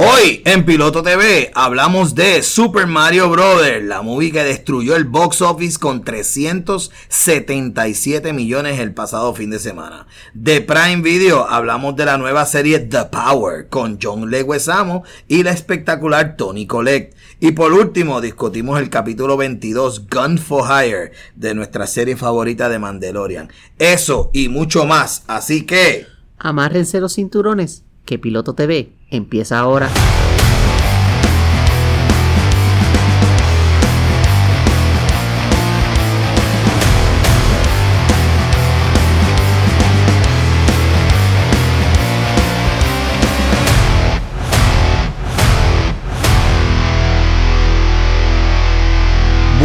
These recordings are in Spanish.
Hoy en Piloto TV hablamos de Super Mario Bros., la movie que destruyó el box office con 377 millones el pasado fin de semana. De Prime Video hablamos de la nueva serie The Power con John Leguizamo y la espectacular Tony Collette. Y por último discutimos el capítulo 22 Gun for Hire de nuestra serie favorita de Mandalorian. Eso y mucho más, así que... Amárrense los cinturones, que Piloto TV empieza ahora.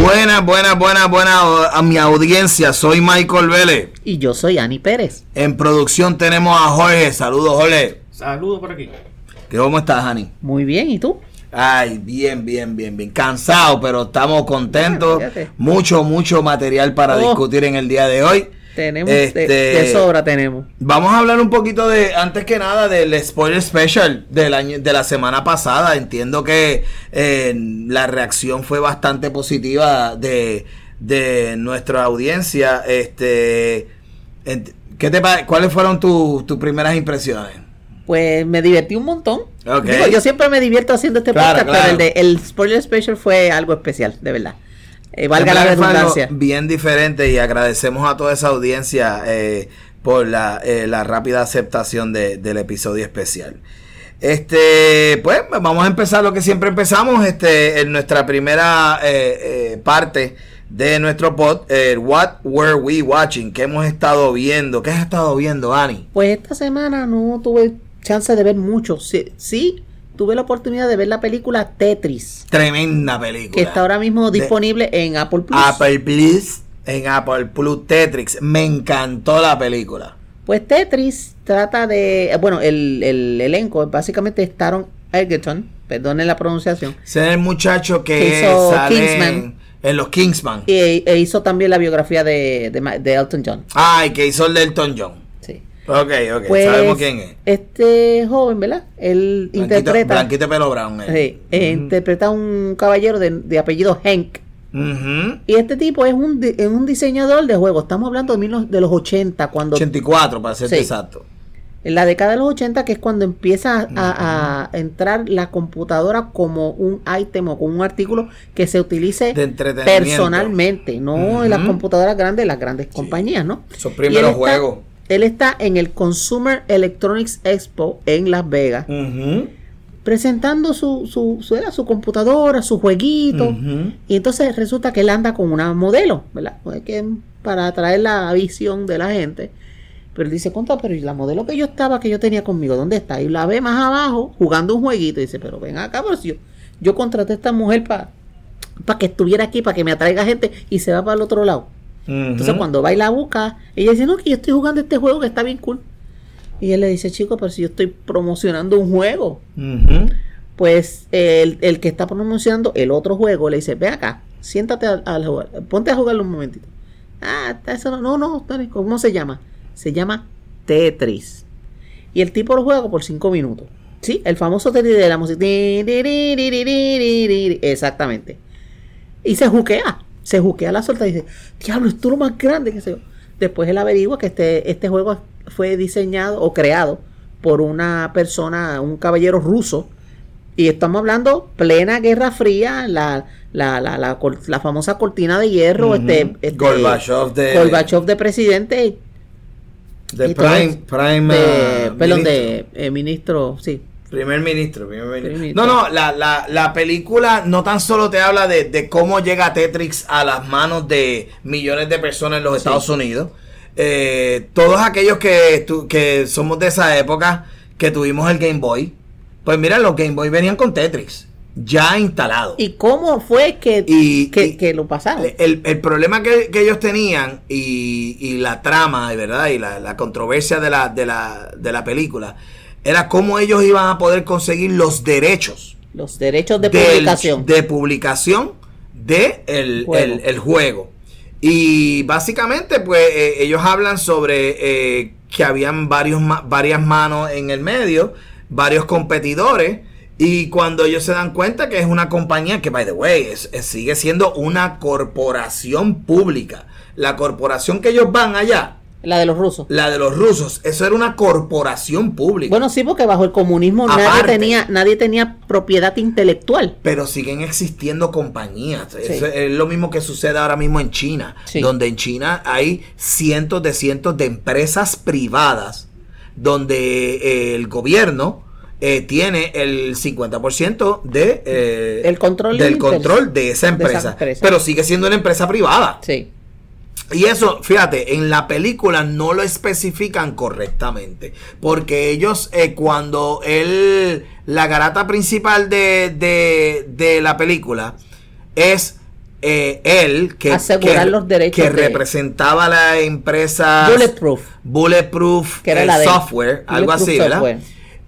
Buenas, buenas, buenas, buenas a mi audiencia. Soy Michael Vélez. Y yo soy Ani Pérez. En producción tenemos a Jorge. Saludos, Jorge. Saludos por aquí. ¿Cómo estás, Ani? Muy bien, ¿y tú? Ay, bien, bien, bien, bien. Cansado, pero estamos contentos. Bueno, mucho, mucho material para Oh. discutir en el día de hoy. Tenemos, Este, de, sobra tenemos. Vamos a hablar un poquito de, antes que nada, del spoiler special del año, de la semana pasada. Entiendo que eh, la reacción fue bastante positiva de, de nuestra audiencia. Este, ent- ¿qué te ¿Cuáles fueron tus tus primeras impresiones? Pues me divertí un montón. Ok. Digo, yo siempre me divierto haciendo este Claro, podcast, claro. pero el, de, el spoiler special fue algo especial, de verdad. Eh, valga la redundancia. Bien diferente y agradecemos a toda esa audiencia eh, por la, eh, la rápida aceptación de- del episodio especial. Este, pues vamos a empezar lo que siempre empezamos, este, en nuestra primera eh, eh, parte de nuestro pod, el What Were We Watching? ¿Qué hemos estado viendo? ¿Qué has estado viendo, Ani? Pues esta semana no tuve chance de ver mucho. Sí, sí, tuve la oportunidad de ver la película Tetris, Tremenda película. que está ahora mismo De- disponible en Apple Plus. Apple Plus, en Apple Plus Tetrix. Me encantó la película. Pues Tetris trata de. Bueno, el, el elenco básicamente es Taron Egerton, perdonen la pronunciación, es el muchacho que, Que hizo sale Kingsman. en, en los Kingsman. e, e hizo también la biografía de, de de Elton John. Ay, que hizo el de Elton John. Ok, ok. Pues, Sabemos quién es. Este joven, ¿verdad? Él Blanquito, interpreta. Blanquito pelo brown. eh. sí, eh, interpreta a un caballero de, de apellido Hank. Ujú. Y este tipo es un, es un diseñador de juegos. Estamos hablando de, mil- de los 80, cuando 84, para ser Sí. exacto. en la década de los 80, que es cuando empieza a, a entrar la computadora como un ítem o como un artículo que se utilice De personalmente, no en las computadoras grandes, las grandes compañías, ¿no? Esos él primeros juegos. Él está en el Consumer Electronics Expo en Las Vegas, presentando su, su, su, su computadora, su jueguito. Y entonces resulta que él anda con una modelo, ¿verdad? Pues que para atraer la visión de la gente. Pero él dice, conta, pero ¿y la modelo que yo estaba, que yo tenía conmigo, ¿dónde está? Y la ve más abajo jugando un jueguito. Y dice, pero ven acá, pero si yo, yo contraté a esta mujer para que estuviera aquí, para que me atraiga gente y se va para el otro lado. Entonces cuando va y la busca, ella dice, no, que yo estoy jugando este juego que está bien cool. Y él le dice, chico, pero si yo estoy promocionando un juego. Pues el, el que está promocionando el otro juego le dice, ve acá, siéntate al, al jugar, ponte a jugarlo un momentito. Ah, eso no, no, no, ¿cómo se llama? Se llama Tetris. Y el tipo lo juega por 5 minutos. Sí, el famoso Tetris de la música. Exactamente. Y se juquea, se juquea la suelta y dice, diablo, esto es lo más grande que se yo. Después él averigua que este, este juego fue diseñado o creado por una persona, un caballero ruso. Y estamos hablando plena Guerra Fría, la, la, la, la, la famosa cortina de hierro, este, este Gorbachev de- Gorbachev de presidente, De Prime. Prime de, eh, perdón, ministro. de eh, ministro, sí. Primer ministro, primer ministro. No, no, la, la, la película no tan solo te habla de, de cómo llega Tetris a las manos de millones de personas en los Sí. Estados Unidos. Eh, todos aquellos que, tu- que somos de esa época, que tuvimos el Game Boy, pues mira, los Game Boy venían con Tetris, ya instalado. ¿Y cómo fue que, Y- que, y- que lo pasaron? El, el problema que, que ellos tenían y, y la trama, ¿verdad? Y la, la controversia de la, de, la, de la película era cómo ellos iban a poder conseguir los derechos Los derechos de del- publicación. de publicación de el, Juego. el- el juego. Y básicamente, pues, eh, ellos hablan sobre eh, que habían varios ma- varias manos en el medio, varios competidores, Y cuando ellos se dan cuenta que es una compañía que, by the way, es- es- sigue siendo una corporación pública. La corporación que ellos van allá, La de los rusos. la de los rusos, eso era una corporación pública. Bueno, sí, porque bajo el comunismo nadie tenía, nadie tenía propiedad intelectual. pero siguen existiendo compañías. Sí. Eso es lo mismo que sucede ahora mismo en China, Sí. donde en China hay cientos de cientos de empresas privadas donde eh, el gobierno eh, tiene el 50% de, eh, El control del de- control de esa de esa empresa, empresa. pero sigue siendo una empresa privada. Sí. Y eso, fíjate, en la película no lo especifican correctamente. Porque ellos, eh, cuando él, la garata principal de, de, de la película es eh, él que, Asegurar que- los derechos que de- representaba la empresa Bulletproof. Bulletproof Que era eh, la de él. Software, algo así, ¿verdad?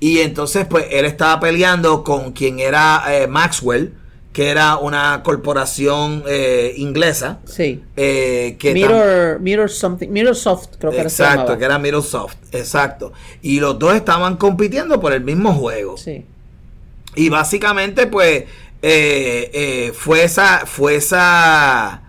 Y entonces, pues, él estaba peleando con quien era eh, Maxwell, que era una corporación eh, inglesa. Sí. eh, que Mirror, Mirror something, Mirror Soft, creo que era se Exacto, que era Microsoft, exacto. Y los dos estaban compitiendo por el mismo juego. Sí. Y básicamente, pues, eh, fue esa, fue esa,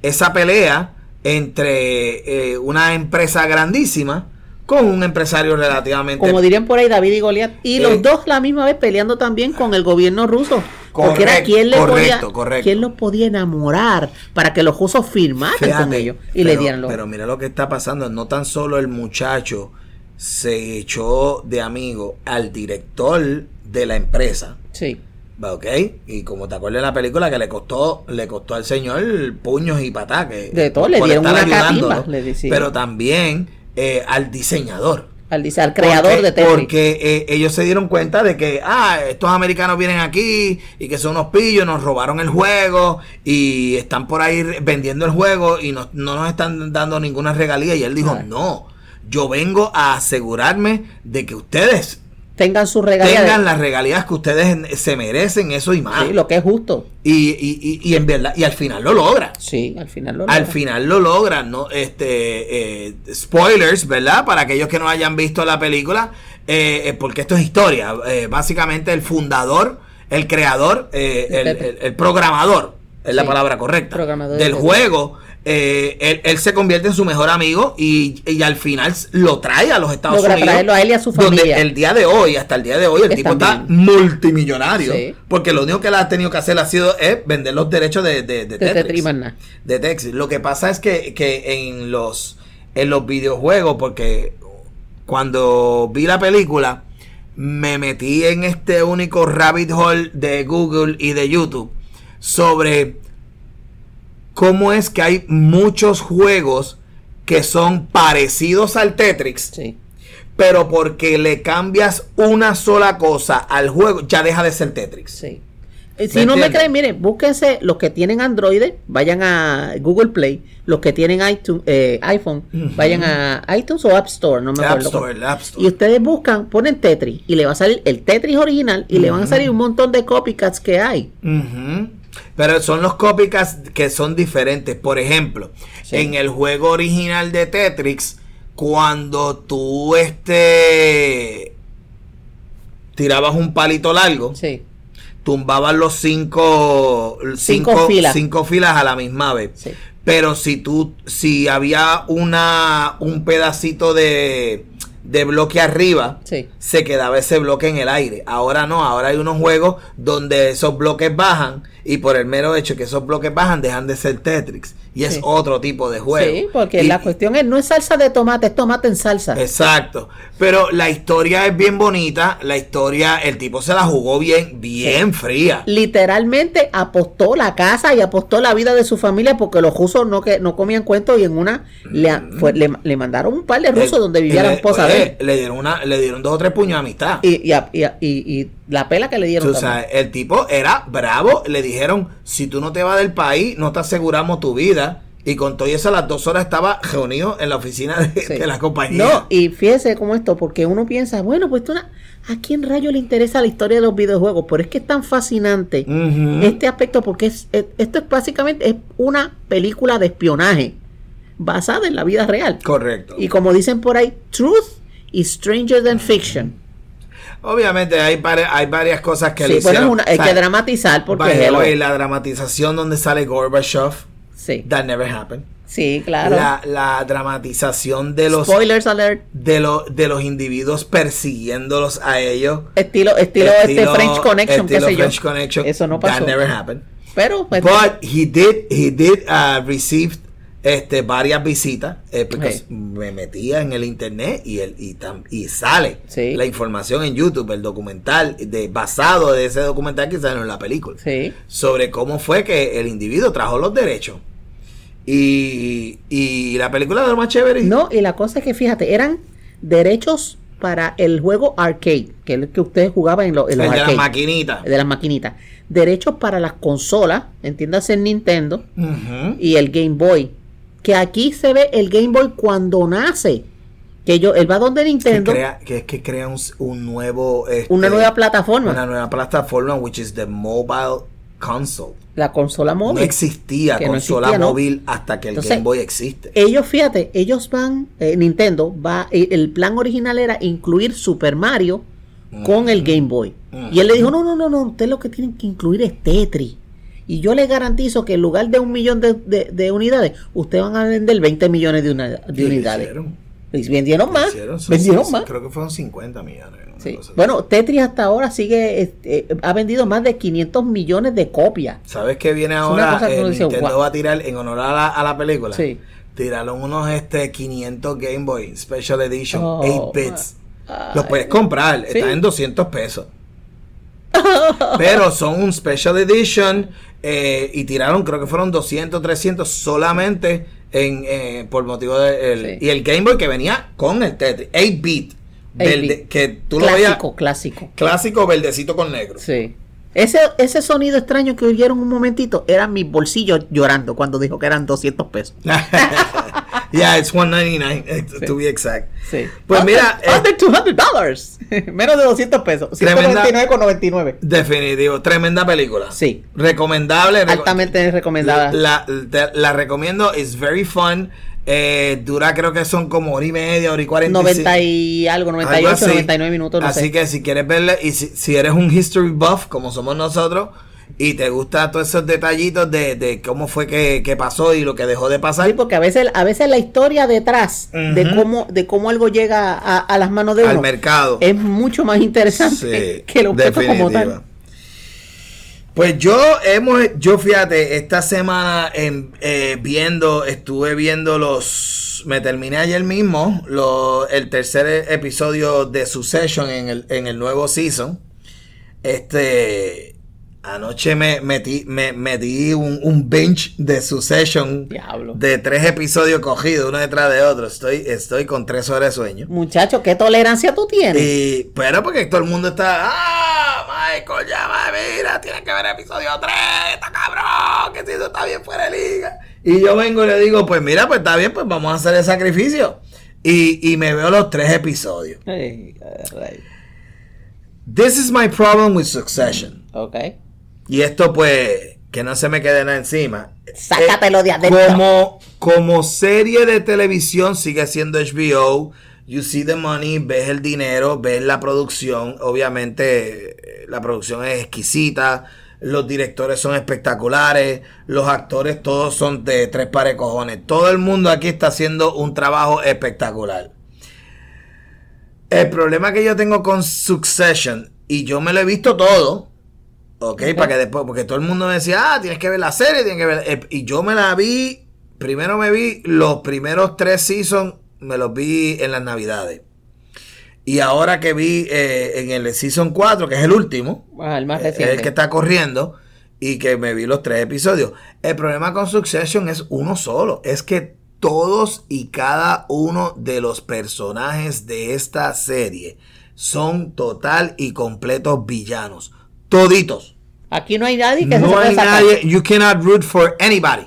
esa pelea entre una empresa grandísima con un empresario relativamente Como dirían por ahí David y Goliat. Y Eh. los dos la misma vez peleando también con el gobierno ruso. porque era Correcto, quien le correcto, podía, correcto. quién los podía enamorar para que los rusos firmaran con ellos y le pero- dieran los. Pero mira lo que está pasando. No tan solo el muchacho se echó de amigo al director de la empresa. Sí. ¿Ok? Y como te acuerdas de la película que le costó, le costó al señor puños y pataques. De todo, le dieron una catimba, le. Pero también eh, al diseñador. Al, al creador porque, de Tetris. Porque eh, ellos se dieron cuenta de que, ah, estos americanos vienen aquí y que son unos pillos, nos robaron el juego y están por ahí vendiendo el juego y no, no nos están dando ninguna regalía. Y él dijo, no, yo vengo a asegurarme de que ustedes Tengan su regalía. de- tengan las regalías que ustedes se merecen, eso y más. Sí, lo que es justo. Y, y, y, y en verdad, y al final lo logra. Sí, al final lo Al logra. final lo logran, ¿no? Este, eh, spoilers, ¿verdad? Para aquellos que no hayan visto la película, eh, eh, porque esto es historia. Eh, básicamente el fundador, el creador, eh, el, el- el programador, es la palabra correcta, programador del de- juego. Eh, él, él se convierte en su mejor amigo y, y al final lo trae a los Estados Logra Unidos. traerlo a él y a su donde familia. el día de hoy, hasta el día de hoy, el tipo está multimillonario. Sí. Porque lo único que él ha tenido que hacer ha sido es vender los derechos de, de, de Tetris, Tetris de Texas. Lo que pasa es que, que en los en los videojuegos, porque cuando vi la película, me metí en este único rabbit hole de Google y de YouTube sobre cómo es que hay muchos juegos que son parecidos al Tetris, Sí. pero porque le cambias una sola cosa al juego, ya deja de ser Tetris. Sí. Si ¿Me no me creen, miren, búsquense los que tienen Android, vayan a Google Play, los que tienen iTunes, eh, iPhone, vayan a iTunes o App Store, no me App acuerdo. Store, el App Store. Y ustedes buscan, ponen Tetris y le va a salir el Tetris original y le van a salir un montón de copycats que hay. Pero son los copycats que son diferentes. Por ejemplo, Sí. en el juego original de Tetris, cuando tú este tirabas un palito largo, Sí, tumbabas los cinco, Cinco cinco, filas. cinco filas a la misma vez. sí. Pero si tú, si había una, un pedacito de, de bloque arriba, Sí. se quedaba ese bloque en el aire. Ahora no, ahora hay unos juegos donde esos bloques bajan y por el mero hecho que esos bloques bajan dejan de ser Tetris. Y es otro tipo de juego. Sí, porque Y- la cuestión es, no es salsa de tomate, es tomate en salsa. Exacto. Pero la historia es bien bonita. La historia, el tipo se la jugó bien, bien fría. Literalmente apostó la casa y apostó la vida de su familia porque los rusos no que no comían cuentos y en una le, fue- le, le mandaron un par de rusos Eh, donde vivía la esposa de él. Le dieron, una, le dieron dos o tres puños de amistad. Y, y- y la pela que le dieron. Tú también. sabes, el tipo era bravo. Le dijeron: si tú no te vas del país, no te aseguramos tu vida. Y con todo eso, a las dos horas estaba reunido en la oficina de, Sí. de la compañía. No, y fíjese cómo esto, porque uno piensa, bueno, pues esto na- ¿a quién rayo le interesa la historia de los videojuegos? Pero es que es tan fascinante este aspecto porque es, es- esto es básicamente es una película de espionaje basada en la vida real. Correcto. Y como dicen por ahí, truth is stranger than fiction. Obviamente hay, hay varias cosas que Sí, le bueno, es hicieron. una- hay O sea, que dramatizar porque way, la dramatización donde sale Gorbachev, Sí, that never happened. sí, claro. La, la dramatización de los Spoilers alert. de los de los individuos persiguiéndolos a ellos. Estilo, estilo, este French Connection, qué estilo sé yo. French Connection. Eso no pasó. That never happened. Pero, pues, But he did, he did uh, receive este, varias visitas eh, porque Sí. me metía en el internet y el y, tam- y sale Sí. la información en YouTube, el documental de basado de ese documental que salió en la película sí. sobre cómo fue que el individuo trajo los derechos y, y la película de lo más chévere No, y la cosa es que fíjate, eran derechos para el juego arcade, que es el que ustedes jugaban en, los- en el los de las maquinitas de las maquinitas. Derechos para las consolas, entiéndase el Nintendo y el Game Boy. Que aquí se ve el Game Boy cuando nace. Que yo, él va donde que, Nintendo, crea, que es que crea un, un nuevo este, una nueva plataforma, una nueva plataforma which is the mobile console la consola No móvil. existía Que no consola existía, ¿no? móvil hasta que el Entonces, Game Boy existe. Ellos, fíjate, ellos van, eh, Nintendo va, eh, el plan original era incluir Super Mario con el Game Boy. Mm. Y él le dijo, no, no, no, no, ustedes lo que tienen que incluir es Tetris. Y yo les garantizo que en lugar de un millón de, de- de unidades, ustedes van a vender 20 millones de, una- de ¿Qué unidades. hicieron? Vendieron ¿Qué más. hicieron? Son- vendieron son- más. Creo que fueron 50 millones. Sí. Bueno, Tetris hasta ahora sigue, este, ha vendido más de 500 millones de copias. ¿Sabes qué viene ahora? que Eh, dice, Nintendo va a tirar en honor a la, a la película. Sí. Tiraron unos este 500 Game Boy Special Edition Oh, 8 bits. Ay. Los puedes comprar, Sí. están en 200 pesos. Pero son un Special Edition eh, y tiraron, creo que fueron 200, 300 solamente en, eh, por motivo de... el- Sí. Y el Game Boy que venía con el Tetris, 8-bit, 8-bit. que tú lo veías Clásico, clásico. clásico verdecito con negro. Sí. Ese, ese sonido extraño que oyeron un momentito eran mis bolsillos llorando cuando dijo que eran 200 pesos. yeah, it's 199 eh, to be exact. Sí. Pues Under- mira, eh, Under 200 dollars. Menos de 200 pesos. Tremenda- 199,99. Definitivo, tremenda película. Sí. Recomendable. reco- Altamente recomendada. La, la, la recomiendo, it's very fun. Eh, dura creo que son como hora y media, hora y 45. 90 y algo, algo 98, así. 99 minutos, no Así sé. que si quieres verle, y si, si eres un history buff, como somos nosotros, y te gustan todos esos detallitos de, de cómo fue que, que pasó y lo que dejó de pasar, Sí, porque a veces, a veces la historia detrás de cómo, de cómo algo llega a, a las manos de al uno mercado. es mucho más interesante Sí, que el objeto como tal. Pues yo hemos, yo fíjate, esta semana eh, viendo, estuve viendo los, me terminé ayer mismo lo- el tercer episodio de Succession en el, en el nuevo season. Este, anoche me metí, me metí un, un bench de Succession Diablo. de tres episodios cogidos uno detrás de otro. Estoy, estoy con tres horas de sueño. Muchacho, ¿qué tolerancia tú tienes? Y, pero porque todo el mundo está, ah, Michael, ya va, mira, tienes que ver episodio 3, está cabrón, que si eso está bien fuera de liga. Y yo vengo y le digo, pues mira, pues está bien, pues vamos a hacer el sacrificio. Y, y me veo los tres episodios. Ay, caray. This is my problem with Succession. ok. Y esto pues, que no se me quede nada encima. Sácatelo de Eh, adentro. Como, como serie de televisión sigue siendo HBO. You see the money, ves el dinero, ves la producción. Obviamente eh, la producción es exquisita. Los directores son espectaculares. Los actores todos son de tres pares cojones. Todo el mundo aquí está haciendo un trabajo espectacular. El problema que yo tengo con Succession, y yo me lo he visto todo, ok, para que después, porque todo el mundo me decía, ah, tienes que ver la serie, tienes que ver. eh, y yo me la vi, primero me vi los primeros tres seasons, me los vi en las navidades. Y ahora que vi eh, en el season 4, que es el último, Ah, el más es reciente. el que está corriendo, y que me vi los tres episodios. El problema con Succession es uno solo, es que todos y cada uno de los personajes de esta serie son total y completos villanos. Toditos. Aquí no hay nadie que No hay sacar. nadie, you cannot root for anybody.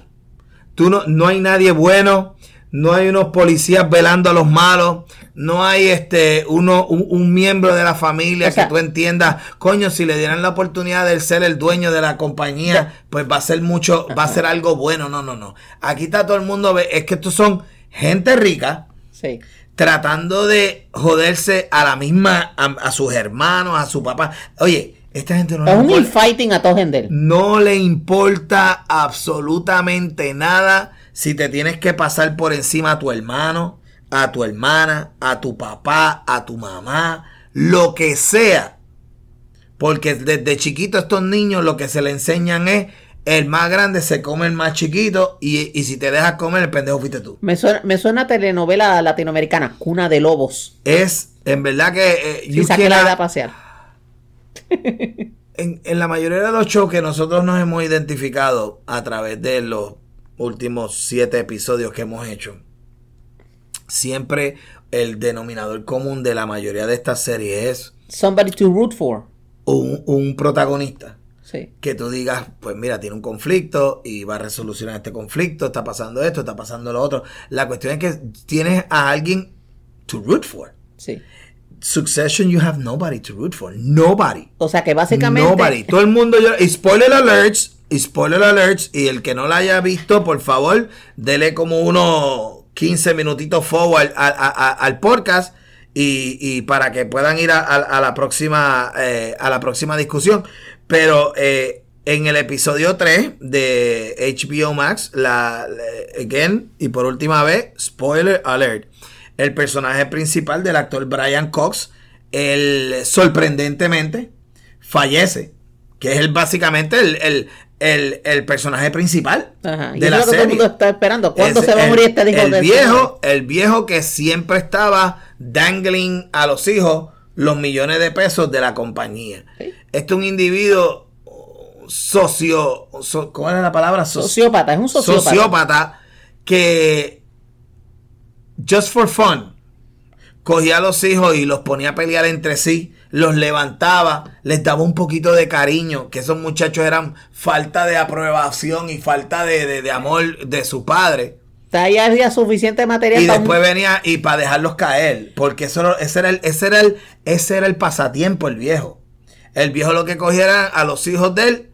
Tú no, no hay nadie bueno, no hay unos policías velando a los malos, no hay este uno, un, un miembro de la familia O sea- que tú entiendas, coño, si le dieran la oportunidad de ser el dueño de la compañía, pues va a ser mucho, va a ser algo bueno. No, no, no. Aquí está todo el mundo, es que estos son gente rica, Sí. tratando de joderse a la misma, a, a sus hermanos, a su papá. Oye, esta gente no Es le un importa- infighting a todo gender. no le importa absolutamente nada si te tienes que pasar por encima a tu hermano, a tu hermana, a tu papá, a tu mamá, lo que sea. Porque desde chiquito estos niños lo que se le enseñan es el más grande se come el más chiquito y, y si te dejas comer el pendejo fuiste tú. Me suena, me suena a telenovela latinoamericana, Cuna de Lobos. Es en verdad que eh, Y saqué la edad a pasear. En, en la mayoría de los shows que nosotros nos hemos identificado a través de los últimos siete episodios que hemos hecho, siempre el denominador común de la mayoría de estas series es Somebody to root for. un, un protagonista Sí. que tú digas, pues mira, tiene un conflicto y va a resolucionar este conflicto, está pasando esto, está pasando lo otro. La cuestión es que tienes a alguien to root for. Sí. Succession, you have nobody to root for. Nobody. O sea que básicamente. Nobody. Todo el mundo llora. Y spoiler alerts. Y spoiler alerts. Y el que no la haya visto, por favor, dele como unos 15 minutitos forward al podcast. Y, y para que puedan ir a, a- a la próxima eh, a la próxima discusión. Pero eh, en el episodio 3 de HBO Max, la, la- again, y por última vez, spoiler alert. El personaje principal del actor Brian Cox, él sorprendentemente fallece. Que es el, básicamente el, el, el- el personaje principal Ajá. De la es lo que todo el serie. mundo está esperando. ¿Cuándo Es se va a morir este hijo el de viejo, el viejo que siempre estaba dangling a los hijos los millones de pesos de la compañía. Sí. Este es un individuo socio, so- ¿cómo era la palabra? So- Sociópata, es un sociópata. sociópata que just for fun cogía a los hijos y los ponía a pelear entre sí, los levantaba, les daba un poquito de cariño, que esos muchachos eran falta de aprobación y falta de, de- de amor de su padre. Ahí había suficiente material Y para un- después venía y para dejarlos caer, porque eso, ese, era el, ese, era el, ese era el pasatiempo, el viejo. El viejo lo que cogía era a los hijos de él,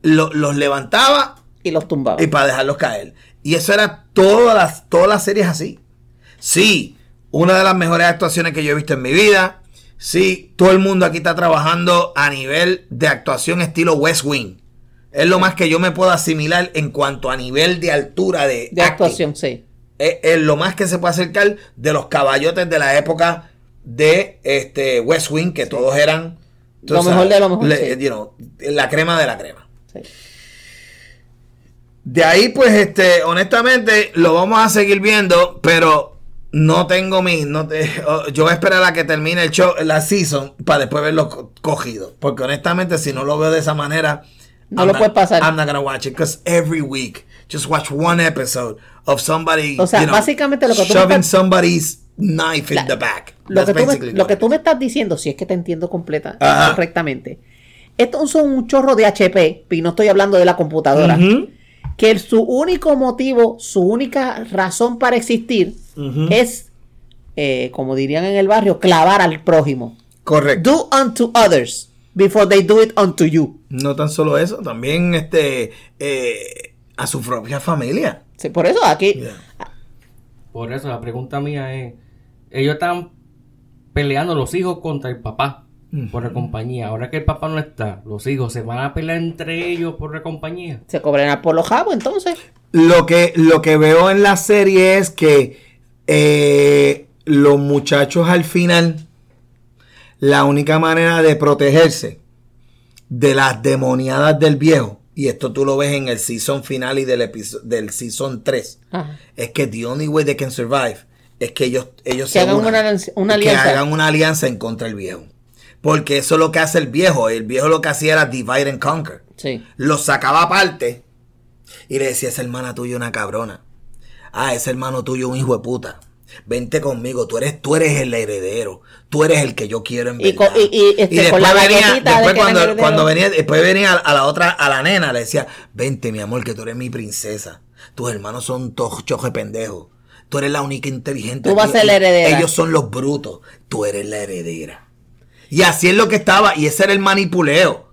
lo- los levantaba y los tumbaba. y para dejarlos caer. Y eso era todas las, todas las series así. Sí, una de las mejores actuaciones que yo he visto en mi vida. Sí, todo el mundo aquí está trabajando a nivel de actuación estilo West Wing. Es lo más que yo me puedo asimilar en cuanto a nivel de altura de, actuación, sí. Es, es lo más que se puede acercar de los caballotes de la época de este West Wing, que todos eran Lo mejor de lo mejor, sí. you know, la crema de la crema. sí. De ahí, pues, este, honestamente, lo vamos a seguir viendo, pero no tengo mi, no te, oh, yo voy a esperar a que termine el show, la season, para después verlo co- cogido. Porque honestamente, si no lo veo de esa manera, No I'm lo not- puedes pasar. I'm not gonna watch it, because every week, just watch one episode of somebody, O sea, you know, básicamente lo que tú shoving estás- somebody's knife in La- the back. Lo que, tú me, lo que tú me estás diciendo, si es que te entiendo completa, Ajá. correctamente. Estos son un chorro de HP, y no estoy hablando de la computadora. Ujú. Que el- su único motivo, su única razón para existir es, eh, como dirían en el barrio, clavar al prójimo. Correcto. Do unto others before they do it unto you. No tan solo eso, también este eh, a su propia familia. Sí, por eso aquí, Yeah. Por eso la pregunta mía es, ellos están peleando los hijos contra el papá por la compañía. Ahora que el papá no está, los hijos se van a pelear entre ellos por la compañía. se cobran por los jabos, entonces. Lo que, lo que veo en la serie es que eh, los muchachos al final, la única manera de protegerse de las demoniadas del viejo, y esto tú lo ves en el season final y del, del season 3, Ajá. es que the only way they can survive es que ellos, ellos Que se hagan una alianza- una que hagan una alianza en contra del viejo. Porque eso es lo que hace el viejo. El viejo lo que hacía era divide and conquer. Sí. Los sacaba aparte y le decía, esa hermana tuya una cabrona. Ah, ese hermano tuyo un hijo de puta. Vente conmigo, tú eres, tú eres el heredero. Tú eres el que yo quiero en Y verdad. co- y- y, este, de después era el cuando, venía, después venía a, a la otra, a la nena, le decía, vente mi amor, que tú eres mi princesa. Tus hermanos son todos choje pendejos. Tú eres la única inteligente. Tú vas a ser la heredera. Ellos son los brutos. Tú eres la heredera. Y así es lo que estaba. Y ese era el manipuleo.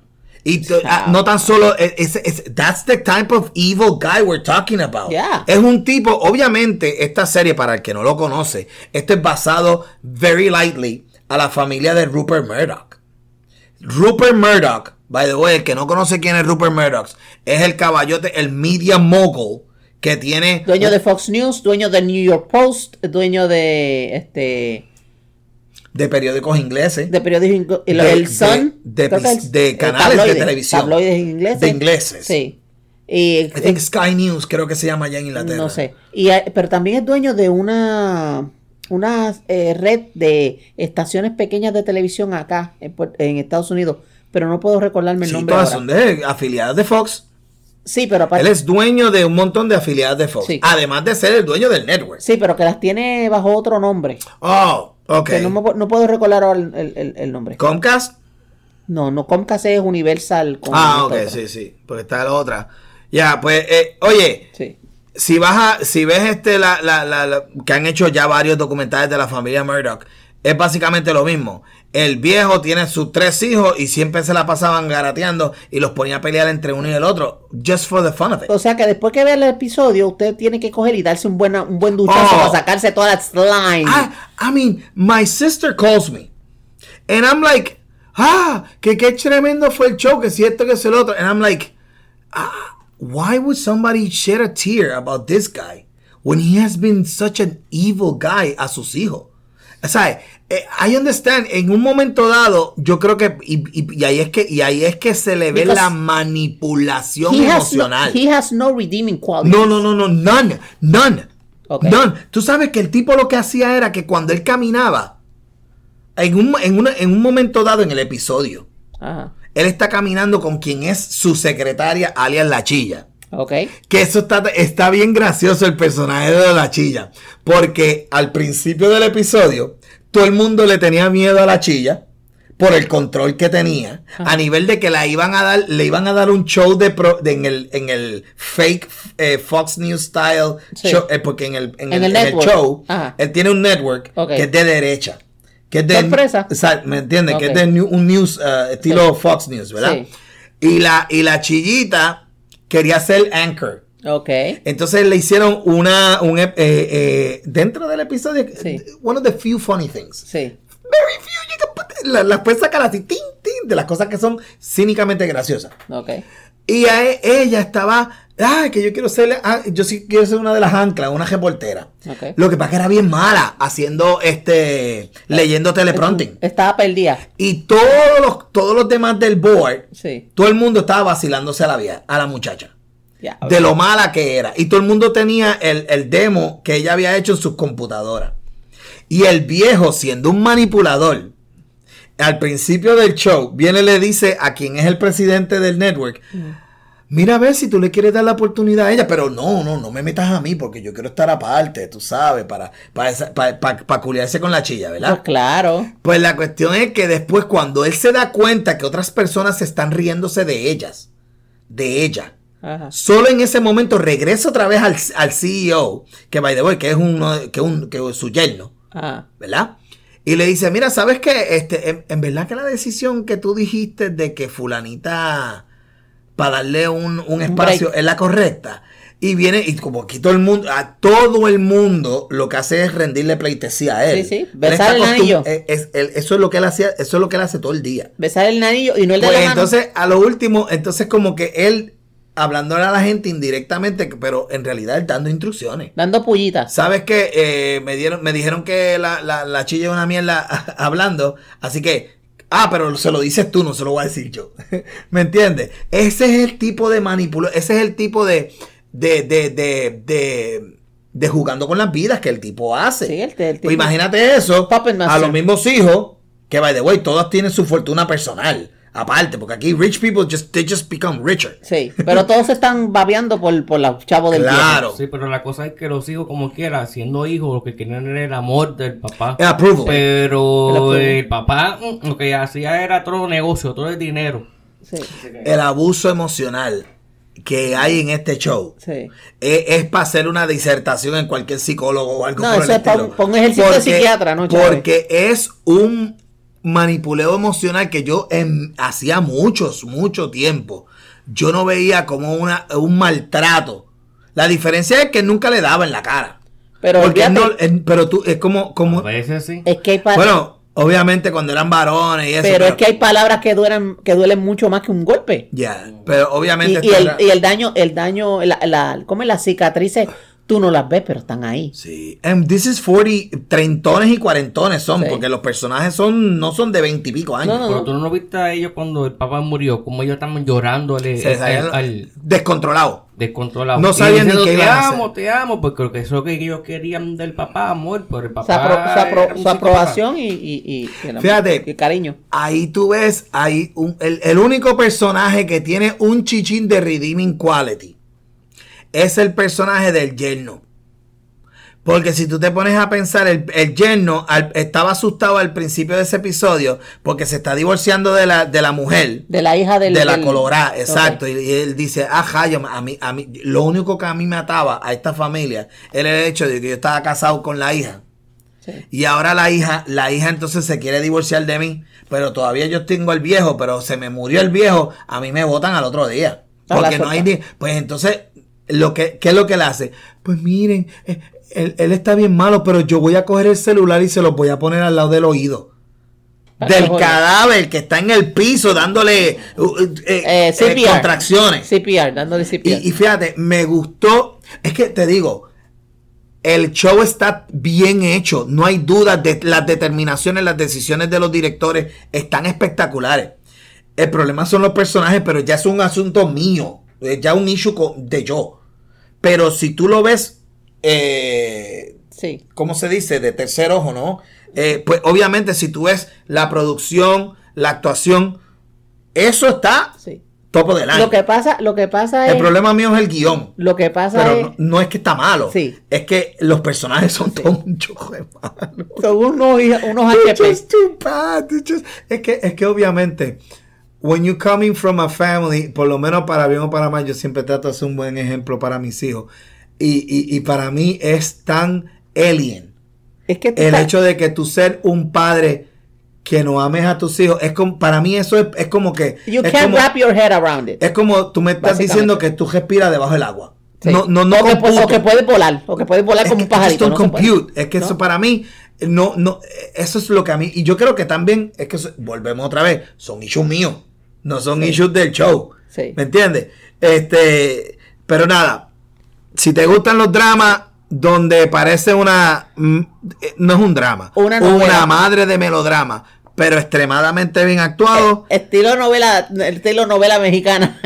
Y ah, no tan solo, es, es- es- that's the type of evil guy we're talking about. Yeah. Es un tipo, obviamente, esta serie, para el que no lo conoce, esto es basado very lightly a la familia de Rupert Murdoch. Rupert Murdoch, by the way, el que no conoce quién es Rupert Murdoch, es el caballote, el media mogul que tiene... Dueño de Fox News, dueño de New York Post, dueño de este de periódicos ingleses. de periódicos De- el Sun de- de de eh, canales de tabloides, televisión. tabloides ingleses De ingleses. sí y I think Sky News creo que se llama allá en Inglaterra. no sé y pero también es dueño de una una eh, red de estaciones pequeñas de televisión acá en, en Estados Unidos pero no puedo recordarme el Sí, nombre todas ahora. son de afiliadas de Fox. sí pero aparte- Él es dueño de un montón de afiliadas de Fox. Sí. Además de ser el dueño del network. sí pero que las tiene bajo otro nombre Oh, ok. que no, me pu- no puedo recordar ahora el, el- el- nombre Comcast. no no Comcast es Universal con Ah, ok, sí, sí. Porque está la otra. Ya, pues, eh, oye, sí si vas a, si ves este, la, la, la, la- que han hecho ya varios documentales de la familia Murdoch, es básicamente lo mismo. El viejo tiene sus tres hijos y siempre se la pasaban garateando y los ponía a pelear entre uno y el otro, just for the fun of it. O sea que después que vea el episodio, usted tiene que coger y darse un, buena, un buen duchazo Oh. para sacarse toda la slime. I, I mean, my sister calls me. And I'm like, ah, que qué tremendo fue el show, que si esto, que es el otro. And I'm like, ah, why would somebody shed a tear about this guy when he has been such an evil guy a sus hijos? O sea, eh, I understand, en un momento dado, yo creo que, y, y- y ahí es que, y ahí es que se le ve Because la manipulación he, has no, emocional. he has no redeeming quality. No, no, no, no, none, none, none. Tú sabes que el tipo lo que hacía era que cuando él caminaba, en un, en una- en un momento dado en el episodio, Ajá. él está caminando con quien es su secretaria, alias La Chilla. Ok. Que eso está, está bien gracioso el personaje de La Chilla. Porque al principio del episodio, todo el mundo le tenía miedo a La Chilla por el control que tenía. A nivel de que la iban a dar, le iban a dar un show de, pro- de- en, el, en el fake eh, Fox News style Sí. show. eh, porque en el, en En el, show, Ajá. él tiene un network que es de derecha. Que es de, Sorpresa. o sea, ¿Me entiendes? Que es de un news, eh, estilo Sí. Fox News, ¿verdad? Sí. Y la, y la chillita quería ser anchor. Ok. Entonces le hicieron una, un, eh, eh, dentro del episodio, Sí. one of the few funny things. Sí. Very few, you can put- la- las puedes sacar así, tin, tin, de las cosas que son cínicamente graciosas. Ok. Y a e- ella estaba, ah, que yo quiero ser, ah, yo sí quiero ser una de las anclas, una reportera. Lo que pasa que era bien mala haciendo este, leyendo teleprompting. Estaba perdida. Y todos los, todos los demás del board, Sí. todo el mundo estaba vacilándose a la, vieja, a la muchacha. Ya. De lo mala que era. Y todo el mundo tenía el, el demo que ella había hecho en sus computadoras. Y el viejo, siendo un manipulador, al principio del show, viene y le dice a quien es el presidente del network, mira a ver si tú le quieres dar la oportunidad a ella, pero no, no, no me metas a mí porque yo quiero estar aparte, tú sabes, para, para, esa- para, para- para culiarse con la chilla, Pues ¿verdad? claro. Pues la cuestión es que después cuando él se da cuenta que otras personas están riéndose de ellas, de ella, Ajá. Solo en ese momento regresa otra vez al, al CEO, que by the way, que es uno, que un, que es su yerno, Ajá. ¿verdad? Y le dice, mira, ¿sabes qué? Este, en, en verdad que la decisión que tú dijiste de que fulanita, para darle un, un espacio, break. es la correcta. Y viene, y como aquí todo el mundo, a todo el mundo lo que hace es rendirle pleitesía a él. Sí, sí, besar el anillo. es- es- él- eso es lo que él hacía, eso es lo que él hace todo el día. Besar el anillo y no el de Pues la mano. entonces, a lo último, entonces como que él, hablándole a la gente indirectamente, pero en realidad él dando instrucciones. Dando pullitas. ¿Sabes qué? Eh, me, dieron, me dijeron que la, la, la chilla es una mierda hablando, así que, ah, pero se lo dices tú, no se lo voy a decir yo. ¿Me entiendes? Ese es el tipo de manipulación, ese es el tipo de, de, de, de, de, de jugando con las vidas que el tipo hace. Sí, el- el tipo- Pues imagínate eso a los mismos hijos, que by the way, todos tienen su fortuna personal. Aparte, porque aquí rich people just, they just become richer. Sí. Pero todos se están babeando por, por los chavos del Claro. Sí, pero la cosa es que los hijos, como quiera, siendo hijos, lo que querían era el amor del papá. El approval. Pero el papá mm, lo que hacía era todo negocio, todo el dinero. Sí. El abuso emocional que hay en este show Sí. es, es para hacer una disertación en cualquier psicólogo o algo No, por el es pa' estilo. un- pa' un ejercicio de psiquiatra, ¿no, Chávez? Porque es un manipuleo emocional que yo en, hacía muchos, mucho tiempo, yo no veía como una, un maltrato. La diferencia es que nunca le daba en la cara. Pero Porque olvídate, no, en- pero tú, es como, como, A veces sí. es que hay bueno, obviamente cuando eran varones y eso. pero es que hay palabras que duelen, que duelen mucho más que un golpe. Ya, pero Y, obviamente. y esto el, era- y el daño, el daño, la, la, ¿cómo es? las cicatrices, tú no las ves, pero están ahí. Sí, and this is 40, treintones y cuarentones son, Sí. porque los personajes son, no son de veintipico años. No, no, Pero tú no lo viste a ellos cuando el papá murió, como ellos estaban llorándole Se al, sabían- al- al descontrolado. descontrolado. No sabían ni qué Te amo, hacer". te amo, porque eso es lo que ellos querían del papá, amor, pero el papá. Su, apro- su apro- era un su psicópata. aprobación y, y, y- y el amor, Fíjate. y cariño. Ahí tú ves, ahí un- el, el único personaje que tiene un chichín de redeeming quality es el personaje del yerno. Porque si tú te pones a pensar, el, el yerno al- estaba asustado al principio de ese episodio porque se está divorciando de la, de la mujer. De la hija del... de la del- colorada, exacto. Y, y él dice, ajá, yo, a mí, a mí, lo único que a mí me ataba a esta familia era el hecho de que yo estaba casado con la hija. Sí. Y ahora la hija, la hija entonces se quiere divorciar de mí, pero todavía yo tengo el viejo, pero se me murió el viejo, a mí me votan al otro día. Porque no hay pues entonces, lo que, ¿qué es lo que él hace? Pues miren, eh, él, él está bien malo, pero yo voy a coger el celular y se lo voy a poner al lado del oído. Para Del cadáver que está en el piso dándole uh, uh, eh, Eh, CPR. contracciones. CPR, dándole CPR. Y, y fíjate, me gustó. Es que te digo, el show está bien hecho. No hay dudas de las determinaciones, las decisiones de los directores están espectaculares. El problema son los personajes, pero ya es un asunto mío. Es ya un issue de yo. Pero si tú lo ves, eh, sí. ¿cómo se dice? De tercer ojo, ¿no? Eh, pues obviamente si tú ves la producción, la actuación, eso está Sí. topo del año. Lo que pasa, lo que pasa es... El problema mío es el guion. Lo que pasa Pero es... no, no es que está malo. Sí. Es que los personajes son todos un chojo de. Son unos, unos HP. just too bad. They're just- Es que, es que obviamente, when you coming from a family, por lo menos para bien o para mal, yo siempre trato de ser un buen ejemplo para mis hijos. Y, y, y para mí es tan alien Es que el hecho de que tú ser un padre que no ames a tus hijos. Es como, para mí eso es, es como que... You es can't como, wrap your head around it. es como tú me estás diciendo que tú respiras debajo del agua. Sí. No, no, no o, que, o puedes volar. O que puedes volar Es como que un pajarito. no compute. Es que ¿No? eso para mí, no, no, eso es lo que a mí, y yo creo que también, es que eso- volvemos otra vez, son issues míos, no son issues del show. Sí. ¿Me entiendes? Este, pero nada, si te gustan los dramas donde parece una, mm, eh, no es un drama, Una novela. madre de melodrama, pero extremadamente bien actuado, Estilo novela, estilo novela mexicana.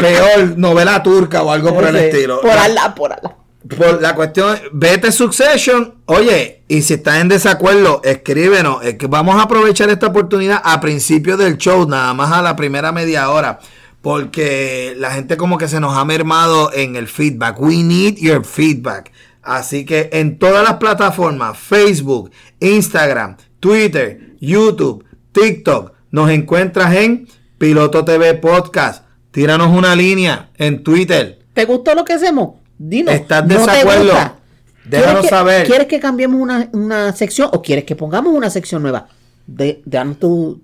peor novela turca o algo por el estilo. Por La- ala, por ala. Por la cuestión, vete Succession, oye, y si estás en desacuerdo, escríbenos, es que vamos a aprovechar esta oportunidad a principio del show, nada más a la primera media hora, porque la gente como que se nos ha mermado en el feedback. We need your feedback. Así que en todas las plataformas, Facebook, Instagram, Twitter, YouTube, TikTok, nos encuentras en Piloto TV Podcast. Tíranos una línea en Twitter. ¿Te gustó lo que hacemos? Dinos. ¿Estás ¿No te desacuerdo? Déjanos ¿Quieres que- saber. ¿Quieres que cambiemos una, una sección o quieres que pongamos una sección nueva? De, danos tu...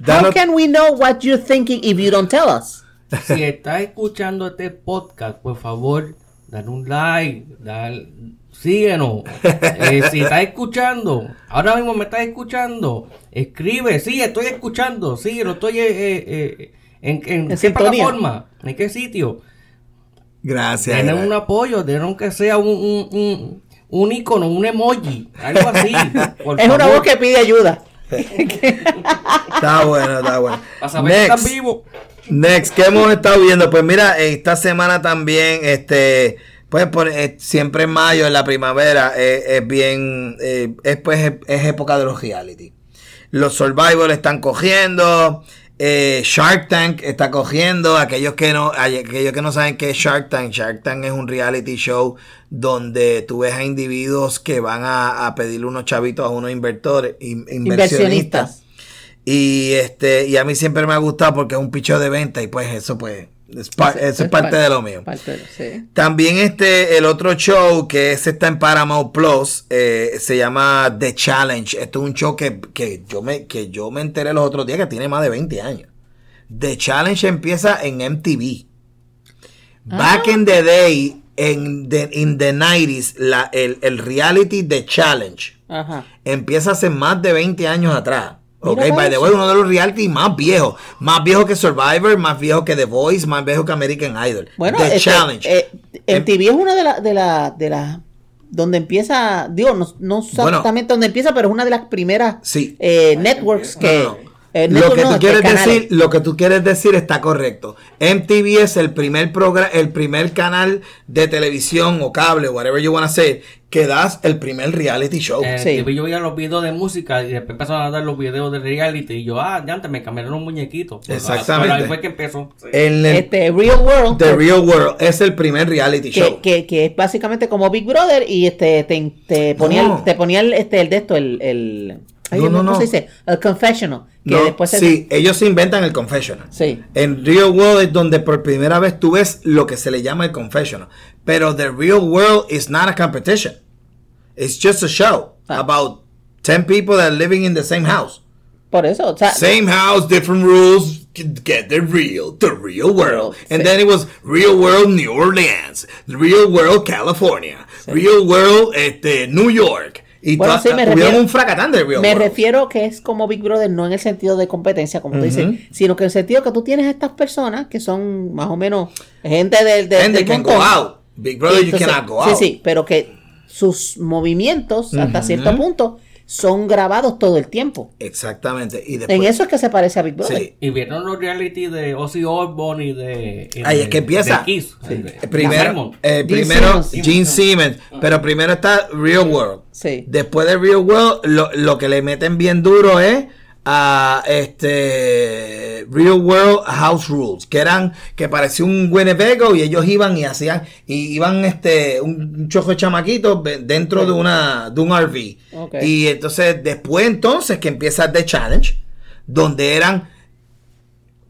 Danos- How can we know what you're thinking if you don't tell us? Si estás escuchando este podcast, por favor, dale un like, dale, síguenos. Eh, si estás escuchando, ahora mismo me estás escuchando, escribe, sí, estoy escuchando, sí, lo estoy eh, eh, eh, en, en, En qué sintonía. plataforma, en qué sitio. Gracias. Gracias. un apoyo, denos que sea un, un, un, un icono, un emoji, algo así. es una voz que pide ayuda. Está bueno, está bueno. Para saber que están Next, vivos. next, ¿qué hemos estado viendo? Pues mira, esta semana también, este, pues por- eh, siempre en mayo, en la primavera, eh, es bien, eh, es, pues, es, es época de los reality. Los Survivor están cogiendo, eh, Shark Tank está cogiendo, aquellos que no, aquellos que no saben qué es Shark Tank, Shark Tank es un reality show donde tú ves a individuos que van a, a pedirle unos chavitos a unos inversores, in- inversionistas. Inversionistas. Y este, y a mí siempre me ha gustado porque es un picho de venta y pues eso pues Es par- es parte de lo mío. parte de- sí. También este, el otro show que ese está en Paramount Plus, eh, se llama The Challenge. Esto es un show que, que yo me, que yo me enteré los otros días que tiene más de 20 años. The Challenge empieza en MTV. Back in the day, en the, in the 90s, la, el, el reality The Challenge Ajá. empieza hace más de 20 años atrás. Ok, Mira by the eso. way, uno de los reality más viejos. Más viejo que Survivor, más viejo que The Voice, más viejo que American Idol. Bueno, The este, Challenge. eh, MTV es una de las de la, de la donde empieza, digo, no, no Bueno. exactamente donde empieza, pero es una de las primeras Sí. eh, networks que No, no. Eh, lo que no, tú este, quieres canales. decir, lo que tú quieres decir está correcto. MTV es el primer programa, el primer canal de televisión o cable, whatever you wanna say, que das el primer reality show. Eh, Sí. Yo veía los videos de música y después empezaron a dar los videos de reality y yo, ah, ya antes me cambiaron un muñequito. Exactamente. ah, Ahí fue que empezó. Sí. En el este Real World The Real World es el primer reality show. que, que, que es básicamente como Big Brother y este te, te ponía No. el, te ponía el, este el de esto el, el ay, No, no, ¿cómo no. se dice? El confessional que No, después se- sí, ellos se inventan el confessional. Sí. En Real World es donde por primera vez tú ves lo que se le llama el confessional. Pero The Real World is not a competition. It's just a show Ah. about 10 people that are living in the same house. por eso o sea Same house, different rules. Get the real, the real world. And Sí. then it was Real World New Orleans, Real World California, Real World este, New York. Y Bueno, sí, me refiero- un fracatán de Real Me World. refiero que es como Big Brother, no en el sentido de competencia, como tú dices, sino que en el sentido que tú tienes a estas personas que son más o menos gente del, they del can go out. Big Brother, you cannot go sí, out. sí, pero que sus movimientos hasta cierto punto son grabados todo el tiempo. Exactamente. Y En después, eso es que se parece a Big Brother. sí. Y vieron los reality de Ozzy Osbourne y de. y Ahí de- es que empieza. de Kiss, Sí. de- Eh, Primero, eh, Gene primero Simmons. Gene Simmons, pero primero está Real World. Sí. Después de Real World, lo, lo que le meten bien duro es a este Real World House Rules, que eran que parecía un Winnebago y ellos iban y hacían y iban este un chojo de chamaquitos dentro de una de un RV. Y entonces después entonces que empieza The Challenge, donde eran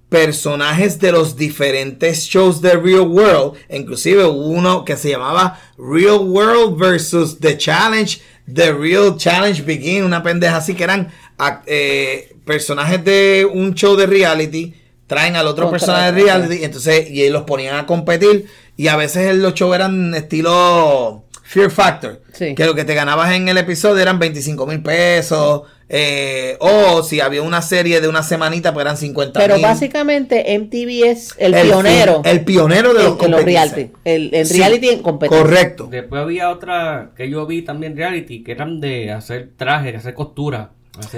personajes de los diferentes shows de Real World. Inclusive uno que se llamaba Real World versus The Challenge. The Real Challenge Begin. Una pendeja así que eran eh, personajes de un show de reality. Traen al otro personaje de reality. y Entonces, y los ponían a competir. Y a veces los shows eran estilo Fear Factor. Sí. Que lo que te ganabas en el episodio eran 25 mil pesos. eh, o si había una serie de una semanita, pues eran 50 Pero básicamente MTV es el, El pionero. el pionero de en- los en los competencias. reality. El, el Sí, reality en competencia. Correcto. Después había otra que yo vi también reality, que eran de hacer trajes, hacer costura,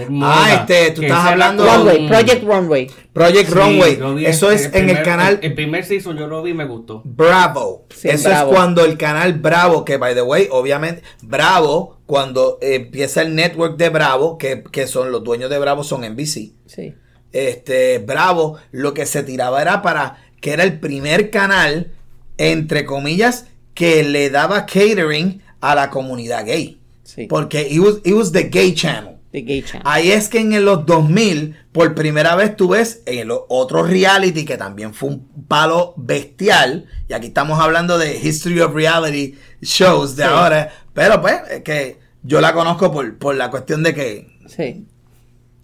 moda. este, tú estás hablando- con- Runway, Project Runway. Project Sí, Runway. Eso el- es en el canal El, el primer season yo lo vi y me gustó. Bravo. Sí, Eso Bravo. es cuando el canal Bravo, que by the way, obviamente, Bravo, cuando empieza el network de Bravo, que, que son los dueños de Bravo, son NBC. Sí. este Bravo lo que se tiraba era para que era el primer canal entre comillas que le daba catering a la comunidad gay Sí. porque it was, it was the gay channel The Gay Channel. ahí es que en los 2000 por primera vez tú ves en el otro reality que también fue un palo bestial y aquí estamos hablando de history of reality shows de Sí. ahora pero pues es que yo la conozco por, por la cuestión de que Sí.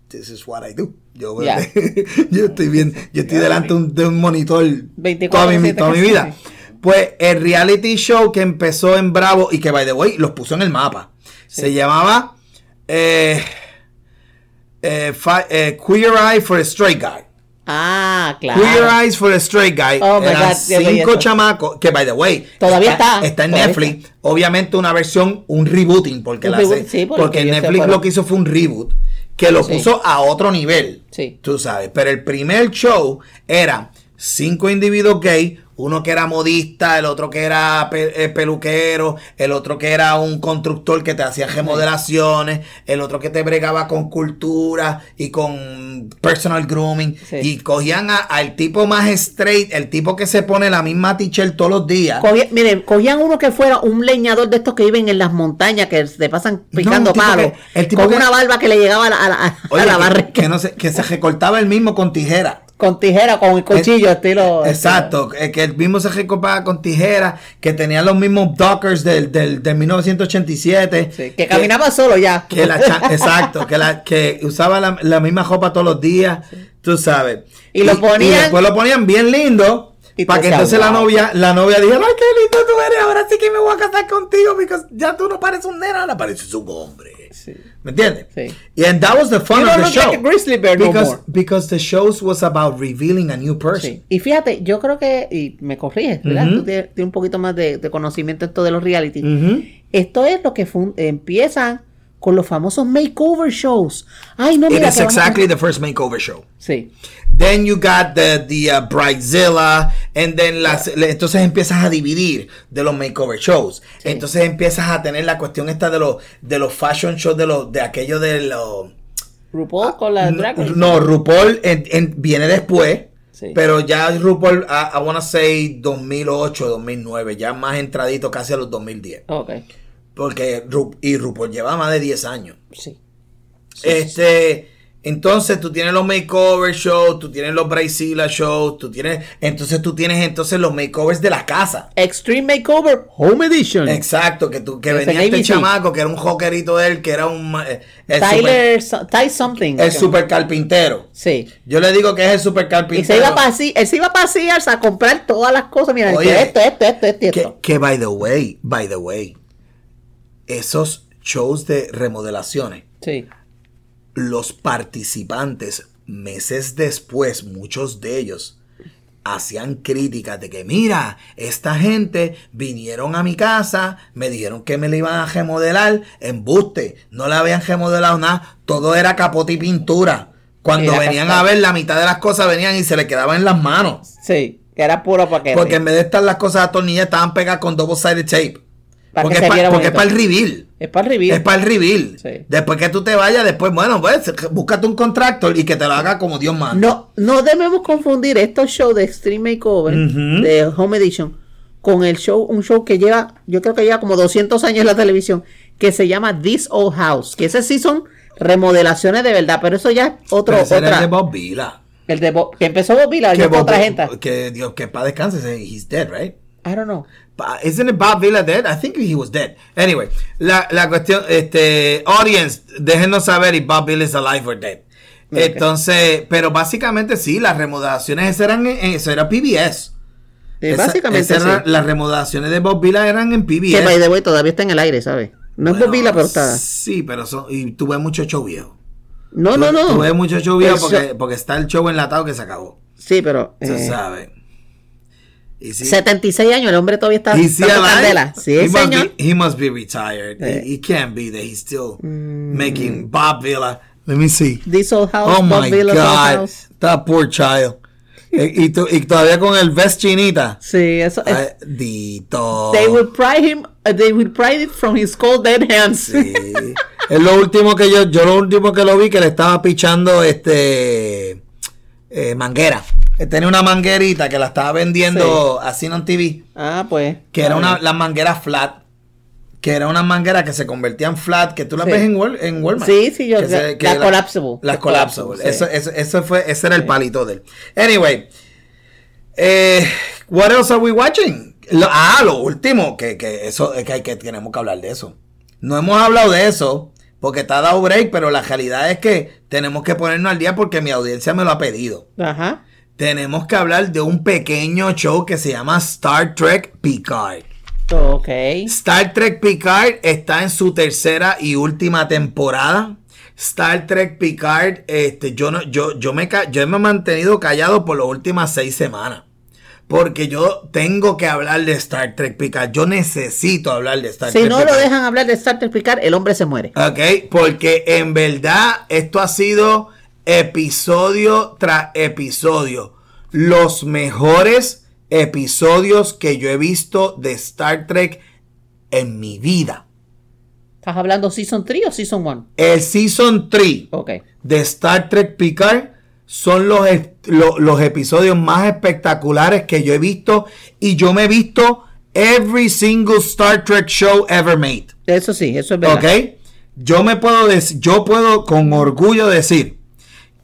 This is what I do. Yo, yo estoy bien, yo estoy delante un- de un monitor 24/7 toda mi, toda mi vida. Pues el reality show que empezó en Bravo y que by the way los puso en el mapa. Se llamaba eh, eh, fi- eh, Queer Eye for a Straight Guy. Ah, claro. Queer Eyes for a Straight Guy. Oh, my Eran God, cinco chamacos que, by the way, Todavía está, Está en todavía Netflix. Obviamente una versión, un rebooting, porque, Un la reboot, hace- sí, porque Netflix lo que hizo fue un reboot que lo Sí. puso a otro nivel. Sí. Tú sabes. Pero el primer show era cinco individuos gay. Uno que era modista, el otro que era pe- eh, peluquero, el otro que era un constructor que te hacía remodelaciones, el otro que te bregaba con cultura y con personal grooming. Sí. Y cogían al tipo más straight, el tipo que se pone la misma t-shirt todos los días. Cogí- miren, cogían uno que fuera un leñador de estos que viven en las montañas, que se pasan picando palos, que- el tipo con que- una barba que le llegaba a la, a la- a barriga. que, no se, que se recortaba el mismo con tijera. Con tijera, con el cuchillo, estilo. Exacto, eh, que el mismo se recopaba con tijera, que tenía los mismos Dockers del, del, del 1987. Sí, que caminaba solo ya. Que la exacto, que, la, que usaba la, la misma ropa todos los días, tú sabes. Y lo ponían- después lo ponían bien lindo. Y Para que entonces la novia, la novia dijera, ay, qué lindo tú eres, ahora sí que me voy a casar contigo, porque ya tú no pareces un nena, ahora pareces un hombre. Sí. ¿Me entiendes? Sí. And that was the fun You of the look show. like a grizzly bear no because, more. because the shows was about revealing a new person. Sí. Y fíjate, yo creo que, y me corriges, ¿verdad? Tú tienes, tienes un poquito más de, de conocimiento en esto de los reality. Esto es lo que empiezan con los famosos makeover shows. Ay, no, It mira. is vamos a- exactly the first makeover show. Sí. Then you got the, the uh, Bridezilla, and then las, le- entonces empiezas a dividir de los makeover shows. Entonces empiezas a tener la cuestión esta de los, de los fashion shows, de los, de aquello de los... RuPaul con la drag. Ah, No, RuPaul en- en- viene después, Sí. pero ya RuPaul, I, I wanna say 2008, 2009, ya más entradito casi a los 2010. Ok. Porque Ru- y RuPaul lleva más de 10 años. Sí. Este, entonces tú tienes los makeover shows, tú tienes los Brazilla shows, tú tienes, entonces tú tienes entonces los makeovers de la casa. Extreme Makeover Home Edition. Exacto, que tú, que Ese venía en este chamaco, que era un jokerito de él, que era un eh, Tyler, so- Ty something. super, el super carpintero. Sí. Yo le digo que es el super Y carpintero. se iba para él se iba para Sears a comprar todas las cosas. Mira, Oye, esto, esto, esto, esto, y que, esto. que by the way, by the way, esos shows de remodelaciones, Sí. los participantes, meses después, muchos de ellos, hacían críticas de que, mira, esta gente vinieron a mi casa, me dijeron que me la iban a remodelar, embuste, no la habían remodelado nada, todo era capote y pintura. Cuando Era venían a ver, la mitad de las cosas venían y se le quedaban en las manos. Sí. Que era puro paquete. Porque en vez de estar las cosas atornilladas, estaban pegadas con double sided tape. Para porque que se es pa- viera porque es bonito. para el reveal. Es para el review. Es para el reveal. Sí. Después que tú te vayas, después, bueno, pues, búscate un contractor y que te lo haga como Dios manda. No, no debemos confundir estos shows de Extreme Makeover, de Home Edition, con el show, un show que lleva, yo creo que lleva como 200 años en la televisión, que se llama This Old House, que ese sí son remodelaciones de verdad, pero eso ya es otro, ese era el de Bob Vila. el de Bob- que empezó Bob Vila, Que, Bob- otra gente. que Dios, que para descanse, he's dead, right? I don't know. Isn't it Bob Vila dead? I think he was dead. Anyway, la, la cuestión, este, audience, déjenos saber if Bob Vila is alive or dead. Ok. Entonces, pero básicamente sí, las remodelaciones esas eran, en- eso era PBS. Eh, Esa- básicamente era- sí. las remodelaciones de Bob Vila eran en PBS. Que by the way todavía está en el aire, ¿sabes? No es Bueno, Bob Vila, pero está. Sí, pero son, y tuve mucho show viejo. No, no, no. Tuve mucho show viejo porque, porque está el show enlatado que se acabó. Sí, pero. Tú eh, sabes. Y sí, 76 años, el hombre todavía está. Alive? candela. Sí, he, must señor. be, he must be retired. Eh. He, he can't be that he's still Mm. making Bob Villa. Let me see. This old house, Oh Bob my Villa's God. house. That poor child. Eh, y, todavía con el vest chinita. Sí, eso es. Dito. They will pry him, uh, they will pry it from his cold dead hands. Sí. es lo último que yo, yo lo último que lo vi que le estaba pichando este eh, manguera. Él tenía una manguerita que la estaba vendiendo así en TV. ah, pues. Que era una, las mangueras flat. Que era una manguera que se convertía en flat, que tú las Sí. ves en, Wal- en Walmart. Sí, sí, yo- Que se- que la la- collapsible. Las La collapsible. collapsible, Eso, sí. eso, eso fue, ese era el palito de él. Anyway. Eh, what else are we watching? Lo- ah, lo último, que, que eso es que, que tenemos que hablar de eso. No hemos hablado de eso porque está dado break, pero la realidad es que tenemos que ponernos al día porque mi audiencia me lo ha pedido. Ajá. Tenemos que hablar de un pequeño show que se llama Star Trek Picard. Ok. Star Trek Picard está en su tercera y última temporada. Star Trek Picard, este, yo no, yo, yo me, ca- yo me he mantenido callado por las últimas seis semanas. Porque yo tengo que hablar de Star Trek Picard. Yo necesito hablar de Star Si Trek no lo dejan hablar de Star Trek Picard, el hombre se muere. Ok, porque en verdad esto ha sido episodio tras episodio. Los mejores episodios que yo he visto de Star Trek en mi vida. ¿Estás hablando Season 3 o Season 1? El Season 3 Ok. de Star Trek Picard son los, los episodios más espectaculares que yo he visto y yo me he visto every single Star Trek show ever made. Eso sí, eso es verdad. ¿Ok? Yo me puedo decir, yo puedo con orgullo decir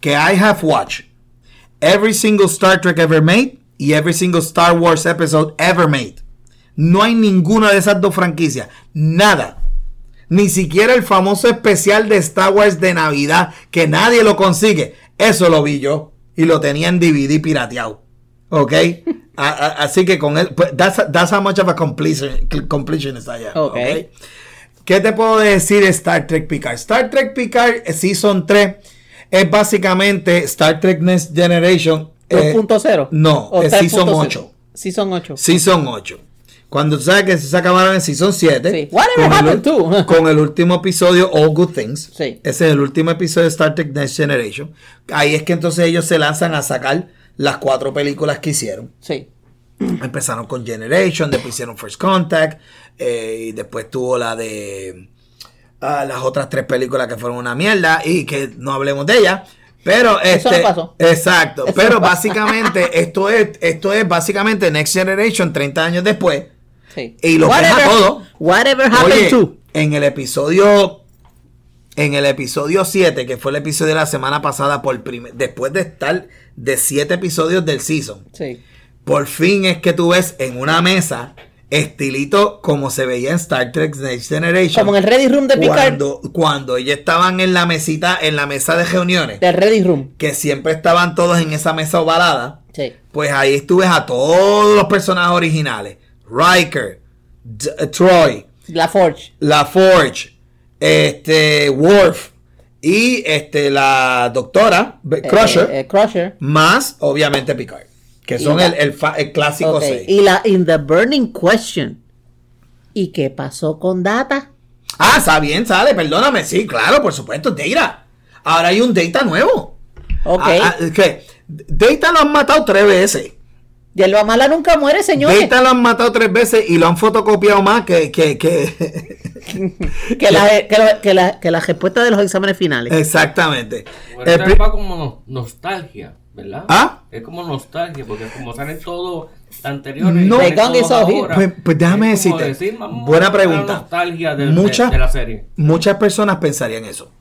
que I have watched every single Star Trek ever made y every single Star Wars episode ever made. No hay ninguna de esas dos franquicias. Nada. Ni siquiera el famoso especial de Star Wars de Navidad, que nadie lo consigue. Eso lo vi yo. Y lo tenía en DVD pirateado. ¿Ok? A- a- así que con él, pues, that's, that's how much of a completion, completionist I am, Ok. ¿Qué te puedo decir de Star Trek Picard? Star Trek Picard eh, Season 3 es básicamente Star Trek Next Generation. eh, 2.0. no, ¿O es 3.0? Season 8. Season 8. Season 8. Cuando tú sabes que se acabaron en Season 7. Sí. Whatever con, el, happened to? con el último episodio, All Good Things. Sí. Ese es el último episodio de Star Trek Next Generation. Ahí es que entonces ellos se lanzan a sacar las cuatro películas que hicieron. Sí. Empezaron con Generation, después hicieron First Contact, eh, y después tuvo la de ah, las otras tres películas que fueron una mierda y que no hablemos de ellas. Pero Eso este, no pasó. Exacto. Eso pero no pasó. básicamente esto es, esto es básicamente Next Generation 30 años después. Sí. Y lo deja todo. Whatever happened Oye, to. en el episodio en el episodio 7, que fue el episodio de la semana pasada, por después de estar de 7 episodios del season, Sí. por fin es que tú ves en una mesa estilito como se veía en Star Trek Next Generation. Como en el Ready Room de Picard. cuando, cuando ellos estaban en la mesita, en la mesa de reuniones, Del Ready Room. que siempre estaban todos en esa mesa ovalada. Sí. Pues ahí estuve a todos los personajes originales. Riker, D- eh, Troy, La Forge. La Forge, este, Worf y este, la doctora Crusher, Eh, eh, Crusher. más obviamente Picard, que son la- el, el clásico Ok, 6. Y la In the Burning Question. ¿Y qué pasó con Data? Ah, está bien, sale, perdóname, sí, claro, por supuesto, Data. Ahora hay un Data nuevo. Ok. Ah, ah, ¿qué? Data lo han matado tres veces. Y el mala nunca muere, señores. Data lo han matado tres veces y lo han fotocopiado más que... que, que... Que la, que, la, que, la, que la respuesta de los exámenes finales. Exactamente. Es como no- nostalgia, ¿verdad? ¿Ah? Es como nostalgia, porque como salen todos anteriores. No. ahora, Pues- pues déjame es decirte, decir, buena pregunta. nostalgia del- Muchas- de, de la serie. Muchas personas pensarían eso.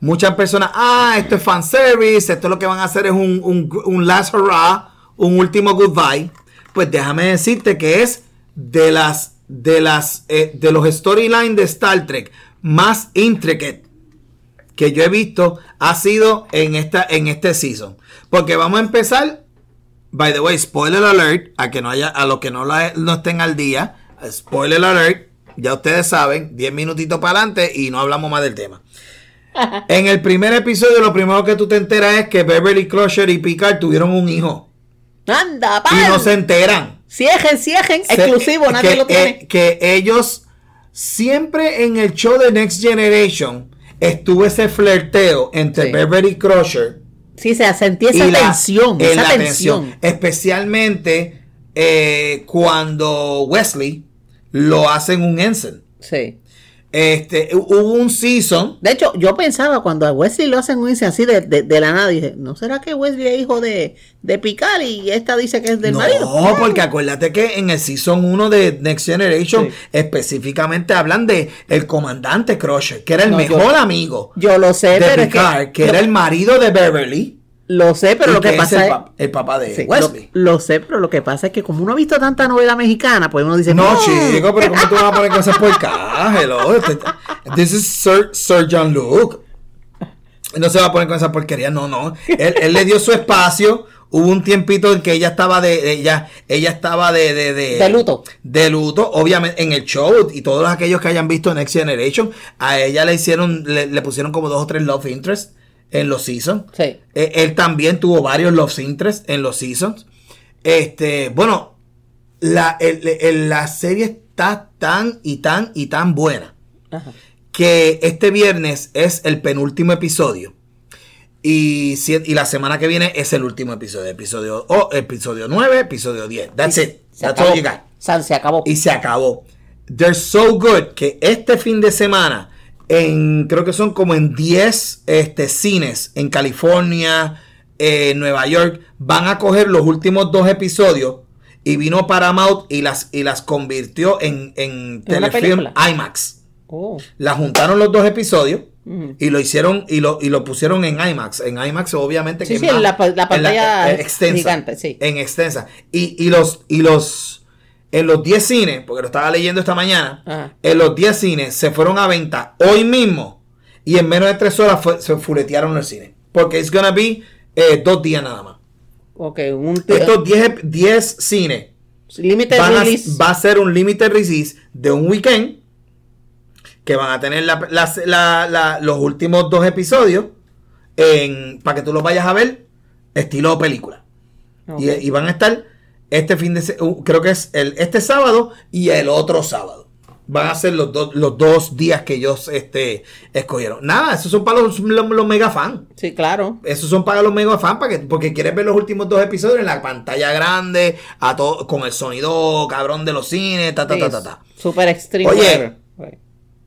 Muchas personas, ah, esto es fanservice, esto lo que van a hacer es un, un, un last hurrah, un último goodbye. Pues déjame decirte que es de las de las eh, de los storylines de Star Trek más intricate que yo he visto ha sido en esta en este season. Porque vamos a empezar By the way, spoiler alert, a que no haya, a los que no, la- no estén al día, spoiler alert, ya ustedes saben, 10 minutitos para adelante y no hablamos más del tema. En el primer episodio, lo primero que tú te enteras es que Beverly Crusher y Picard tuvieron un hijo. ¡Anda, Y no pan! se enteran. Ciejen, ciejen. Se- Exclusivo, que, nadie lo tiene. eh, que ellos, siempre en el show de Next Generation, estuvo ese flirteo entre Sí. Beverly Crusher Sí, se sentía esa la- tensión. en Esa la tensión. Especialmente eh, cuando Wesley lo hacen un ensign. Sí. Este, hubo un season. De hecho, yo pensaba cuando a Wesley lo hacen un así de, de, de la nada, dije, ¿no será que Wesley es hijo de, de Picard y esta dice que es del no, marido? porque acuérdate que en el season 1 de Next Generation Sí. específicamente hablan de el comandante Crusher, que era el No, yo- mejor amigo Yo lo sé, de pero Picard, es que, que, era el marido de Beverly. Lo sé, pero lo que, pasa el, es, pa- el papá de sí, lo, Wesley. lo sé, pero lo que pasa es que como uno ha visto tanta novela mexicana, pues uno dice, No, chico, pero ¿cómo tú vas a poner cosas por acá? Hello, This is Sir, Sir John Luke. No se va a poner con esa porquería, no, no. Él, él le dio su espacio. Hubo un tiempito en que ella estaba de, de- ella, ella estaba de, de, de, De luto. De luto, obviamente, en el show y todos aquellos que hayan visto Next Generation, a ella le hicieron, le, le pusieron como dos o tres love interests en los seasons. Sí. Eh, él también tuvo varios love interests en los seasons. Este, bueno, la, el- el- la serie está tan y tan y tan buena Ajá. que este viernes es el penúltimo episodio. Y, y la semana que viene es el último episodio. Episodio, oh, episodio 9, episodio 10. That's it. Se That's acabó. all you got. San- se acabó. Y se acabó. They're so good que este fin de semana, en creo que son como en 10 este, cines en California, eh, Nueva York, van a coger los últimos dos episodios y vino Paramount y las, y las convirtió en, en ¿En una telefilm? IMAX. Oh. La juntaron los dos episodios Y lo hicieron y lo, y lo pusieron en IMAX. En IMAX, obviamente, Sí, que sí, más- la en pantalla en extensa. gigante, sí. En extensa. Y, y los, y los, en los 10 cines, porque lo estaba leyendo esta mañana, Ajá. en los 10 cines se fueron a venta hoy mismo. Y en menos de 3 horas fue- se fuletearon el cine. Porque it's gonna be eh, dos días nada más. Ok, un Estos 10, 10 cines límite van a- release. va a ser un limited release de un weekend que van a tener la- las- la- la- los últimos dos episodios en, para que tú los vayas a ver estilo película. Y van a estar este fin de uh, creo que es el, este sábado y el otro sábado. Van a ser los, dos los dos días que ellos este, escogieron. Nada, esos son para los, los, los mega fans. Sí, claro. Esos son para los mega fans para que, porque quieres ver los últimos dos episodios en la pantalla grande, a todo, con el sonido cabrón de los cines, ta ta ta ta ta. Super extreme. Oye.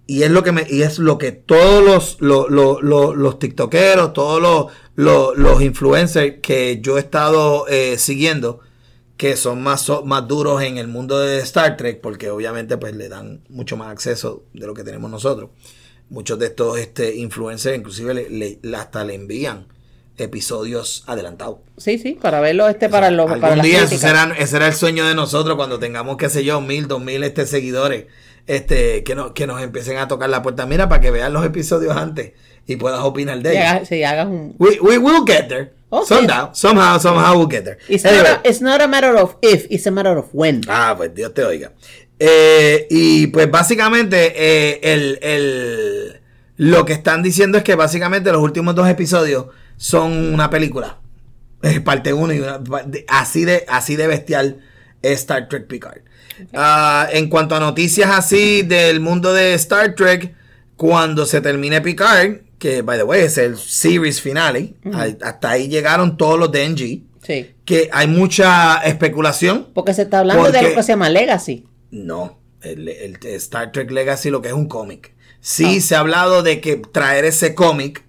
Y es lo que me, y es lo que todos los, los, los, los- los tiktokeros, todos los, los, los influencers que yo he estado eh, siguiendo, que son más, más duros en el mundo de Star Trek, porque obviamente pues le dan mucho más acceso de lo que tenemos nosotros. Muchos de estos este, influencers inclusive le, le- hasta le envían episodios adelantados. Sí, sí, para verlo este para los para Algún día eso será, ese será el sueño de nosotros cuando tengamos, qué sé yo, mil, dos mil este, seguidores, este, que, no, que nos empiecen a tocar la puerta. Mira, para que vean los episodios antes y puedas opinar de ellos. si hagas un We, we will get there. Sí. somehow, somehow, somehow we'll get there. It's, Anyway. not a, it's not a matter of if, it's a matter of when. Ah, pues Dios te oiga. Eh, y pues básicamente eh, el, el- lo que están diciendo es que básicamente los últimos dos episodios son una película. Es parte 1 y una, así de así de bestial es Star Trek Picard. Ah, en cuanto a noticias así del mundo de Star Trek, cuando se termine Picard, que by the way es el series finale, hasta ahí llegaron todos los de NG, Sí. que hay mucha especulación. Porque se está hablando de lo que se llama Legacy. No, el, el Star Trek Legacy lo que es un cómic. Sí se ha hablado de que traer ese cómic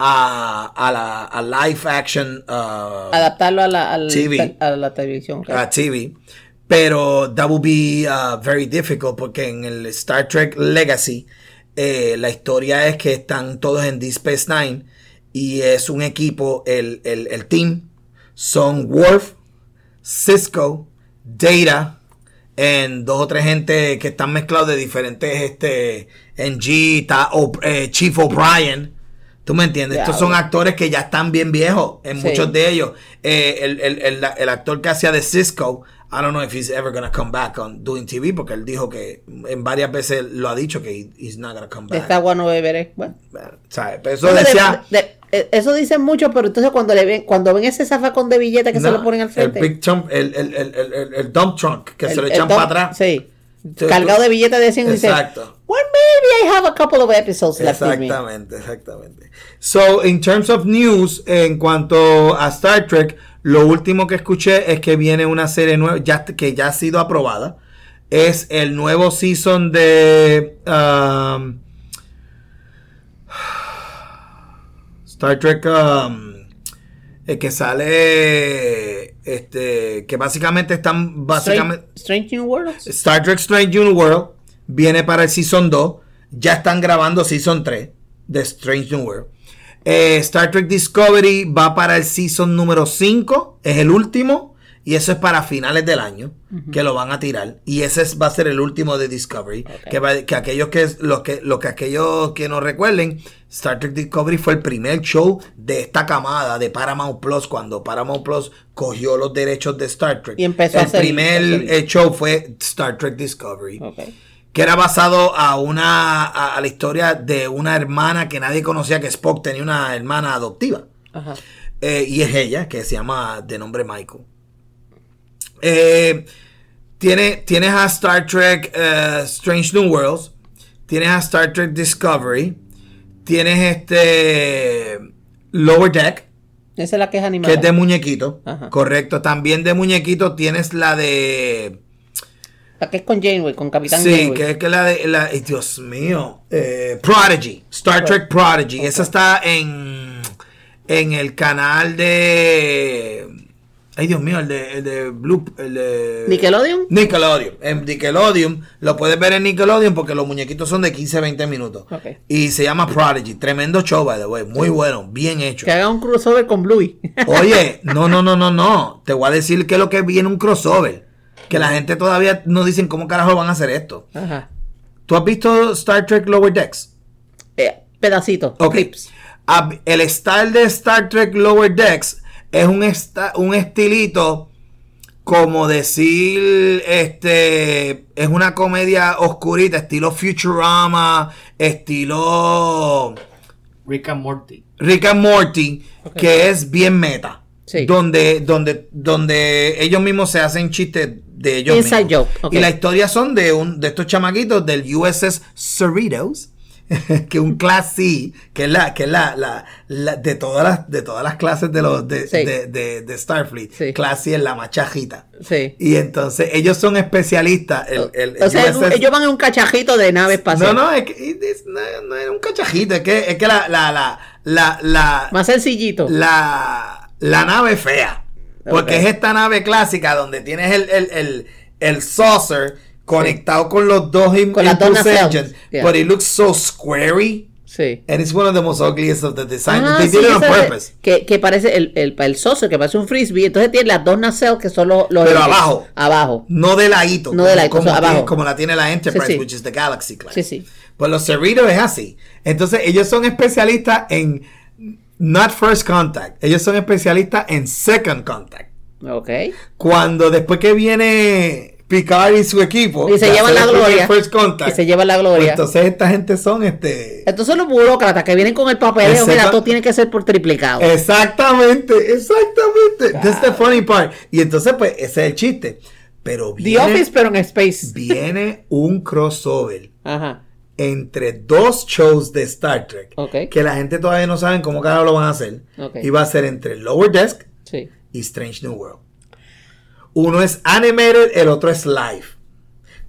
a, a la a live action uh, Adaptarlo a la, al- TV. a la televisión. a TV, pero that would be uh, very difficult porque en el Star Trek Legacy eh, la historia es que están todos en Deep Space Nine y es un equipo, el, el, el team son Worf, Cisco, Data, en dos o tres gente que están mezclados de diferentes, este, NG, está O- eh, Chief O'Brien. ¿Tú me entiendes? Estos son bueno. actores que ya están bien viejos, en Sí. muchos de ellos. Eh, el, el- el- el actor que hacía de Cisco, I don't know if he's ever gonna come back on doing TV, porque él dijo que en varias veces lo ha dicho que he- he's not gonna come De back. esta agua no beberé. Bueno. ¿Sabes? Pero eso Bueno, de- decía... de- eh, eso dicen mucho, pero entonces cuando le ven, cuando ven ese zafacón de billetes que se No, lo ponen al frente. El, big trunk, el, el, el, el, dump trunk, que se lo echan top- para atrás. Sí. Tú- Cargado tú- de billetes de 100 y dice, Exacto. well, maybe I have a couple of episodes left. Exactamente, exactamente. So, in terms of news, en cuanto a Star Trek, lo último que escuché es que viene una serie nueva, ya, que ya ha sido aprobada. Es el nuevo season de um, Star Trek, um, el que sale, este, que básicamente están, básicamente... Strange, Strange New Worlds. Star Trek Strange New World viene para el Season 2. Ya están grabando Season 3 de Strange New World. Eh, Star Trek Discovery va para el Season número 5. Es el último. Y eso es para finales del año. Que lo van a tirar. Y ese es- va a ser el último de Discovery. Que, va- que aquellos que, los que, los que aquellos que no recuerden, Star Trek Discovery fue el primer show de esta camada de Paramount Plus. Cuando Paramount Plus cogió los derechos de Star Trek. Y empezó el a primer hacer- eh, show fue Star Trek Discovery. Que era basado a una a, a la historia de una hermana que nadie conocía que Spock tenía una hermana adoptiva Ajá. Eh, y es ella que se llama de nombre Michael. Eh, tiene, tienes a Star Trek eh, Strange New Worlds, tienes a Star Trek Discovery, tienes este Lower Deck, Esa es la que es que animada. es de muñequito, Ajá. correcto. También de muñequito tienes la de La que es con Janeway, con Capitán Sí, Janeway. que es que la de. La, ay, Dios mío. eh, Prodigy. Star Trek Prodigy. Esa está en. En el canal de. Ay, Dios mío, el de, el de Blue. El de. Nickelodeon. Nickelodeon. En Nickelodeon lo puedes ver en Nickelodeon porque los muñequitos son de 15 20 minutos. Y se llama Prodigy. Tremendo show, by the way. Muy bueno, bien hecho. Que haga un crossover con Bluey. Oye, no, no, no, no, no. Te voy a decir que es lo que viene un crossover. Que la gente todavía no dicen cómo carajo van a hacer esto. Ajá. ¿Tú has visto Star Trek Lower Decks? Eh, pedacito. Ok. Clips. Ab- El style de Star Trek Lower Decks es un, esta- un estilito como decir, este, es una comedia oscurita, estilo Futurama, estilo Rick and Morty. Rick and Morty, que es bien meta. Sí. Donde, donde, donde ellos mismos se hacen chistes de ellos Inside mismos. joke, ok. Y la historia son de un, de estos chamaquitos del USS Cerritos, que un class C, que es la, que es la, la, la- de todas las, de todas las clases de los, de, Sí. de, de- de Starfleet. Sí. Class C es la machajita. Sí. Y entonces ellos son especialistas. El, el- o sea, USS ellos van en un cachajito de nave no, espacial. no, es que es- no, no es un cachajito, es que, es que la, la, la, la, la, Más sencillito. la, la nave fea. Porque es esta nave clásica donde tienes el, el, el, el saucer conectado con los dos Con engines. Yeah. But it looks so squarey. Sí. And it's one of the most ugliest of the design. Ah, They sí, did it on purpose. Que, que parece el, el, el socio, que parece un frisbee. Entonces tiene las dos nacelles que son los. los Pero abajo. Abajo. No de ladito. No de ladito, como, o sea, tiene- abajo. como la tiene la Enterprise, sí. which is the Galaxy class. Sí, sí. Pues los Cerritos es así. Entonces, ellos son especialistas en not first contact. Ellos son especialistas en second contact. Ok. Cuando después que viene Picard y su equipo, Y se llevan la gloria. First contact, Y se llevan la pues gloria. entonces esta gente son este. Entonces los burócratas que vienen con el papeleo, Ese mira, todo tiene que ser por triplicado. Exactamente, exactamente. That's the funny part. Y entonces, pues, ese es el chiste. Pero The viene, Office, pero en space. viene un crossover Ajá. Entre dos shows de Star Trek que la gente todavía no sabe cómo carajo lo van a hacer. Y va a ser entre Lower Desk Sí. y Strange New World. Uno es animated, el otro es live.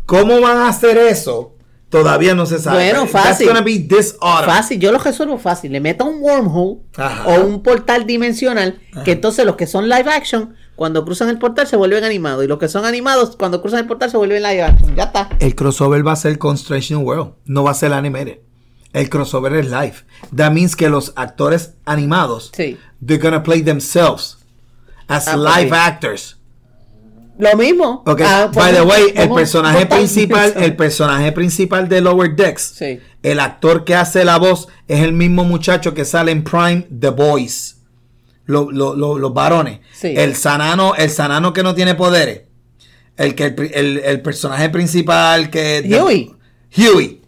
¿Cómo van a hacer eso? Todavía no se sabe. Bueno, That's fácil. gonna be this. Fácil, yo lo resuelvo fácil. Le meto un wormhole Ajá. o un portal dimensional que entonces los que son live action, cuando cruzan el portal se vuelven animados. Y los que son animados, cuando cruzan el portal se vuelven live action. Ya está. El crossover va a ser con Strange New World. No va a ser animated. El crossover es live. That means que los actores animados, Sí. they're gonna play themselves as Ah, pues live actors. Lo mismo. Ok, Ah, by the vamos- way, el personaje principal, el personaje principal de Lower Decks, Sí. el actor que hace la voz es el mismo muchacho que sale en Prime The Boys. Lo- lo- lo- los varones. Sí. El sanano, el sanano que no tiene poderes. El que el, el- el personaje principal que Huey. Huey.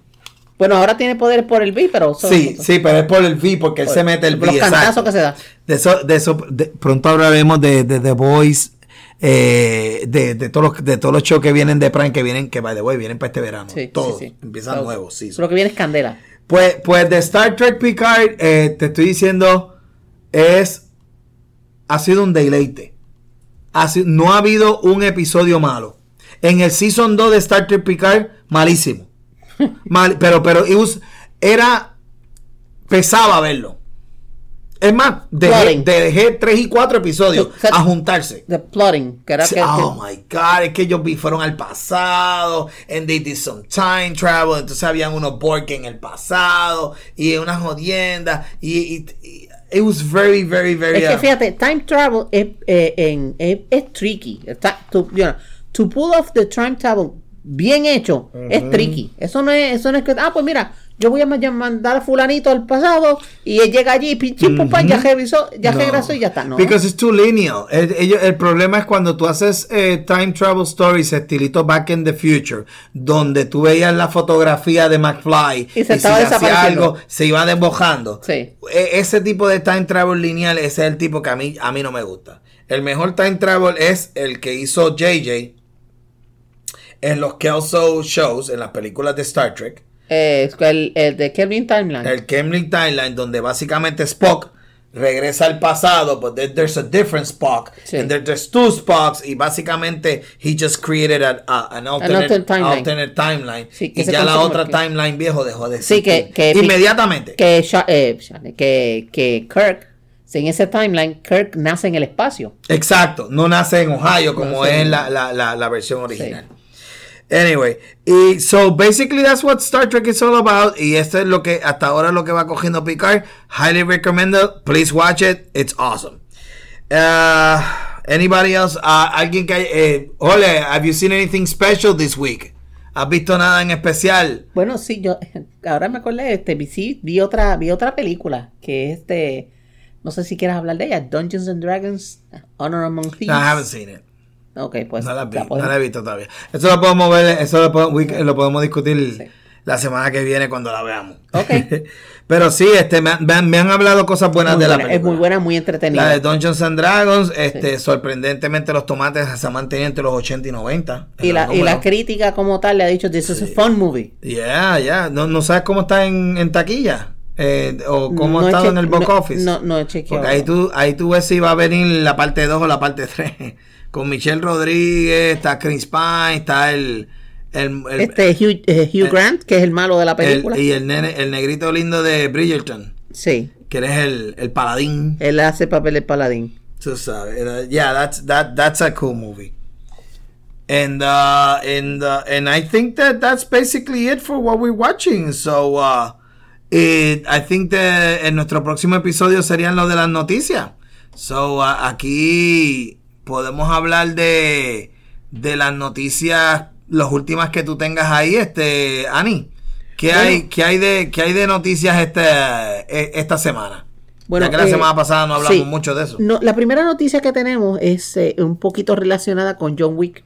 Bueno, ahora tiene poderes por el B, pero... Sí, sí, pero es por el V porque él se mete el V. los cantazos que se da. De eso, de eso, de- pronto hablaremos de, de The Boys, eh, de, de todos los, de todos los shows que vienen de Prime, que vienen, que by the way, vienen para este verano. Sí, Todos sí, sí. empiezan nuevos, sí. Lo que viene es candela. Pues, pues de Star Trek Picard, eh, te estoy diciendo, es, ha sido un deleite. Ha sido- no ha habido un episodio malo. En el Season 2 de Star Trek Picard, malísimo. Mal- pero, pero, was- era, pesaba verlo. Es más, dejé, dejé 3 y 4 episodios a juntarse. The plotting. Que era Sí, que, oh my god, es que ellos fueron al pasado, and they did some time travel, entonces habían unos Borg en el pasado, y una jodienda, y, y- y- it was very, very, very... Es que uh, fíjate, time travel es, eh, en- es, es tricky. Está, to, you know, to pull off the time travel bien hecho es tricky. Eso no es, eso no es que, ah, pues mira, yo voy a ma- mandar a fulanito al pasado y él llega allí, pinche pupa, ya revisó, ya no. regresó y ya está. No. Because it's too linear. El, problema es cuando tú haces eh, time travel stories estilito Back in the Future, donde tú veías la fotografía de McFly Y se si estaba desapareciendo. algo, se iba desbojando. Sí. E- ese tipo de time travel lineal ese es el tipo que a mí, a mí no me gusta. El mejor time travel es el que hizo JJ en los Kelso shows, en las películas de Star Trek. Eh, el, el de Kevin Timeline. El Kemlin Timeline, donde básicamente Spock regresa al pasado, but there- there's a different Spock, Sí. and there- there's two Spocks, y básicamente he just created a- a- an alternate, alternate timeline. alternate timeline, Sí, que y ya la otra timeline viejo dejó de Sí, existir. que, que inmediatamente. que, eh, que, que Kirk En ese timeline, Kirk nace en el espacio. Exacto, no nace en Ohio como No es la, la, la, la versión original. Anyway, y so basically that's what Star Trek is all about. Y esto es lo que hasta ahora lo que va cogiendo Picard. Highly recommended. Please watch it. It's awesome. Uh, anybody else? Uh, alguien que eh, Ole, have you seen anything special this week? ¿Has visto nada en especial? Bueno, sí, yo ahora me acordé, este, vi, sí, vi otra, vi otra película que es de, no sé si quieres hablar de ella, Dungeons and Dragons, Honor Among Thieves. No, I haven't seen it. Ok, pues No la, vi- la no la he visto todavía. Eso lo podemos ver, eso lo podemos, lo podemos discutir Sí. la semana que viene cuando la veamos. Ok. Pero sí, este, me, han- me han- hablado cosas buenas muy de la película. es muy buena, muy entretenida. La de Dungeons and Dragons, este, sorprendentemente los tomates se han mantenido entre los 80 y 90. en y, la, y la crítica como tal le ha dicho, this is a fun movie. Yeah, yeah. No, no sabes cómo está en, en taquilla. Eh, o cómo No ha estado en el box no- office. No, no he chequeado. Porque ahí tú, ahí tú ves si va a venir la parte 2 o la parte 3. Con Michelle Rodríguez, está Chris Pine, está el. el, el- Este Hugh, eh, Hugh Grant, que es el malo de la el- película. y el, nene, el negrito lindo de Bridgerton, sí, que eres el, el paladín. él hace papel de paladín. Tú sabes. Uh, yeah, that's that that's a cool movie. And uh and uh, and I think that that's basically it for what we're watching. So uh it, I think that en nuestro próximo episodio serían lo de las noticias. So uh, aquí podemos hablar de de las noticias las últimas que tú tengas ahí, este Ani. ¿Qué Bueno. hay qué hay de qué hay de noticias este eh, esta semana? Bueno, ya que la eh, semana pasada no hablamos sí. mucho de eso. No, la primera noticia que tenemos es eh, un poquito relacionada con John Wick.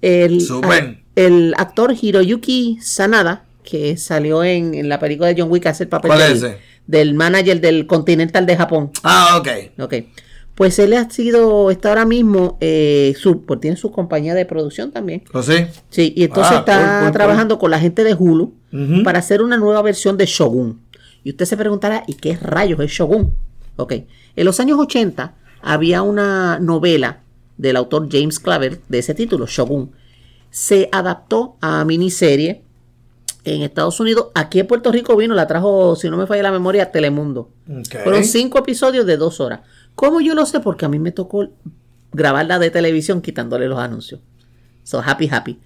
El, Súper. a- el actor Hiroyuki Sanada, que salió en, en la película de John Wick, hace el papel ¿Cuál del, del manager del Continental de Japón. Ah, ok. Ok. Pues él ha sido, está ahora mismo, eh, su, pues tiene su compañía de producción también. ¿O sí? Sí, y entonces Ah, está cool, cool, cool. trabajando con la gente de Hulu para hacer una nueva versión de Shogun. Y usted se preguntará, ¿y qué rayos es Shogun? Ok, en los años 80 había una novela del autor James Claver de ese título, Shogun. Se adaptó a miniserie en Estados Unidos. Aquí en Puerto Rico vino, la trajo, si no me falla la memoria, Telemundo. Fueron cinco episodios de dos horas. ¿Cómo yo lo sé? Porque a mí me tocó grabarla de televisión quitándole los anuncios. So happy, happy.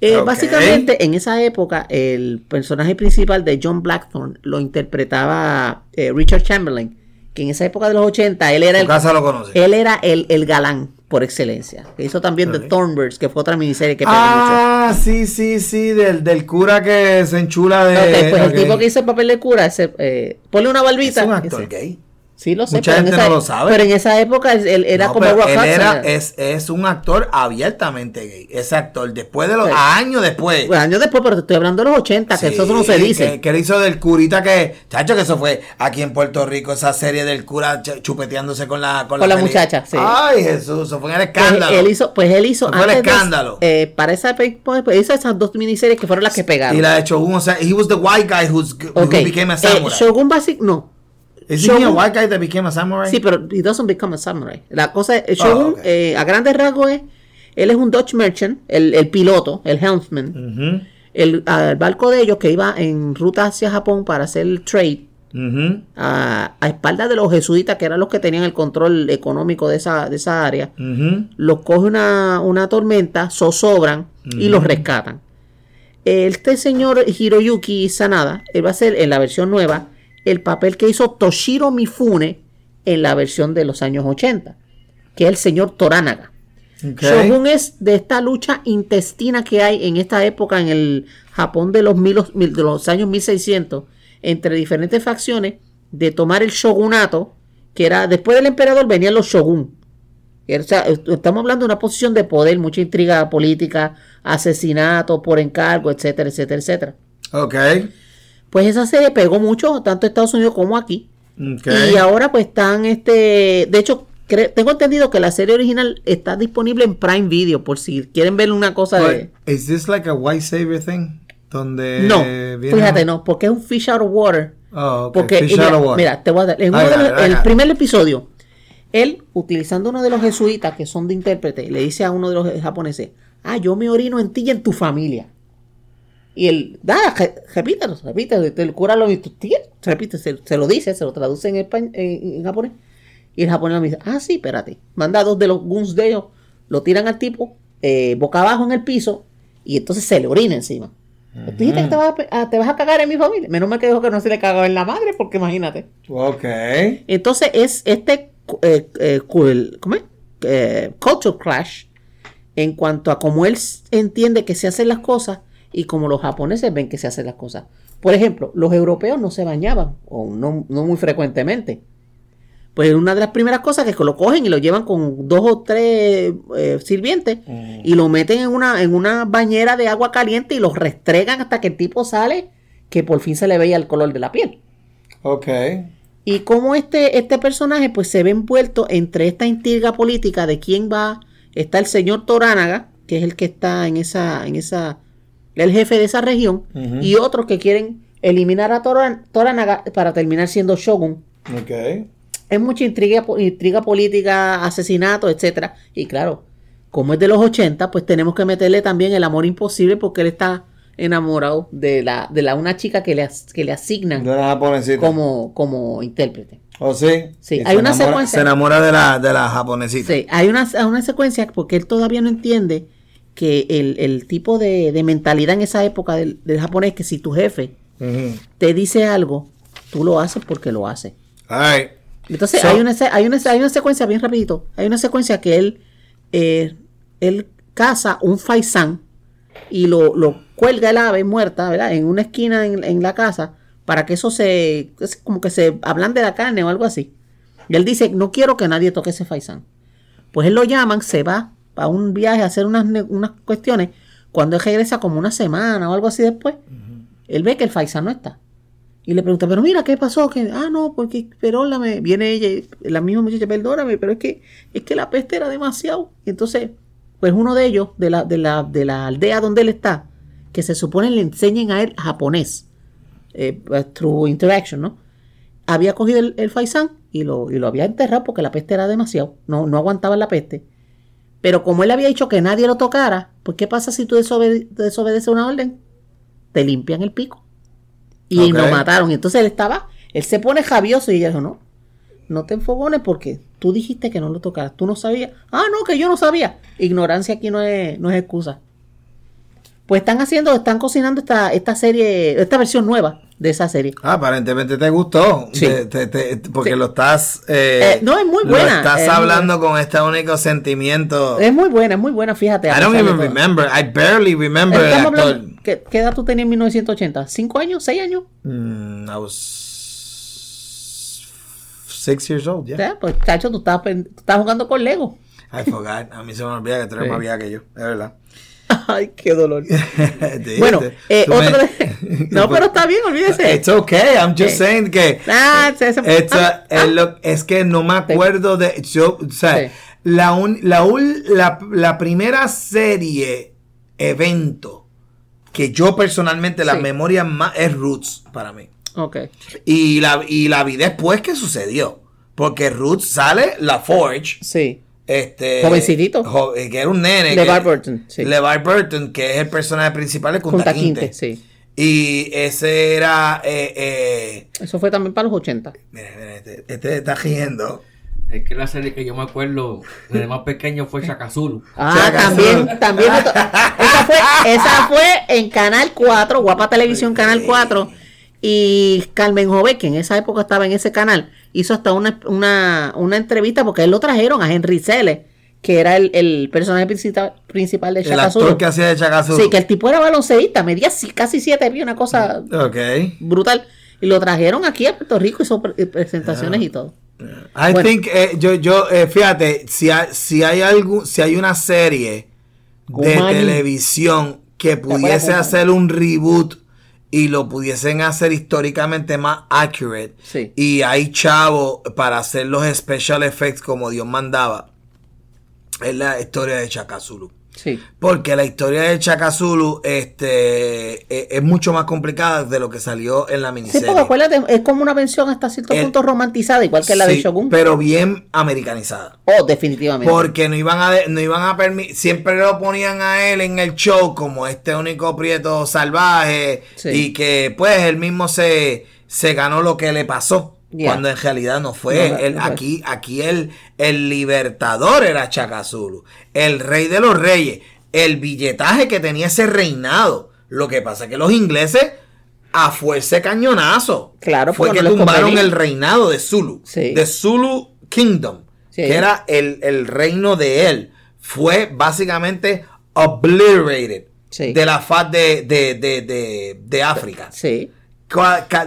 Eh. Básicamente, en esa época, el personaje principal de John Blackthorne lo interpretaba eh, Richard Chamberlain, que en esa época de los 80 él era el, casa lo conoce. él era el, el galán por excelencia. Que hizo también Ok. The Thornbirds, que fue otra miniserie que mucho. Ah, sí, sí, sí, del, del cura que se enchula de... Pues el tipo que hizo el papel de cura, ese, eh, ponle una Es barbita. un actor ese. gay. Sí, lo sé. Mucha gente esa- no lo sabe. Pero en esa época él, era No, como él era, es, es un actor abiertamente gay. Ese actor, después de los Sí. años después. Bueno, años después, pero te estoy hablando de los 80, que eso no se dice. Que, que él hizo del curita que, chacho, que eso fue aquí en Puerto Rico, esa serie del cura ch- chupeteándose con la Con la peli- muchacha, sí. Ay, Jesús, eso fue el Pues escándalo. él hizo, pues él hizo Fue el antes de- escándalo. eh, para esa pues, pues, hizo esas dos miniseries que fueron las que pegaron. Y la de Shogun, o sea, he was the white guy who's, who became a eh, samurai. Shogun Basic, no. Is he a Shogun- white guy that became a samurai? Sí, pero he doesn't become a samurai. La cosa es, Shogun, ok. eh, a grandes rasgos es, él es un Dutch merchant, el, el piloto, el helmsman. Ujú, El, barco de ellos que iba en ruta hacia Japón para hacer el trade, ujú, a, a espaldas de los jesuitas, que eran los que tenían el control económico de esa, de esa área, ujú. los coge una, una tormenta, zozobran y los rescatan. Este señor Hiroyuki Sanada, él va a ser en la versión nueva el papel que hizo Toshiro Mifune en la versión de los años 80, que es el señor Toranaga. Ok. Shogun es de esta lucha intestina que hay en esta época en el Japón de los, mil- de los años 1600 entre diferentes facciones de tomar el shogunato, que era después del emperador venían los shogun. O sea, est- estamos hablando de una posición de poder, mucha intriga política, asesinato por encargo, etcétera, etcétera, etcétera. Ok. Pues esa serie pegó mucho, tanto en Estados Unidos como aquí. Y ahora pues están, este, de hecho, tengo entendido que la serie original está disponible en Prime Video, por si quieren ver una cosa de... Is this like a white savior thing? Donde No, viene- fíjate, no, porque es un fish out of water. Oh. Porque, Fish mira, out of water. mira, te voy a dar, en uno de los- el primer episodio, él, utilizando uno de los jesuitas que son de intérprete, le dice a uno de los japoneses, ah, yo me orino en ti y en tu familia. Y él, da, re- repítelo, repítelo, el cura lo tío, repite, se, se lo dice, se lo traduce en, español, en, en japonés. Y el japonés me dice, ah, sí, espérate. Manda dos de los guns de ellos, lo tiran al tipo, eh, boca abajo en el piso, y entonces se le orina encima. Tú dijiste que te vas, a, ah, te vas, a, cagar en mi familia. Menos mal que dijo que no se le cagaba en la madre, porque imagínate. Ok. Entonces es este eh, eh, ¿cómo es? Eh, culture clash en cuanto a cómo él entiende que se hacen las cosas y cómo los japoneses ven que se hacen las cosas. Por ejemplo, los europeos no se bañaban, o no, no muy frecuentemente. Pues una de las primeras cosas que lo cogen y lo llevan con dos o tres eh, sirvientes mm. y lo meten en una, en una bañera de agua caliente y los restregan hasta que el tipo sale, que por fin se le veía el color de la piel. Ok. Y cómo este, este personaje pues se ve envuelto entre esta intriga política de quién va. Está el señor Toránaga, que es el que está en esa, en esa, el jefe de esa región, y otros que quieren eliminar a Toránaga para terminar siendo shogun. Okay es mucha intriga, intriga política, asesinato, etcétera. Y claro, como es de los 80, pues tenemos que meterle también el amor imposible porque él está enamorado de la, de la una chica que le, que le asignan como, como intérprete. ¿Oh, sí? Sí, hay una secuencia. Se enamora de la, de la japonesita. Sí, hay una, una secuencia porque él todavía no entiende que el, tipo de, mentalidad en esa época del, japonés, que si tu jefe te dice algo, tú lo haces porque lo hace. Ay. Entonces hay, una, hay, una, hay una secuencia, bien rapidito, hay una secuencia que él, eh, él caza un faisán y lo, lo, cuelga el ave muerta, ¿verdad? En una esquina en, la casa para que eso se, es como que se hablan de la carne o algo así. Y él dice, no quiero que nadie toque ese faisán. Pues él lo llaman, se va a un viaje a hacer unas, unas cuestiones. Cuando él regresa como una semana o algo así después, él ve que el faisán no está. Y le pregunta, pero mira, ¿qué pasó? Que, ah, no, porque, perdóname, viene ella, la misma muchacha, perdóname, pero es que, es que la peste era demasiado. Y entonces, pues uno de ellos, de la, de la, de la aldea donde él está, que se supone le enseñen a él japonés, eh, pues, through interaction, ¿no? Había cogido el, el faisán y lo, y lo había enterrado porque la peste era demasiado, no, no aguantaba la peste. Pero como él había dicho que nadie lo tocara, pues ¿qué pasa si tú desobedeces una orden? Te limpian el pico y lo mataron. Y entonces él estaba, él se pone javioso y ella dijo, no, no te enfogones porque tú dijiste que no lo tocaras, tú no sabías. Ah, no, que yo no sabía. Ignorancia aquí no es, no es excusa. Pues están haciendo, están cocinando esta, esta serie, esta versión nueva de esa serie. Ah, aparentemente te gustó. Sí. porque lo estás. Eh, eh, no, es muy buena. estás hablando con este único sentimiento. Es muy buena, es muy buena, fíjate. I don't even remember. I barely remember el actor. ¿qué, edad tú tenías en 1980? ¿Cinco años? ¿Seis años? Mm, I was six years old, yeah. pues, cacho, tú estabas, tú estabas jugando con Lego. I forgot. A mí se me olvida que tú eres más vieja que yo. Es verdad. Ay, qué dolor. bueno, eh, otro de... No, pero está bien, olvídese. It's okay, I'm just saying que... Ah, ah, ah. es que no me acuerdo de... Yo, o sea, la, la, la, primera serie, evento, que yo personalmente, la memoria más es Roots para mí. Ok. Y la, y la vi después que sucedió. Porque Roots sale la Forge. Sí este, Jovencito. Eh, que era un nene. LeVar Burton. Sí. LeVar Burton, que es el personaje principal de Kunta, Quinte. Sí. Y ese era. Eh, eh, Eso fue también para los 80. Mira, mira este, este, está riendo. Es que la serie que yo me acuerdo desde más pequeño fue Chacazulu. Ah, también, también. esa, fue, esa fue en Canal 4, Guapa Televisión Canal 4. Y Carmen Jove, que en esa época estaba en ese canal, hizo hasta una, una, una entrevista porque él lo trajeron a Henry Cele, que era el, el personaje principal, principal de Chacazú. El actor que hacía de Chacazú. Sí, que el tipo era balonceísta, medía casi siete pies, una cosa brutal. Y lo trajeron aquí a Puerto Rico, hizo presentaciones y todo. I think, eh, yo, yo, eh, fíjate, si hay, si hay algo, si hay una serie de televisión que pudiese hacer un reboot y lo pudiesen hacer históricamente más accurate. Y hay chavo para hacer los special effects como Dios mandaba. Es la historia de Porque la historia de Chacazulu este, e, es, mucho más complicada de lo que salió en la miniserie. Sí, porque acuérdate, es como una versión hasta cierto punto romantizada, igual que la de Shogun. Pero bien americanizada. Oh, definitivamente. Porque no iban a, no iban a permitir, siempre lo ponían a él en el show como este único prieto salvaje y que pues él mismo se, se ganó lo que le pasó Cuando en realidad no fue. No, aquí aquí el, el libertador era Chaka Zulu. El rey de los reyes. El billetaje que tenía ese reinado. Lo que pasa es que los ingleses, a fuerza cañonazo, Claro, fue que tumbaron el reinado de Zulu. Sí. De Zulu Kingdom. Sí. Que era el, el reino de él. Fue básicamente obliterated Sí. de la faz de, de, de, de África. Sí.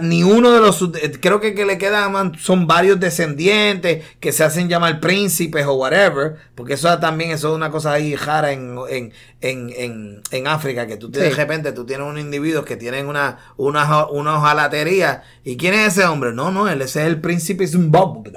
Ni uno de los. eh, Creo que, que le quedan. Son varios descendientes que se hacen llamar príncipes o whatever. Porque eso también eso es una cosa ahí rara en, en, en, en, en África. Que tú te- de Sí. repente tú tienes unos individuos que tienen una, una, una hojalatería. ¿Y quién es ese hombre? No, no, él ese es el príncipe Zimbabwe.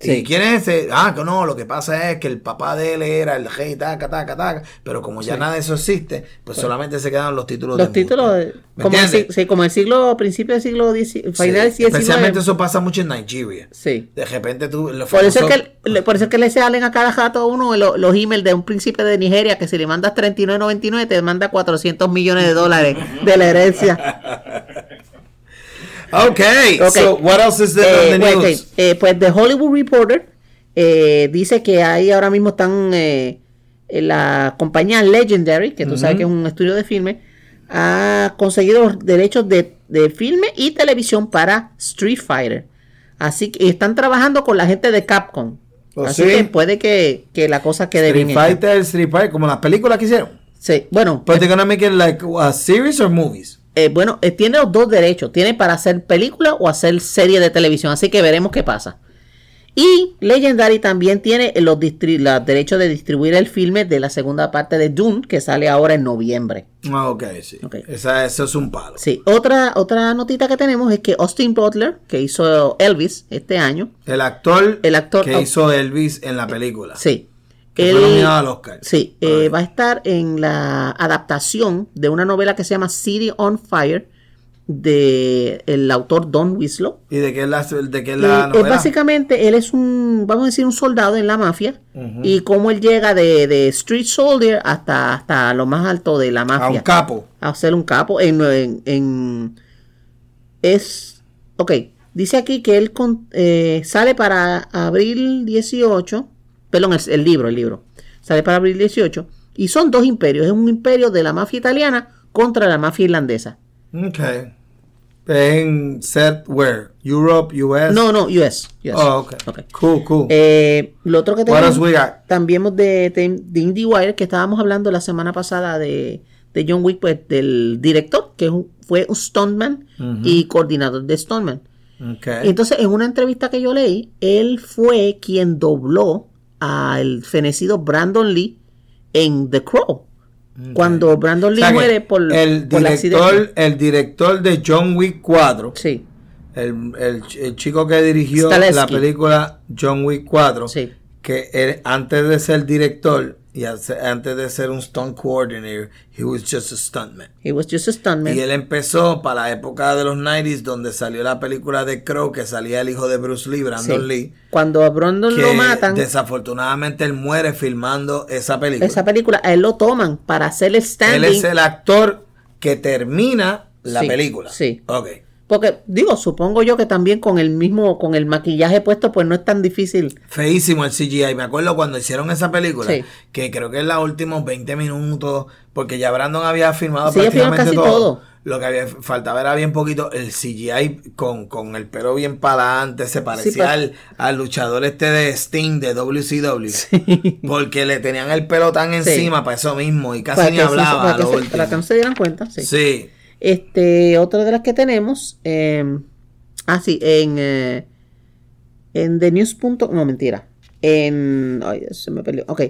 Sí. ¿Y quién es ese? Ah, que no, lo que pasa es que el papá de él era el rey, taca, taca, taca. Pero como ya Sí. nada de eso existe, pues solamente se quedan los títulos Los de títulos, de- ¿Me como, el, sí, como el siglo, principio del siglo XIX, Sí, final del Especialmente eso pasa mucho en Nigeria. Sí. De repente tú. los Por eso, es que, por eso es que le salen a cada rato a uno lo- los emails de un príncipe de Nigeria que si le mandas 39.99 te manda 400 millones de dólares de la herencia. Okay, Ok. so what else is there Eh, on the news? eh, pues The Hollywood Reporter eh, dice que ahí ahora mismo están eh, la compañía Legendary, que tú sabes que es un estudio de filme, ha conseguido los derechos de, de filme y televisión para Street Fighter. Así que están trabajando con la gente de Capcom. ¿Oh, Así sí? que puede que, que la cosa quede Street bien. Fighter, Street Fighter, como las películas que hicieron. Sí, bueno, But they're gonna make it like a series or movies. Eh, bueno, eh, tiene los dos derechos. Tiene para hacer película o hacer serie de televisión. Así que veremos qué pasa. Y Legendary también tiene los, derechos de distribuir el filme de la segunda parte de Dune, que sale ahora en noviembre. Ah, ok, sí. Ok. Esa, eso es un palo. Sí, otra, otra notita que tenemos es que Austin Butler, que hizo Elvis este año, El actor, El actor- que oh. hizo Elvis en la película. sí, él- nominado al Oscar. sí, eh, va a estar en la adaptación de una novela que se llama City on Fire de el autor Don Winslow. ¿Y de qué es la, de qué es Eh, la es novela? básicamente, él es un, vamos a decir, un soldado en la mafia y cómo él llega de, de street soldier hasta, hasta lo más alto de la a un mafia. capo. A ser un capo. En, en- en- es, ok, dice aquí que él con- eh, sale para abril 18, perdón, el, el libro, el libro, sale para abril 18 y son dos imperios, es un imperio de la mafia italiana contra la mafia irlandesa. Ok. En set where? Europe, US. No, no, US. US. Oh, ok. Ok. Cool, cool. Eh, lo otro que tenemos también de, de, de IndieWire, que estábamos hablando la semana pasada de, de John Wick, pues del director, que un- fue un stuntman y coordinador de stuntman. Ok. Entonces, en una entrevista que yo leí, él fue quien dobló al fenecido Brandon Lee en The Crow. Cuando Brandon O Lee sea muere por, el por el director, el director de John Wick 4, Sí, el, el, el chico que dirigió la película John Wick 4, sí. que él, antes de ser director y antes de ser un stunt coordinator, he was just a stuntman. He was just a stuntman. Y él empezó para la época de los 90s, donde salió la película de Crow, que salía el hijo de Bruce Lee, Brandon Sí. Lee. Cuando a Brandon Que lo matan, desafortunadamente él muere filmando esa película. esa película, a él lo toman para hacer el standing. Él es el actor que termina la Sí, película. sí. Ok. Porque, digo, supongo yo que también con el mismo, con el maquillaje puesto, pues no es tan difícil. Feísimo el CGI. Me acuerdo cuando hicieron esa película, Sí. que creo que en los últimos 20 minutos, porque ya Brandon había filmado Sí, prácticamente casi todo. todo. Lo que había faltaba era bien poquito el CGI con, con el pelo bien para adelante. Se parecía pues. al, al luchador este de Sting de WCW. Porque le tenían el pelo tan encima para eso mismo y casi Para ni que, se, hablaba. para a que se- para que no se dieran cuenta, sí. Sí. Este, otra de las que tenemos, eh, ah, sí, en, eh, en The News. No, mentira. En, ay, se me perdió. Ok.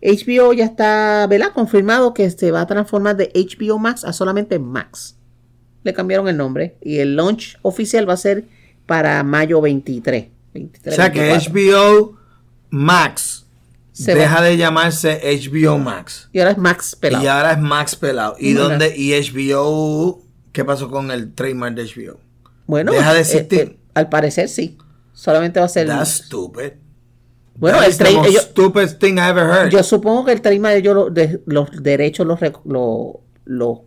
HBO ya está, ¿verdad? Confirmado que se va a transformar de HBO Max a solamente Max. Le cambiaron el nombre. Y el launch oficial va a ser para mayo 23. 23 O sea que 24. HBO Max Se deja va. de llamarse HBO Max. Y ahora es Max pelado. Y ahora es Max Pelado. ¿Y dónde? ¿Y HBO? ¿Qué pasó con el trademark de HBO? Bueno, deja de eh, existir. eh, al parecer sí. Solamente va a ser. That's stupid. Bueno, That el is the trade- most ellos- stupid thing I ever heard. Yo supongo que el tema de ellos, lo- de, los derechos los, lo- lo-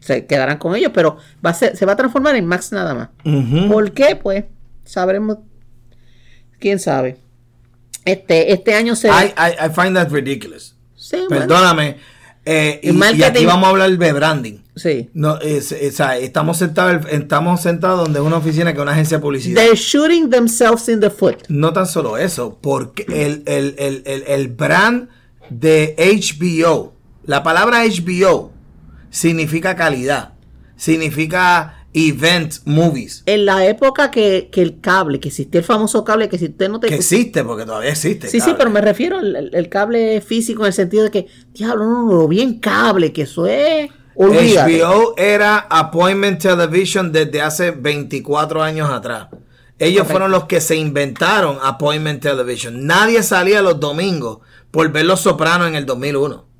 se quedarán con ellos, pero va a ser, se va a transformar en Max nada más. Ujú. ¿Por qué? Pues sabremos. Quién sabe. Este, este año se. I, I, I find that ridiculous. Sí, bueno, Perdóname. eh, y, aquí vamos a hablar de branding. sí. No, es- es- estamos sentados, estamos sentados donde es una oficina que es una agencia de publicidad. They're shooting themselves in the foot. No tan solo eso, porque el, el, el, el, el brand de HBO, la palabra HBO significa calidad, significa event movies, En la época que, que el cable, que existía el famoso cable, que si usted no te. que existe, porque todavía existe. Sí, sí, pero me refiero al el, cable físico en el sentido de que, diablo, no, no, lo vi en cable, que eso es. Olvídate. HBO era Appointment Television desde hace 24 años atrás. Ellos fueron los que se inventaron Appointment Television. Nadie salía los domingos por ver Los Sopranos en el 2001.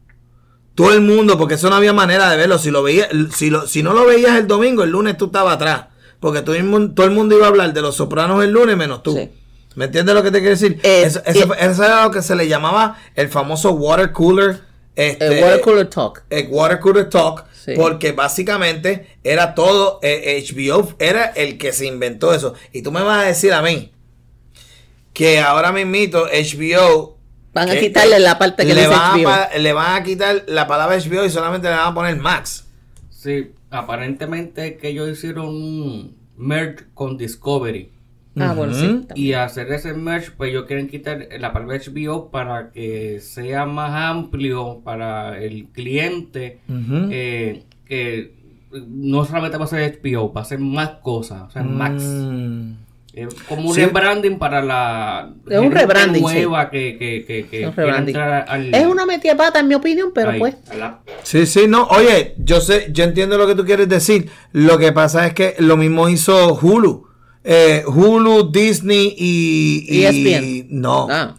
Todo el mundo, porque eso no había manera de verlo. Si lo veía, si, lo- si no lo veías el domingo, el lunes tú estabas atrás. Porque todo el, mundo, todo el mundo iba a hablar de Los Sopranos el lunes menos tú. Sí. ¿Me entiendes lo que te quiero decir? Eh, eso, eso- eh, eso era lo que se le llamaba el famoso water cooler. Este, El water cooler talk. el Water Cooler Talk, Sí. porque básicamente era todo, eh, HBO era el que se inventó eso. Y tú me vas a decir a mí que ahora mismito HBO... Van a quitarle la parte que le dice van, a le van a quitar la palabra HBO y solamente le van a poner Max. Sí, aparentemente que ellos hicieron un merge con Discovery. Ah, bueno, sí. Y hacer ese merge, pues ellos quieren quitar la palabra HBO para que sea más amplio para el cliente. Eh, que no solamente va a ser HBO, va a ser más cosas, o sea, Max. Es como un Sí. rebranding para la Es un gente rebranding, nueva que, que, que, que Es un quiere rebranding. entrar al, Es una metida pata, en mi opinión, pero ahí, pues. la- Sí, sí, no. Oye, yo sé, yo entiendo lo que tú quieres decir. Lo que pasa es que lo mismo hizo Hulu. Eh, Hulu, Disney y, y- ESPN. no. Ah.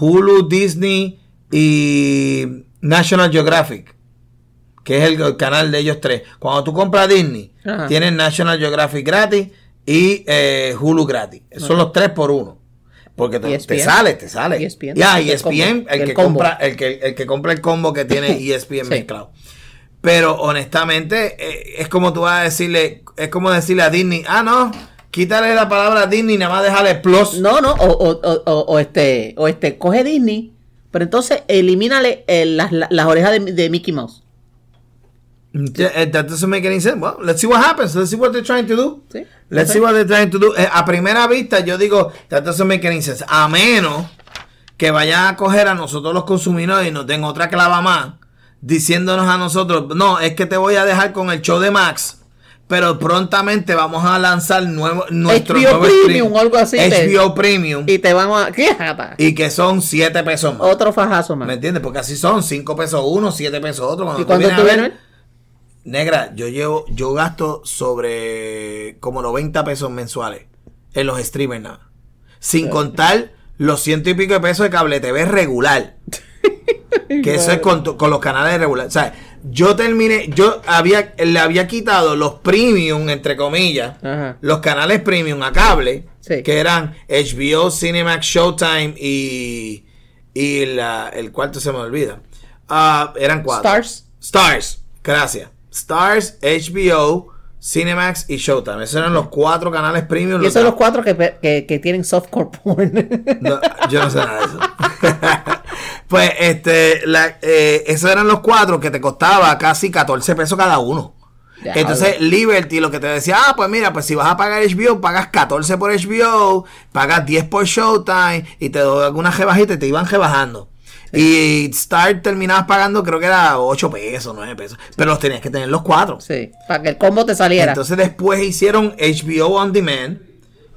Hulu, Disney y National Geographic, que es el, el canal de ellos tres. Cuando tú compras Disney, Ajá. tienes National Geographic gratis y eh, Hulu gratis. Son los tres por uno. Porque te, te sale, te sale. ESPN. Ya, combo. ESPN, el, El que combo. compra, el que, el que compra el combo que tiene E ESPN Sí. mezclado. Pero honestamente, eh, es como tú vas a decirle, es como decirle a Disney, ah, no, quítale la palabra Disney y nada más dejarle plus. No, no, o, o, o, o- este, o este, coge Disney, pero entonces elimínale eh, las, las, las orejas de, de Mickey Mouse. Eh, That doesn't make any sense. Well, let's see what happens. Let's see what they're trying to do. Sí. Let's see what they're trying to do. Eh, a primera vista, yo digo, that doesn't make any sense. A menos que vayan a coger a nosotros los consumidores y nos den otra clava más, diciéndonos a nosotros, no, es que te voy a dejar con el show de Max, pero prontamente vamos a lanzar nuevo, nuestro HBO nuevo Premium o algo así, te- HBO Premium. Y te van a. ¿Qué jata? Y que son 7 pesos más. Otro fajazo más. ¿Me entiendes? Porque así son 5 pesos uno, 7 pesos otro. Cuando ¿Y cuánto tú vienes? Negra, yo llevo, yo gasto sobre como 90 pesos mensuales en los streamers nada. Sin contar los ciento y pico de pesos de cable TV regular. que eso es con, con los canales regulares. O sea, yo terminé, yo había, le había quitado los premium, entre comillas, Ajá. los canales premium a cable, Sí. que eran HBO, Cinemax, Showtime y, y la- el cuarto se me olvida. Ah, eran cuatro. Stars. Stars, gracias. Stars, HBO, Cinemax y Showtime. Esos eran los cuatro canales premium. Y esos son los cuatro que, que, que tienen softcore porn. No, yo no sé nada de eso. pues, este, la, eh, esos eran los cuatro que te costaba casi 14 pesos cada uno. Ya, Entonces, Liberty lo que te decía, ah, pues mira, pues si vas a pagar HBO, pagas 14 por HBO, pagas 10 por Showtime y te doy algunas rebajitas y te iban rebajando. Y Star terminabas pagando, creo que era 8 pesos, 9 pesos. Pero los tenías que tener los cuatro. sí, para que el combo te saliera. Entonces después hicieron HBO On Demand,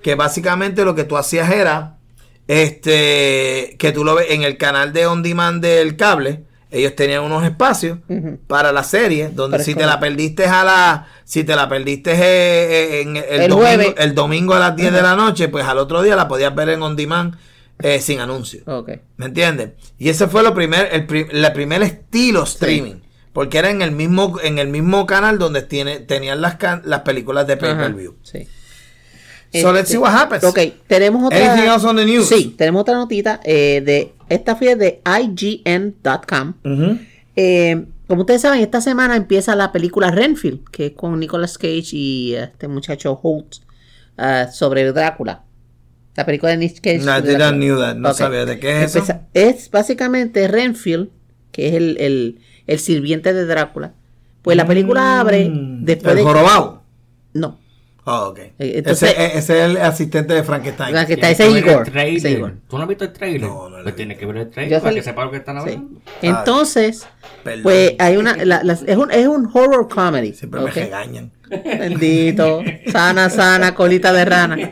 que básicamente lo que tú hacías era, este, que tú lo ves en el canal de On Demand del cable, ellos tenían unos espacios para la serie, donde Pero si te la perdiste a la, si te la perdiste eh, eh, en el, El domingo, jueves. el domingo a las 10 de la noche, pues al otro día la podías ver en On Demand eh, sin anuncio. ¿Me entiendes? Y ese fue lo primer, el, la primer estilo streaming. Porque era en el mismo, en el mismo canal donde tiene, tenían las, can- las películas de pay per Ajá, view. Sí. So let's see what happens. Ok, tenemos otra. Anything else on the news? Sí, tenemos otra notita eh, de esta fue de IGN.com. Eh, como ustedes saben, esta semana empieza la película Renfield, que es con Nicolas Cage y este muchacho Holt eh, sobre Drácula. La película de Nick Cage. No, de la-. No Ok. sabía de qué es eso. Empeza- es básicamente Renfield, que es el, el, el sirviente de Drácula. Pues la película abre Mm, después el de... jorobado. No. Oh, ok. entonces- ese, ese es el asistente de Frankenstein. La Tienes ese el Igor. ¿Tú no has visto el trailer? No, no Pues tienes que ver el Yo trailer para salí- que sepas lo que están Sí. hablando. Entonces, Perdón. pues hay una... la- las- es, un, es un horror comedy. Siempre ¿ok? me regañan. Bendito. Sana, sana, colita de rana.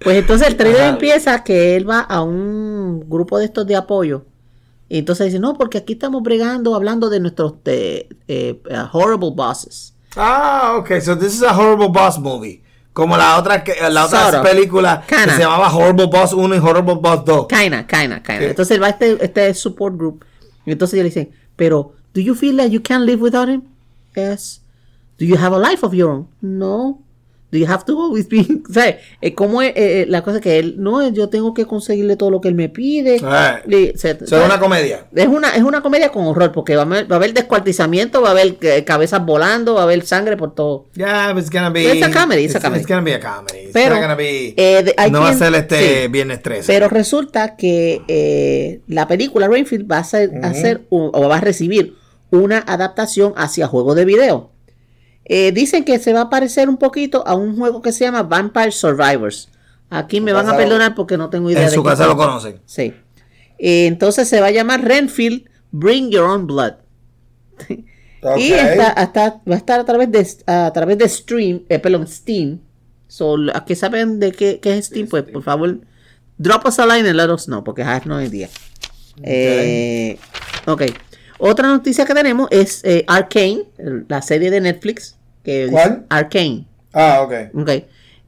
Pues entonces el trailer Ajá. empieza que él va a un grupo de estos de apoyo. Y entonces dice, no, porque aquí estamos bregando, hablando de nuestros eh, eh, horrible bosses. Ah, ok. So this is a horrible boss movie. Como la otra, la otra Sort of. película que se llamaba Horrible Boss 1 y Horrible Boss 2. Kinda, kinda, kinda. Entonces él va a este, este support group. Y entonces ellos le dicen, pero, ¿do you feel that you can't live without him? Yes. Do you have a life of your own? No. Do you have to always be... ¿Sabes? ¿Cómo es eh, eh, la cosa que él... No, yo tengo que conseguirle todo lo que él me pide. Ah. Y se- Eso es una comedia. es una, es una comedia con horror, porque va a, haber, va a haber descuartizamiento, va a haber eh, cabezas volando, va a haber sangre por todo. Yeah, but it's gonna be. It's a comedy, it's a it's- comedy. It's gonna be a comedy. It's Pero, not gonna be. eh, de- no va a ser este sí. Viernes 13. Pero resulta que eh, la película Rainfield va a, ser, hacer un- o va a recibir una adaptación hacia juego de video. Eh, dicen que se va a parecer un poquito a un juego que se llama Vampire Survivors. Aquí me van a perdonar porque no tengo idea en de su casa lo conocen. Sí. Eh, entonces se va a llamar Renfield Bring Your Own Blood. Y está, hasta, va a estar a través de a través de Stream, eh, perdón, Steam. So, a que saben de qué, qué es Steam, pues por favor, drop us a line and let us know, porque have no idea. Eh, ok. Otra noticia que tenemos es Arcane, la serie de Netflix. Que ¿Cuál? Arcane. Ah, ok. Ok.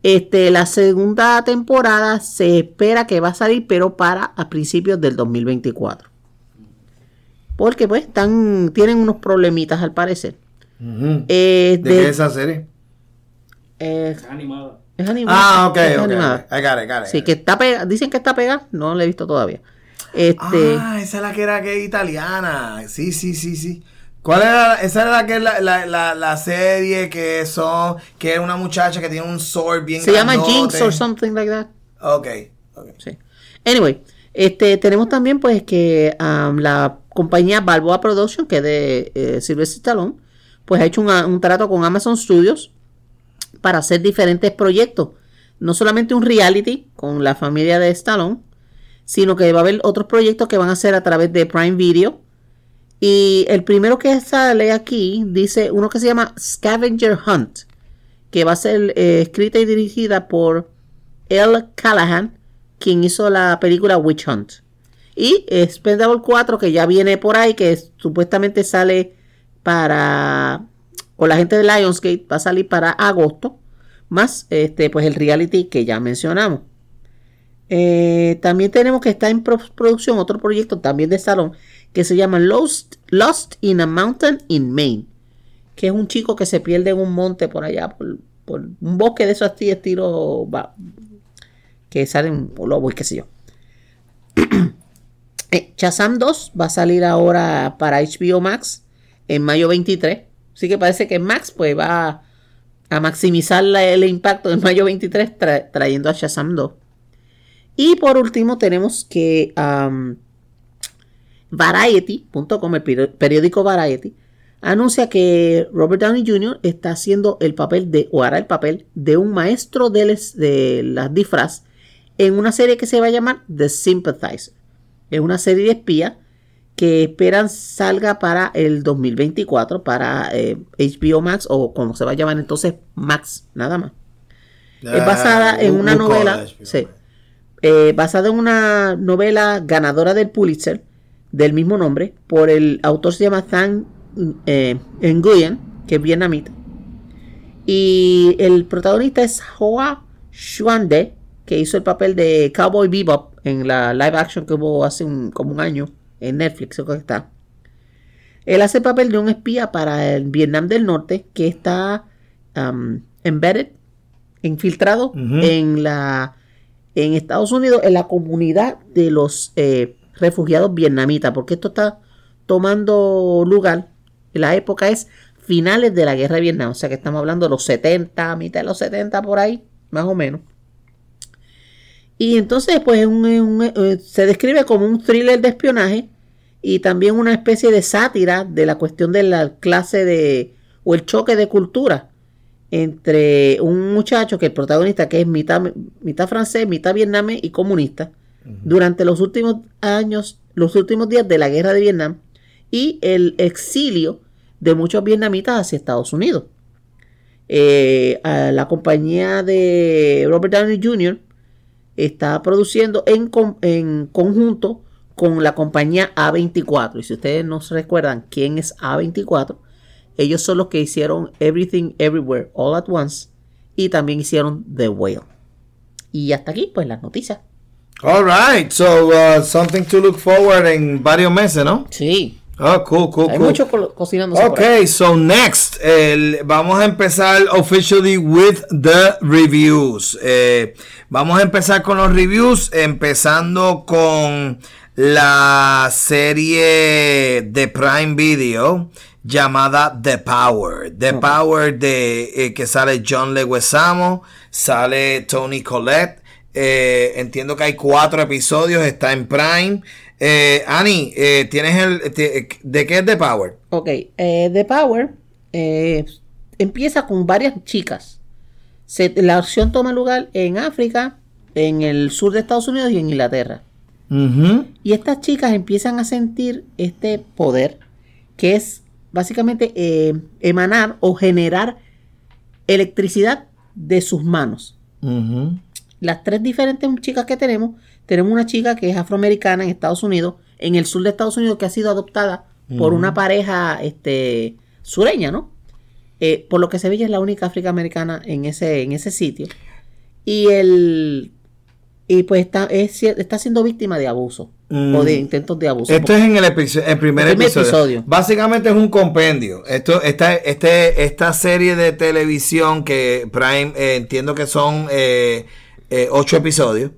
Este, la segunda temporada se espera que va a salir, pero para a principios del 2024. Porque pues están, tienen unos problemitas al parecer. Eh, ¿De de- qué es esa serie? eh, Animada. es animada. Ah, ok, es ok. animada. I got it, got it. Sí, que está pega, dicen que está pegada, no la he visto todavía. Este, Ah, esa es la que era que es italiana. Sí, sí, sí, sí. ¿Cuál era? Esa era la que la, la, la, la serie que son, que es una muchacha que tiene un sword bien se llama. Jinx or something like that. Ok, ok. Sí. Anyway, este, tenemos también pues que um, la compañía Balboa Production, que es de eh, Sylvester Stallone, pues ha hecho una- un trato con Amazon Studios para hacer diferentes proyectos. No solamente un reality con la familia de Stallone, sino que va a haber otros proyectos que van a hacer a través de Prime Video. Y el primero que sale aquí dice uno que se llama Scavenger Hunt, que va a ser eh, escrita y dirigida por L. Callahan, quien hizo la película Witch Hunt. Y Spendable 4, que ya viene por ahí, que es- supuestamente sale para. Con la gente de Lionsgate, va a salir para agosto. Más este, pues el reality que ya mencionamos. Eh, también tenemos que está en pro- producción otro proyecto también de salón que se llama Lost, Lost in a Mountain in Maine. Que es un chico que se pierde en un monte por allá, por, un bosque de esos así, estilo va- que salen lobos y qué sé yo. Eh, Shazam 2 va a salir ahora para HBO Max en mayo 23. Así que parece que Max pues va a maximizar el impacto en mayo 23 tra- trayendo a Shazam 2. Y por último tenemos que Variety.com, el peri- periódico Variety, anuncia que Robert Downey Jr. está haciendo el papel de, o hará el papel de un maestro de, les- de las disfraz en una serie que se va a llamar The Sympathizer. Es una serie de espías que esperan salga para el 2024 para eh, HBO Max o como se va a llamar entonces Max, nada más. Es basada en una novela, sí. Eh, basada en una novela ganadora del Pulitzer del mismo nombre por el autor se llama Thang eh, Nguyen, que es vietnamita. Y el protagonista es Hoa Xuan De, que hizo el papel de Cowboy Bebop en la live action que hubo hace un- como un año en Netflix, creo que está. Él hace el papel de un espía para el Vietnam del Norte que está um, embedded, infiltrado en la en Estados Unidos en la comunidad de los eh, refugiados vietnamitas, porque esto está tomando lugar. La época es finales de la guerra de Vietnam, o sea que estamos hablando de los 70, mitad de los 70 por ahí, más o menos. Y entonces, pues, eh, se describe como un thriller de espionaje y también una especie de sátira de la cuestión de la clase de o el choque de cultura entre un muchacho que el protagonista que es mitad, mitad francés, mitad vietnamés y comunista durante los últimos años, los últimos días de la guerra de Vietnam y el exilio de muchos vietnamitas hacia Estados Unidos. Eh, a la compañía de Robert Downey Jr. está produciendo en, en conjunto con la compañía A24. Y si ustedes no se recuerdan quién es A24, ellos son los que hicieron Everything Everywhere All at Once y también hicieron The Whale. Y hasta aquí, pues las noticias. All right, so uh, something to look forward en varios meses, ¿no? Sí, Oh, cool, cool, hay cool. mucho co- cocinándose por ahí. Ok, so next, el- vamos a empezar officially with the reviews. Eh, vamos a empezar con los reviews, empezando con la serie de Prime Video llamada The Power. The Power de eh, que sale John Leguizamo, sale Tony Collette. Eh, entiendo que hay cuatro episodios, está en Prime. Eh, Ani, eh, tienes el te- de qué es The Power? Ok, eh, The Power eh, empieza con varias chicas. Se- la acción toma lugar en África, en el sur de Estados Unidos y en Inglaterra. Y estas chicas empiezan a sentir este poder que es básicamente eh, emanar o generar electricidad de sus manos. Ujú. Las tres diferentes chicas que tenemos, tenemos una chica que es afroamericana en Estados Unidos, en el sur de Estados Unidos, que ha sido adoptada por una pareja este, sureña, ¿no? Eh, por lo que se ve, ella es la única afroamericana en ese, en ese sitio. Y el y pues está, es está siendo víctima de abuso Mm. o de intentos de abuso. Esto es en el, episo- el primer, El primer episodio. episodio. Básicamente es un compendio. Esto, esta, este, esta serie de televisión que Prime, eh, entiendo que son eh, eh, ocho episodios.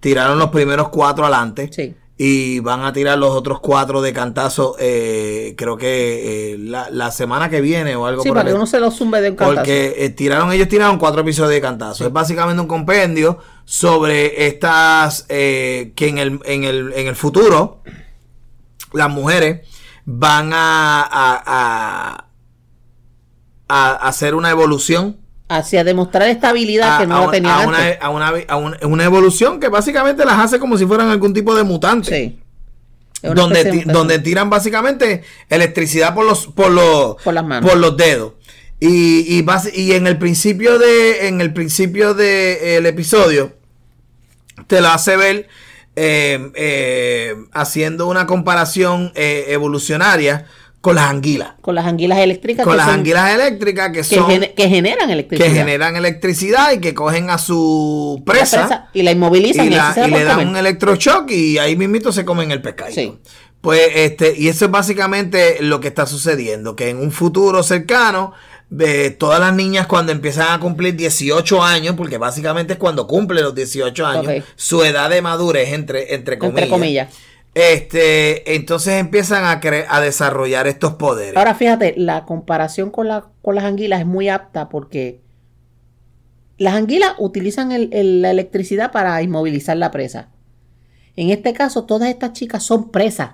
Tiraron los primeros cuatro adelante. Sí. Y van a tirar los otros cuatro de cantazo, eh, creo que eh, la, la semana que viene o algo Sí, por para el que uno se lo zumbe de un cantazo. Porque tiraron, ellos tiraron cuatro episodios de cantazo. Es básicamente un compendio sobre estas que en el, en el, en el futuro las mujeres van a, a, a, a hacer una evolución Hacia demostrar estabilidad a, que no a la tenían a una, antes. a una- a un- una evolución que básicamente las hace como si fueran algún tipo de mutante. Sí. Una Donde, de ti- donde tiran básicamente electricidad por los por los Por las manos. por los dedos y, y, basi- y en el principio de en el principio del episodio te lo hace ver eh, eh, haciendo una comparación eh, evolucionaria con las anguilas Con las anguilas eléctricas con las son- anguilas eléctricas que que, son que generan electricidad. que generan electricidad y que cogen a su La presa y la inmovilizan y, y, la- la y le dan comer. un electroshock y ahí mismito se comen el pescado. Sí. Pues este, y eso es básicamente lo que está sucediendo, que en un futuro cercano, eh, todas las niñas cuando empiezan a cumplir 18 años, porque básicamente es cuando cumplen los 18 años, su edad de madurez, entre, entre comillas. Entre comillas. Este, entonces empiezan a, cre- a desarrollar estos poderes. Ahora fíjate, la comparación con, la, con las anguilas es muy apta porque las anguilas utilizan la electricidad para inmovilizar la presa. En este caso, todas estas chicas son presas.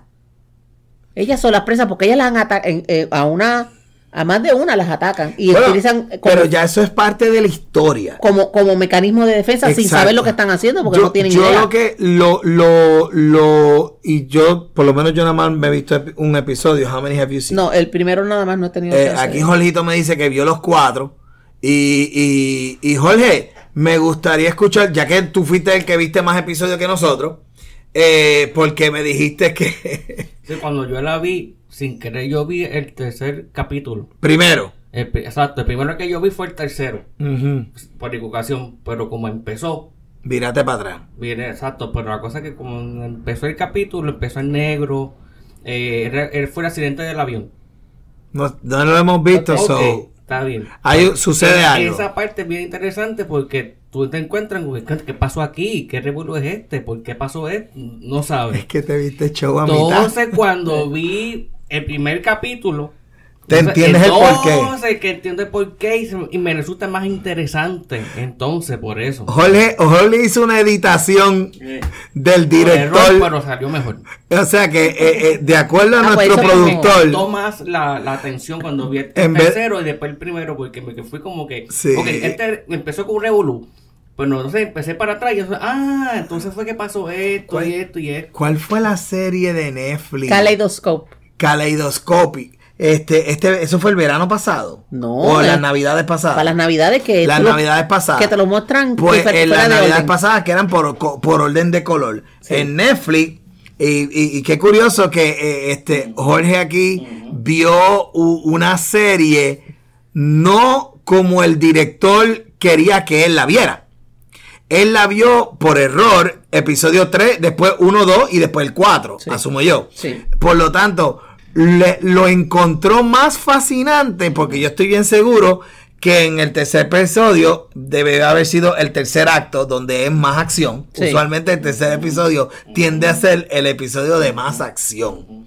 Ellas son las presas porque ellas las han ata- en- eh, a una, a más de una las atacan y Bueno, utilizan como, pero ya eso es parte de la historia. como, como mecanismo de defensa sin saber lo que están haciendo porque yo, no tienen yo idea. lo que lo lo lo y yo por lo menos yo nada más me he visto un episodio how many have you seen No, el primero nada más no he tenido Eh, aquí Jorgito me dice que vio los cuatro y, y, y Jorge me gustaría escuchar ya que tú fuiste el que viste más episodios que nosotros eh, porque me dijiste que Sí, cuando yo la vi, sin querer, yo vi el tercer capítulo. primero El exacto, el primero que yo vi fue el tercero, por equivocación. Pero como empezó, vírate para atrás viene exacto. Pero la cosa es que como empezó el capítulo, empezó en negro. Eh, él fue el accidente del avión. no, no lo hemos visto Ok, so está bien. ahí sucede algo Esa parte es bien interesante porque tú te encuentras ¿qué, pasó aquí? ¿Qué revuelo es este? ¿Por qué pasó esto? No es sabes. que te viste show a mitad Entonces cuando vi el primer capítulo, Te entiendes el porqué. Entonces, que entiendo el porqué y, se- y me resulta más interesante. Entonces, por eso. Jorge, Jorge hizo una editación Eh, del por error, director. pero salió mejor. O sea que, eh, eh, de acuerdo a Ah, pues nuestro. Me productor, costó más la, la atención cuando vi el En vez- tercero y después el primero, porque me que fui como que. Sí. Este empezó con un revolú. Pero no, entonces empecé para atrás y yo, ah, entonces fue que pasó esto y esto y esto. ¿cuál fue la serie de Netflix? Kaleidoscope. Kaleidoscopy. Este, este, eso fue el verano pasado. No, O las eh, navidades pasadas. Para las navidades que. Las navidades pasadas. Que te lo muestran Pues en las de navidades pasadas que eran por, por orden de color. Sí. En Netflix, y, y- y qué curioso que eh, este Jorge aquí vio u- una serie no como el director quería que él la viera. Él la vio por error, episodio 3, después 1, 2 y después el 4, Sí. asumo yo. Sí. Por lo tanto, le- lo encontró más fascinante porque yo estoy bien seguro que en el tercer episodio debe haber sido el tercer acto donde es más acción. Sí. Usualmente el tercer episodio tiende a ser el episodio de más acción.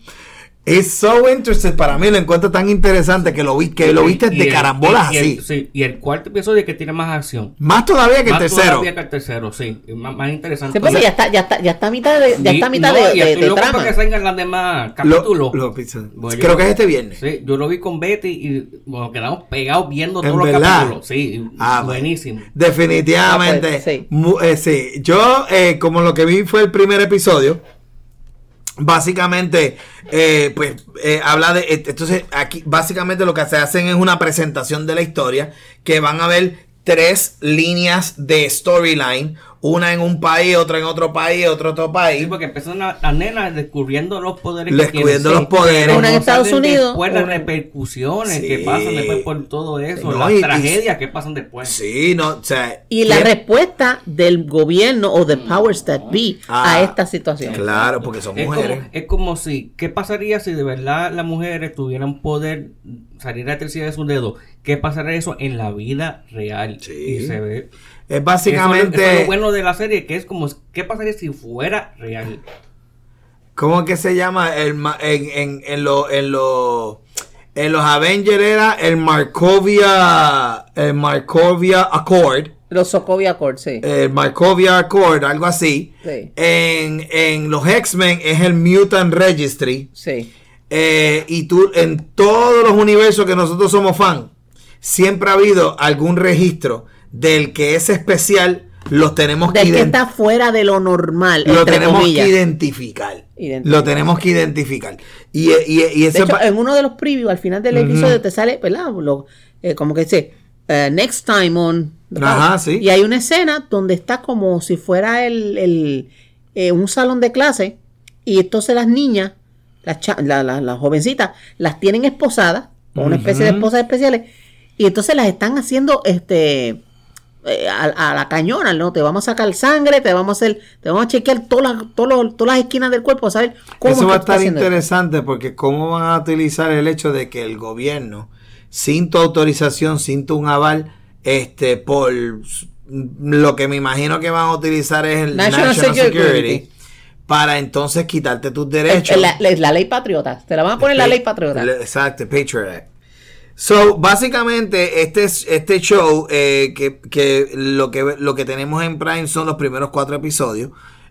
Es so interesting. Para mí lo encuentro tan interesante que lo vi, que lo viste de el- carambolas y- y el- así. sí, y el cuarto episodio es que tiene más acción. Más todavía que el Más tercero. todavía que el tercero, sí. Más, más interesante. Sí, ya está, ya está, ya está a mitad de, ya está a mitad no, de, y de- de trama. para que salgan las demás Lo- capítulos. lo. Bueno, Creo que es este viernes. Sí, yo lo vi con Betty y bueno, quedamos pegados viendo ¿En todos los verdad? capítulos. Sí, Ah, buenísimo. Definitivamente. Ah, pues, sí. Eh, sí. Yo, eh, como lo que vi fue el primer episodio, básicamente, eh, pues, eh, habla de. eh, Entonces, aquí, básicamente lo que se hacen es una presentación de la historia, que van a ver tres líneas de storyline, una en un país, otra en otro país, otro en otro Sí, país. porque empiezan a- las nenas descubriendo los poderes que Descubriendo los poderes. Una en no Estados Unidos, Después las repercusiones Sí. que pasan después por todo eso, No, las y- y- tragedias que pasan después. Sí, no, o sea. Y la respuesta del gobierno o de powers that be Ah, a esta situación. Claro, porque son Es mujeres. como, es como si, ¿qué pasaría si de verdad las mujeres tuvieran poder salir a electricidad de sus dedos? ¿Qué pasaría eso en la vida real? Sí. Y se ve. Es Eso básicamente. es, lo- eso es lo bueno de la serie, que es como, ¿qué pasaría si fuera real? ¿Cómo es que se llama? El, en, en, en, lo- en, lo- en los Avengers era el Markovia, el Markovia Accord, Los Sokovia Accords, sí. el Markovia Accord, algo así. Sí. En, en los X-Men es el Mutant Registry. Sí. Eh, y tú, en todos los universos que nosotros somos fan, siempre ha habido algún registro del que es especial, los tenemos que Del que identificar. está fuera de lo normal, Lo tenemos comillas. que identificar. Identificar. Lo tenemos que identificar. Y, y, y De ese hecho, pa- en uno de los previews, al final del episodio, te sale, ¿verdad? Lo- eh, como que dice, eh, next time on. Ajá, sí. Y hay una escena donde está como si fuera el, el, eh, un salón de clase. Y entonces las niñas, las, cha- la- la- las jovencitas, las tienen esposadas, con una especie de esposas especiales. Y entonces las están haciendo este a, a la cañona, ¿no? Te vamos a sacar sangre, te vamos a hacer, te vamos a chequear todas las, todos los- todas las esquinas del cuerpo, saber cómo eso es va a estar interesante porque cómo van a utilizar el hecho de que el gobierno, sin tu autorización, sin tu un aval, este, por lo que me imagino que van a utilizar es el National National, Security. Security, para entonces quitarte tus derechos. Es la, es la ley patriota. Te la van a poner la ley patriota. Exacto, Patriot Act. So, básicamente, este, es- este show, eh, que, que lo que lo que tenemos en Prime son los primeros cuatro episodios.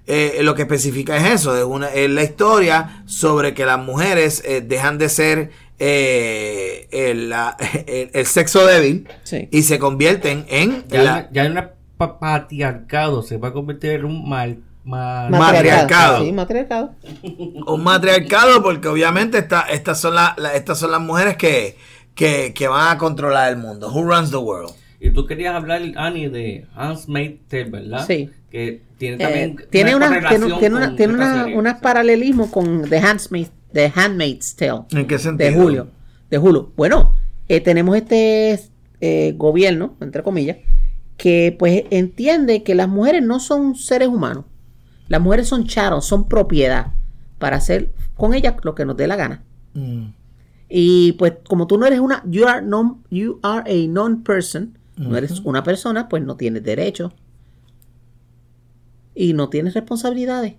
eh, lo que especifica es eso, es, una, es la historia sobre que las mujeres eh, dejan de ser eh, el, la- el- el sexo débil Sí. y se convierten en Ya, la- hay- ya hay un pa- patriarcado, se va a convertir en un mal. mal- matriarcado. Sí, matriarcado. un matriarcado porque obviamente esta- estas son la- la- estas son las mujeres que, que, que van a controlar el mundo. Who runs the world? Y tú querías hablar, Annie, de Hans Tale, ¿verdad? Sí. Que tiene Eh, también. tiene una, tiene, tiene una, con tiene una, serie. paralelismos con The Handmaid's, The Handmaid's Tale. ¿En qué sentido? De julio. De julio. Bueno, eh, tenemos este eh, gobierno, entre comillas, que pues entiende que las mujeres no son seres humanos. Las mujeres son charos, son propiedad para hacer con ellas lo que nos dé la gana. Mm. Y pues como tú no eres una, you are, non, you are a non-person, no eres una persona, pues no tienes derechos. Y no tienes responsabilidades.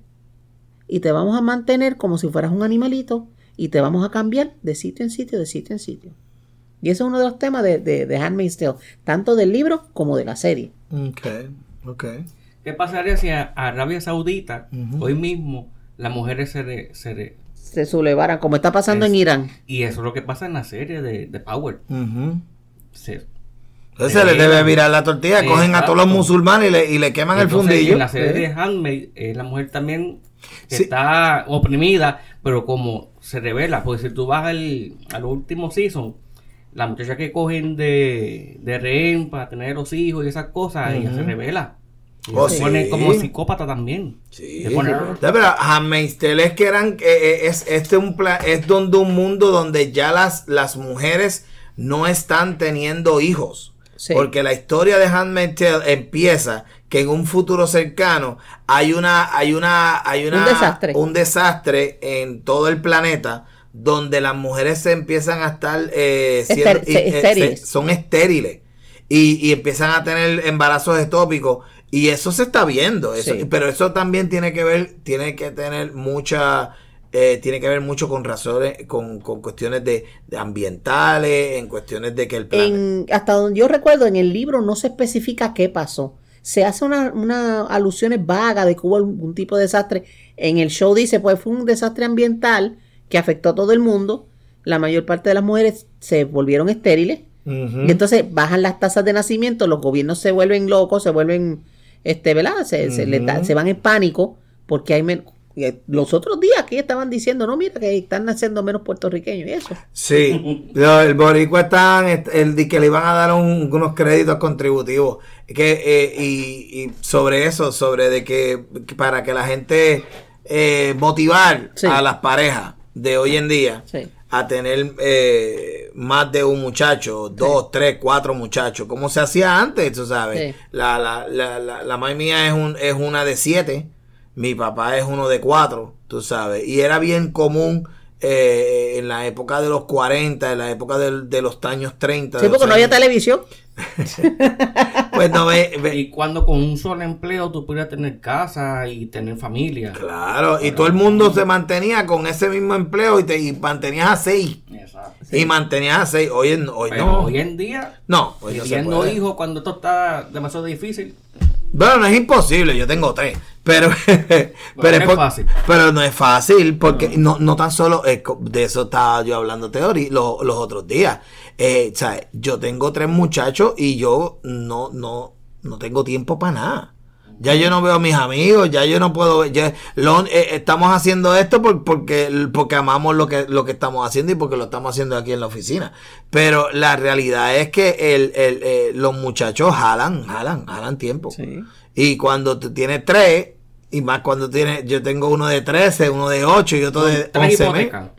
Y te vamos a mantener como si fueras un animalito. y te vamos a cambiar de sitio en sitio, de sitio en sitio. Y ese es uno de los temas de, de, de Handmaid's Tale, tanto del libro como de la serie. Ok, ok. ¿Qué pasaría si a Arabia Saudita hoy mismo las mujeres se, re- se re- Se sublevaran, como está pasando Es- en Irán. y eso es lo que pasa en la serie de, de Power. Se- Entonces se les debe virar la tortilla, cogen a todos los musulmanes y le, y le queman el fundillo. En la serie ¿Eh? de Handmaid, eh, la mujer también Sí. está oprimida, pero como se revela, porque si tú vas al, al último season, la muchacha que cogen de, de rehén para tener los hijos y esas cosas, ella se revela. Oh, se pone como psicópata también. Sí. Se pone- pero Tale es que eran, eh, eh, es, este un pla- es donde un mundo donde ya las, las mujeres no están teniendo hijos. Sí. Porque la historia de Handmaid's Tale empieza que en un futuro cercano hay una, hay una, hay una, Un desastre. un desastre en todo el planeta donde las mujeres se empiezan a estar eh, siendo- Ester- eh, estériles. se- son estériles y, y empiezan a tener embarazos ectópicos y eso se está viendo eso, Sí. pero eso también tiene que ver tiene que tener mucha eh, tiene que ver mucho con razones con, con cuestiones de, de ambientales en cuestiones de que el plan En, hasta donde yo recuerdo, en el libro no se especifica qué pasó. Se hace una, una alusiones vagas de que hubo algún tipo de desastre. En el show dice, pues fue un desastre ambiental que afectó a todo el mundo. La mayor parte de las mujeres se volvieron estériles. Y entonces bajan las tasas de nacimiento, los gobiernos se vuelven locos, se vuelven, este, ¿verdad? Se, se les da- se van en pánico porque hay menos. Los otros días aquí estaban diciendo, no, mira, que están naciendo menos puertorriqueños y eso. Sí, el boricua están, est- el de que le iban a dar un- unos créditos contributivos. Que, eh, y, y sobre eso, sobre de que, que para que la gente eh, motivar Sí. a las parejas de hoy en día Sí. a tener eh, más de un muchacho, dos, tres, cuatro muchachos, como se hacía antes, tú sabes. Sí. La, la, la, la, la mami mía es, un, es una de siete, mi papá es uno de cuatro, tú sabes. Y era bien común eh, en la época de los 40, en la época del- de, los años 30. Sí, de porque no había televisión. Pues no ve, ve- Y cuando con un solo empleo tú pudieras tener casa y tener familia. Claro, y todo el mundo se mantenía con ese mismo empleo y te y mantenías a seis. Exacto. Y mantenías a seis. Hoy, en- hoy Pero no. hoy en día, No, hoy no se puede. cuando esto está demasiado difícil, Bueno, no es imposible, yo tengo tres. Pero, pero, no es por- fácil. pero no es fácil, porque no, no tan solo, eh, de eso estaba yo hablando teoría los, los otros días. Eh, sea, yo tengo tres muchachos y yo no, no, no tengo tiempo para nada. Ya yo no veo a mis amigos, ya yo no puedo ver, ya, lo- eh, estamos haciendo esto por- porque, porque amamos lo que, lo que estamos haciendo y porque lo estamos haciendo aquí en la oficina. Pero la realidad es que el, el, eh, los muchachos jalan, jalan, jalan tiempo. Sí. Y cuando tú tienes tres, y más cuando tienes, yo tengo uno de 13, uno de 8 y otro de tres 11 hipotecas.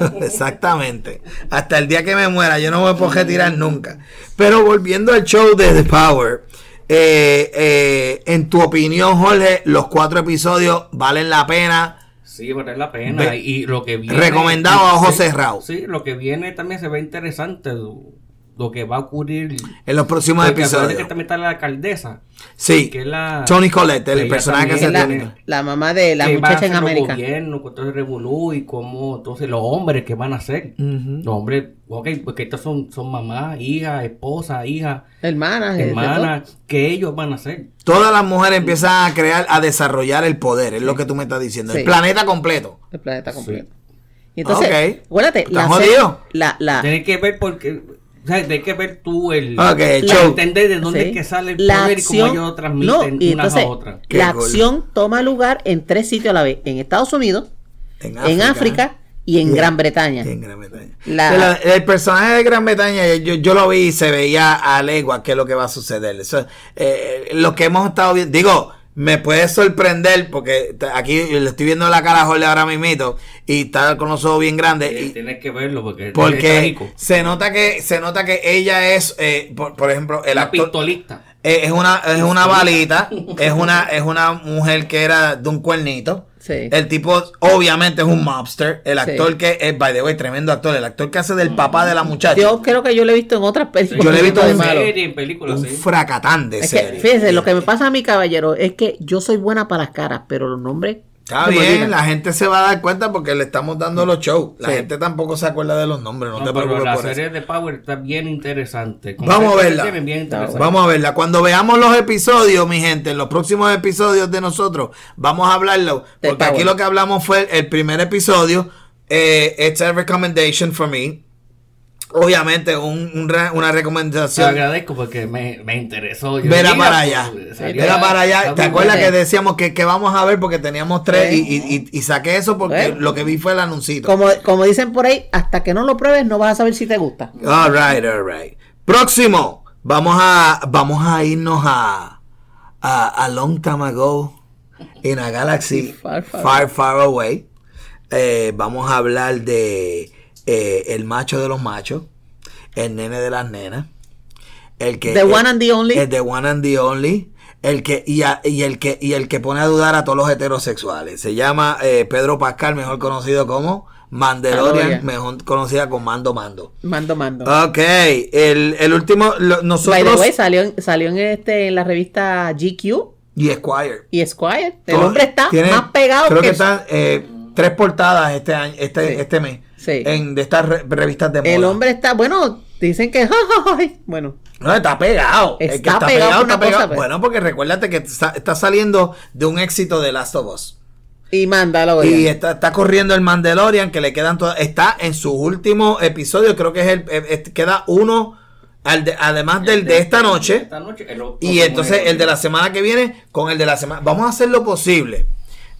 Exactamente. Hasta el día que me muera, yo no me puedo retirar nunca. Pero volviendo al show de The Power, eh, eh, en tu opinión, Jorge, los cuatro episodios valen la pena. Sí, vale la pena. Ve- y lo que viene. Recomendado a ojos sí, cerrados. Sí, lo que viene también se ve interesante. Lo que va a ocurrir. En los próximos episodios. que también está la alcaldesa. Sí. Que es la. Tony Collette, el personaje que se la, tiene. la mamá de la que va a muchacha en América. gobiernos, con todo el revolú y cómo entonces los hombres que van a hacer. Ujú. Los hombres, ok, porque estos son, son mamás, hijas, esposas, hijas, Hermanas. hermanas, que ellos van a hacer. Todas las mujeres empiezan a crear, a desarrollar el poder, es lo que tú me estás diciendo. El planeta completo. El planeta completo. Sí. Y entonces, Ok. acuérdate, ¿Estás la, serie- la, la, Tienes que ver porque, o sea, tienes que ver tú el, Ok, el la- entender de dónde sí, es que sale el la poder y cómo acción- ellos transmiten no, y unas entonces, a otras. La cool. acción toma lugar en tres sitios a la vez. En Estados Unidos, en África y en Y- Gran Bretaña. en Gran Bretaña. La- la- el personaje de Gran Bretaña, yo, yo lo vi y se veía a legua qué es lo que va a suceder. Eso, eh, lo que hemos estado viendo, digo, me puede sorprender porque aquí le estoy viendo la cara a Jorge ahora mismito y está con los ojos bien grandes. Y- tienes que verlo porque, es porque se nota que se nota que ella es, eh, por, por ejemplo, el actor pistolista. Eh, es una es una balita, es una es una mujer que era de un cuernito. Sí. El tipo obviamente es un mobster. El Sí. actor que es, by the way, tremendo actor. El actor que hace del papá de la muchacha. Yo creo que yo lo he visto en otras películas. Yo le he visto en malo. serie, en películas, un sí. fracatán de Es que, serie. fíjense, lo que me pasa a mi caballero es que yo soy buena para las caras, pero los nombres Está bien, la gente se va a dar cuenta porque le estamos dando los shows. La Sí. gente tampoco se acuerda de los nombres, no, No, te pero preocupes la por serie eso. de Power está bien interesante. Vamos a verla. Tienen bien interesante. Vamos a verla. Cuando veamos los episodios, mi gente, en los próximos episodios de nosotros, vamos a hablarlo. Porque aquí lo que hablamos fue el, el primer episodio. Eh, it's a recommendation for me. Obviamente, un- una Te recomendación. agradezco porque me, me interesó. Yo Verá para allá. pues, Verá para allá. ¿Te acuerdas que decíamos que, que vamos a ver porque teníamos tres Sí. y, y- y- saqué eso porque Bueno. lo que vi fue el anuncito? Como, como dicen por ahí, hasta que no lo pruebes no vas a saber si te gusta. All right, all right. Próximo, vamos a vamos a irnos a a, a long time ago in a galaxy Far, far far far, away. Eh, vamos a hablar de eh, el macho de los machos, el nene de las nenas, el que The el- one and the only. el the one and the only. El que, y, a- y el que y el que pone a dudar a todos los heterosexuales. Se llama eh, Pedro Pascal, mejor conocido como Mandalorian, mejor conocida como Mando Mando. Mando, mando. Ok, el, el último, lo- By the nosotros way, salió, salió en, este, en la revista GQ y Esquire. y Squire. El Todo- hombre está tiene- más pegado Creo que, que... eh, tres portadas este año, este, Sí. este mes, Sí. en de estas re- revistas de moda. el hombre está, bueno, dicen que... bueno, No, está pegado. El que Está pegado está pegado. cosa, pues. Bueno, porque recuérdate que está, está saliendo de un éxito de Last of Us. y mándalo. Y está, está corriendo el Mandalorian, que le quedan todas. Está en su último episodio, creo que es el. eh, eh, queda uno, al de- además del de esta noche. Esta noche, el otro Y entonces el de la semana que viene con el de la semana. Vamos a hacer lo posible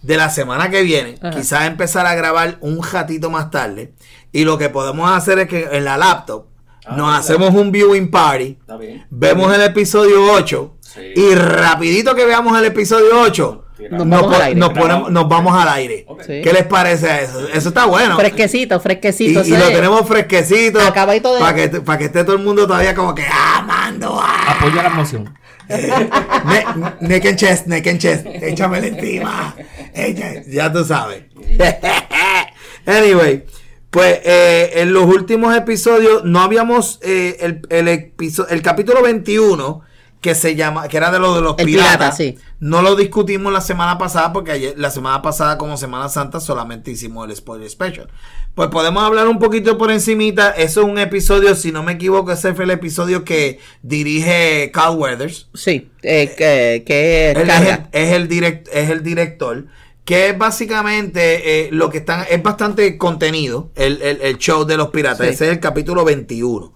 de la semana que viene. Ajá. Quizás empezar a grabar un ratito más tarde. Y lo que podemos hacer es que en la laptop Ah, nos hacemos un viewing party. Está bien. Vemos el episodio 8. Sí. Y rapidito que veamos el episodio 8. Nos Nos, vamos po- nos ponemos- nos vamos al aire. Ok. Sí. ¿Qué les parece a eso? Eso está bueno. Fresquecito, Y, fresquecito. y lo tenemos fresquecito. Acabadito de- Para que, para que esté todo el mundo todavía como que amando. Ah. Apoya la moción. Ne- neck and chest, neck and chest. Échamele encima. Echa- ya tú sabes. anyway, pues eh, en los últimos episodios no habíamos eh, el, el, episo- el capítulo 21 que se llama, que era de lo de los El piratas. pirata, sí. No lo discutimos la semana pasada porque ayer, la semana pasada como Semana Santa solamente hicimos el spoiler special. Pues podemos hablar un poquito por encimita. Eso es un episodio, si no me equivoco, ese fue el episodio que dirige Carl Weathers. Sí, eh, que, que Él es, el, es, el direct- es el director. Que es básicamente eh, lo que están. Es bastante contenido. El, el- el show de los piratas. Sí. Ese es el capítulo 21.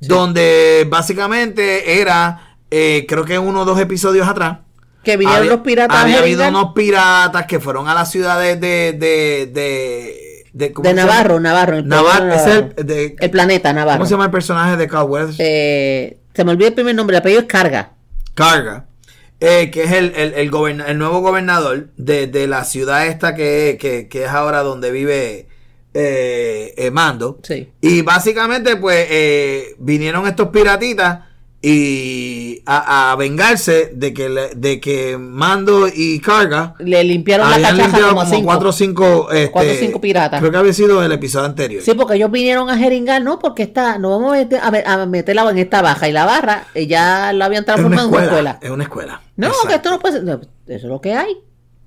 Donde básicamente era. Eh, creo que uno o dos episodios atrás. Que vinieron había- los piratas Había habido unos piratas que fueron a la ciudad de. de, de, de, de- ¿cómo De se llama? Navarro, Navarro. el Navar- ese es Navarro. el, de- El planeta Navarro. ¿Cómo se llama el personaje de Weathers? Eh, se me olvidó el primer nombre, el apellido es Carga. Carga, eh, que es el, el, el, goberna- el nuevo gobernador de, de la ciudad esta que, que, que es ahora donde vive eh, eh, Mando. Sí. Y básicamente, pues, eh, vinieron estos piratitas y a, a vengarse de que, le- de que Mando y Carga Le limpiaron la cachaza limpiado como como cuatro o cinco, este, Cuatro o cinco piratas. Creo que había sido el episodio anterior. Sí, porque ellos vinieron a jeringar, ¿no? Porque está, no vamos a, meter, a, meterla en esta baja. Y la barra, eh, ya la habían transformado en una escuela. Es una escuela. No, Exacto. que esto no puede ser. Eso es lo que hay.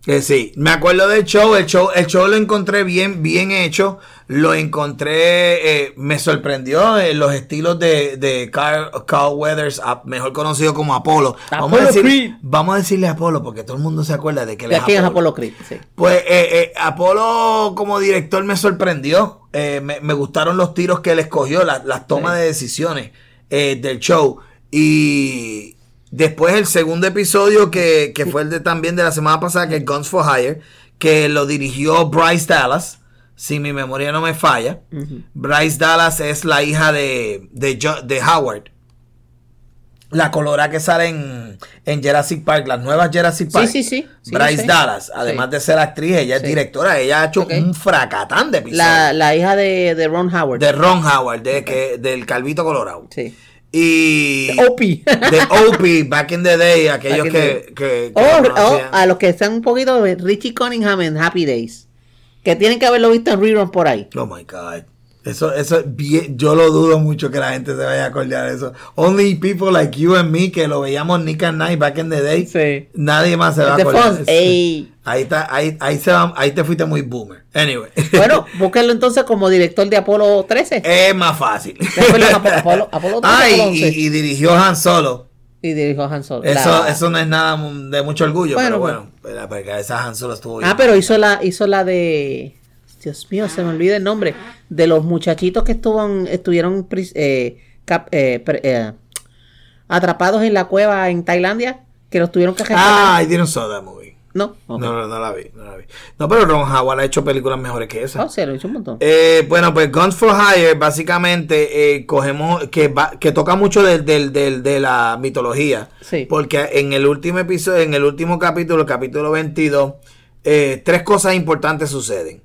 Eh, sí, me acuerdo del show, el show, el show lo encontré bien, bien hecho, lo encontré, eh, me sorprendió eh, los estilos de, de Carl, Carl Weathers, a- mejor conocido como Apolo. Vamos a, Apollo decir- Creed. vamos a decirle Apolo porque todo el mundo se acuerda de que él ¿De es quién es Apolo. Creed? Sí. Pues eh, eh, Apolo como director me sorprendió. Eh, me, me gustaron los tiros que él escogió, la- las tomas Sí. de decisiones eh, del show. Y después el segundo episodio que, que fue el de también de la semana pasada, que es Guns for Hire, que lo dirigió Bryce Dallas, si mi memoria no me falla. Bryce Dallas es la hija de, de, Howard. La colora que sale en, en Jurassic Park, las nuevas Jurassic Park. sí, sí. Sí, Bryce. Dallas, además Sí. de ser actriz, ella es Sí. directora, ella ha hecho un fracatán de episodios. La, la hija de, de Ron Howard. de Ron Howard, de, que, del Calvito Colorado. Sí. Y Opie. de Opie, back in the day, aquellos que, que, a los que están un poquito de Richie Cunningham en Happy Days. Que tienen que haberlo visto en rerun por ahí. Oh my God. Eso, eso yo lo dudo mucho que la gente se vaya a acordar de eso. Only people like you and me que lo veíamos Nick and Night back in the day. Sí. Nadie más se va a acordar. Ey. Ahí está, ahí, ahí se va- ahí te fuiste muy boomer. Anyway. Bueno, búsquenlo entonces como director de Apolo 13. es más fácil. Apolo- Apolo- Apolo 13, ah, y, Apolo 11. y- y dirigió Han Solo. Y dirigió Han Solo. Eso, La- eso no es nada de mucho orgullo, Bueno, pero bueno, pero- porque esa Han Solo estuvo bien. Ah, pero hizo la, hizo la de. Dios mío, se me olvida el nombre. De los muchachitos que estuvieron, estuvieron eh, cap- eh, pre- eh, atrapados en la cueva en Tailandia. Que los tuvieron que. Ah, I didn't saw that movie. no, No, Ok. no, no la vi, no la vi. No, pero Ron Howard ha hecho películas mejores que esa. Oh, sí, lo hizo un montón. Eh, bueno, pues Guns for Hire, básicamente, eh, cogemos, que, va- que toca mucho del, del- del- de la mitología. Sí. Porque en el último episodio, en el último capítulo, el capítulo 22, eh, tres cosas importantes suceden.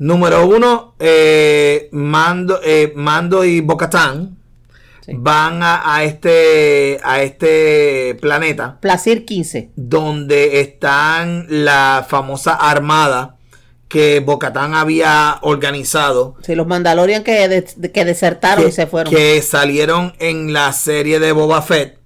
Número uno, eh, Mando, eh, Mando y Bocatán Sí. van a, a este, a este planeta Placir 15. donde están la famosa armada que Bocatán había organizado. Sí, los Mandalorian que, de- que desertaron que, y se fueron. que salieron en la serie de Boba Fett.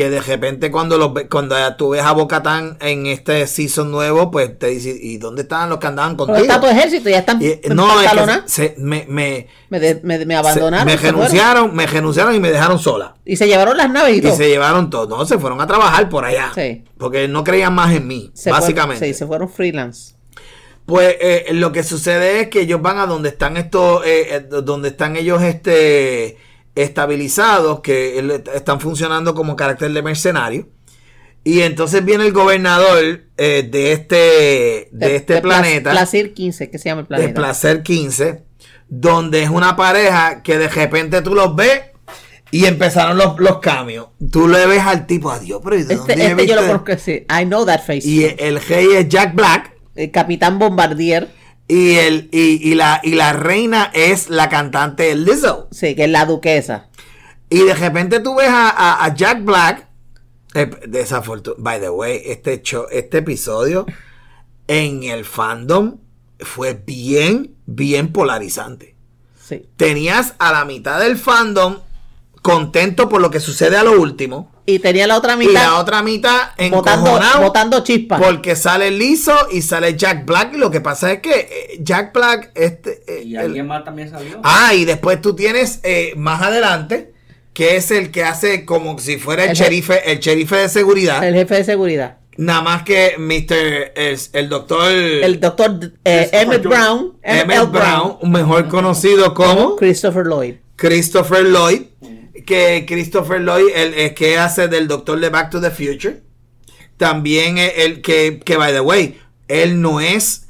Que de repente cuando los cuando tú ves a Bocatán en este season nuevo, pues te dices, ¿y dónde estaban los que andaban Pero contigo? está tu ejército, ya están Y- en no, es que se- me, me, me, de- me- me se- abandonaron. me fueron. renunciaron, me renunciaron y me dejaron sola. Y se llevaron las naves y, Y todo. se llevaron todo. No, se fueron a trabajar por allá. Sí. Porque no creían más en mí, Se fueron- básicamente. sí, se fueron freelance. Pues eh, lo que sucede es que ellos van a donde están estos, eh, eh, donde están ellos este estabilizados, que están funcionando como carácter de mercenario. Y entonces viene el gobernador eh, de este, de, este Pla- planeta, Placir 15, que se llama el de planeta. Placer 15, donde es una pareja que de repente tú los ves y empezaron los, los cambios. Tú le ves al tipo, adiós, pero ¿y de dónde Este, este yo lo viste?" conozco, sí. I know that face. Y el rey es Jack Black. el Capitán Bombardier, Y, el, y, y la, y la reina es la cantante Lizzo. sí, que es la duquesa. Y de repente tú ves a, a- a Jack Black. eh, By the way, este, show- este episodio en el fandom fue bien, bien polarizante. Sí. Tenías a la mitad del fandom contento por lo que sucede a lo último. Y tenía la otra Y mitad la otra mitad encojonado botando chispas. porque sale Lizzo y sale Jack Black. Y lo que pasa es que eh, Jack Black, este, eh, Y el- alguien más también salió. Ah, y después tú tienes eh, más adelante, que es el que hace como si fuera el, El sherife, el sherife de seguridad. el jefe de seguridad. Nada más que Mr. El, el doctor El doctor eh, Emmett. Brown. Emmett. Brown, mejor conocido como Christopher Lloyd. Christopher Lloyd. Que Christopher Lloyd, el, el que hace del doctor de Back to the Future. También el, el que, que, by the way, él no es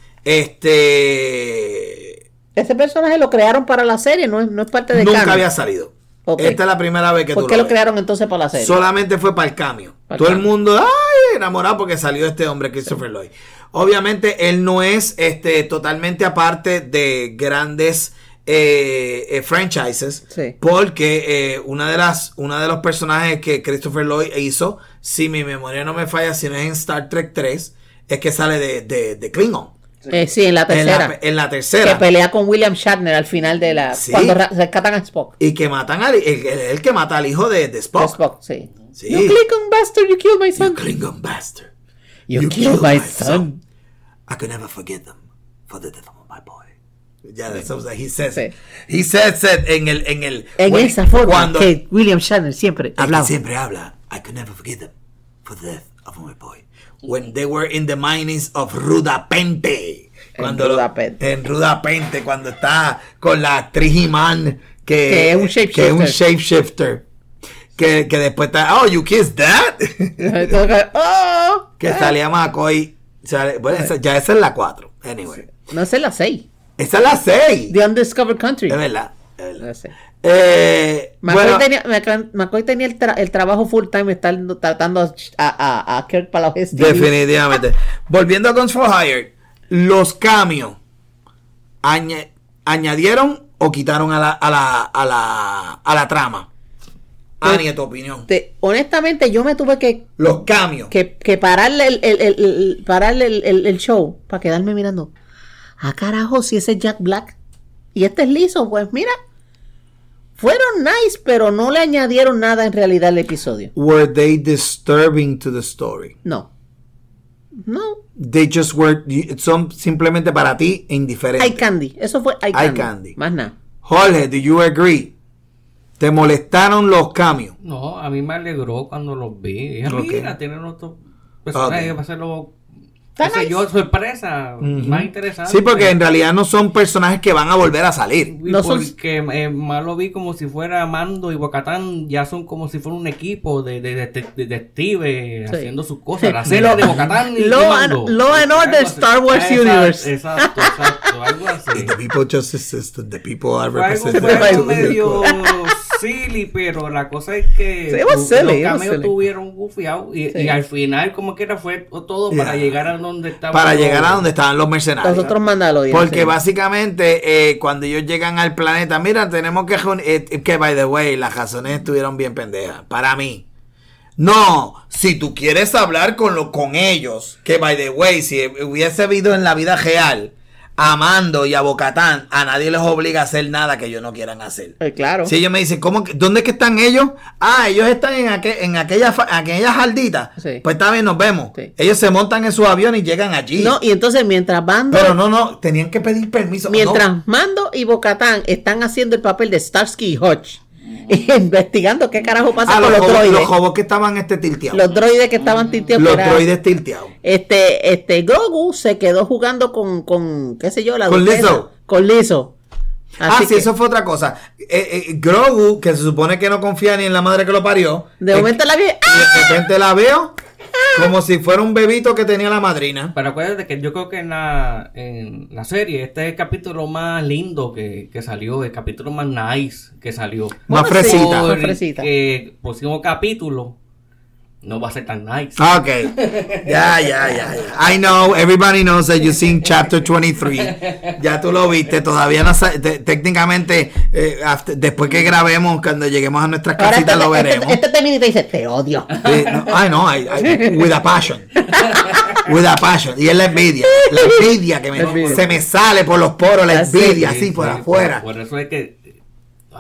este. Ese personaje lo crearon para la serie, no es, no es parte de Nunca canon. había salido. Esta es la primera vez que ¿Por tú qué lo crearon entonces para la serie? Solamente fue para el cambio. Todo el mundo, ay, enamorado porque salió este hombre, Christopher Lloyd. Obviamente, él no es este totalmente aparte de grandes eh, eh, franchises. Sí. Porque eh, una de las, una de los personajes que Christopher Lloyd hizo, si mi memoria no me falla, si no es en Star Trek 3, es que sale de, de, de Klingon. Eh, sí, en la En tercera. la, en la que tercera. pelea con William Shatner al final de la. Sí. Cuando rescatan a Spock. Y que matan al el, el- el que mata al hijo de, de Spock. Spock, sí. Sí. You Klingon bastard, you killed my You son. Klingon bastard. You, You killed killed my my son. I could never forget them for the death Yeah, what he says. Sí. He says it en el en el En when- esa forma cuando que William Shatner siempre hablaba. siempre habla. I could never forget them for the death of my boy. When they were in the minings of Rudapente. En Cuando Rudapente. en Rudapente cuando está con la actriz Iman que, Que es un que es un shapeshifter. Que, que después está, oh, you kissed that. Oh, que ah. salía McCoy. sale- bueno, esa- ya esa es la 4. Anyway. No sé la 6. Esa es la 6. The Undiscovered Country. Es verdad. es. Eh, McCoy, bueno, tenía, Mac- McCoy tenía el, tra- el trabajo full time estando tratando a, a, a Kirk para los STDs. definitivamente. Volviendo a Guns for Hire, los cambios aña- añadieron o quitaron a la, a la, a la, a la trama. Ani, tu opinión. Te- honestamente, yo me tuve que, Los cambios. que, que pararle, el, el, el- el- pararle el show para quedarme mirando. Ah, carajo, si ese es Jack Black. Y este es liso, pues mira. Fueron nice, pero no le añadieron nada en realidad al episodio. Were they disturbing to the story? No. No. They just were, son simplemente para ti indiferentes. Hay candy. Eso fue hay Eye candy. candy. Más nada. Jorge, do you agree? ¿Te molestaron los cambios? No, a mí me alegró cuando los vi. Dije, mira, tienen otro personaje Ok. para hacerlo. Está qué sé nice. yo, sorpresa, Ujú. más interesante. Sí, porque en realidad no son personajes que van a volver a salir. Y No son- porque eh, más lo vi como si fuera Mando y Bocatán, ya son como si fuera un equipo de, de, de, de detectives Sí. haciendo sus cosas. La serie de Bocatán y Law and- Mando. Law and Order. Star Wars Exacto, Universe. Exacto, exacto, algo así. The people justice system, the people are represented. algo by the medio. Silly, pero la cosa es que Sí, los silly, cameos silly. tuvieron gufiado y, Sí. y al final como que era fue todo para Yeah. llegar a donde estaba. Para llegar a donde estaban los mercenarios. Los otros mandalorianos. Porque sí. básicamente eh, cuando ellos llegan al planeta, mira, tenemos que reunir- eh, que by the way, las razones estuvieron bien pendejas para mí. No, si tú quieres hablar con lo, con ellos, que by the way, si hubiese habido en la vida real a Mando y a Bocatán, a nadie les obliga a hacer nada que ellos no quieran hacer. Eh, claro. Si ellos me dicen, ¿cómo, ¿dónde es que están ellos? Ah, ellos están en, aquel, en aquella, aquella jardita. Sí. Pues está bien, nos vemos. Sí. Ellos se montan en su avión y llegan allí. No, y entonces mientras Bando, Pero no, no, tenían que pedir permiso. mientras No, Mando y Bocatán están haciendo el papel de Starsky y Hodge, investigando qué carajo pasa ah, con los, los, droides. los que estaban este tilteados. Los droides que estaban tinteados. Los que era- droides tilteados. Este, este, Grogu se quedó jugando con, con, qué sé yo, la Con duquesa. Lizzo. Con Lizzo. Ah, Así sí, que, eso fue otra cosa. Eh, eh, Grogu, que se supone que no confía ni en la madre que lo parió. De eh, momento la vi. de repente la veo como si fuera un bebito que tenía la madrina. Pero acuérdate que yo creo que en la, en la serie este es el capítulo más lindo que, que salió, el capítulo más nice que salió. Más fresita. más fresita. próximo capítulo no va a ser tan nice. Ah, Ok. Ya, ya, ya, ya. I know, everybody knows that you've seen chapter 23. Ya tú lo viste, todavía no sa- te- técnicamente, eh, after- después que grabemos, cuando lleguemos a nuestras Ahora casitas este, lo este, veremos. este te mira y te dice, te odio. Sí, no, I know, I- I- with a passion. With a passion. Y es la envidia. La envidia que me- envidia. se me sale por los poros, la Así. envidia, Sí, así por sí, afuera. Por, por eso es que.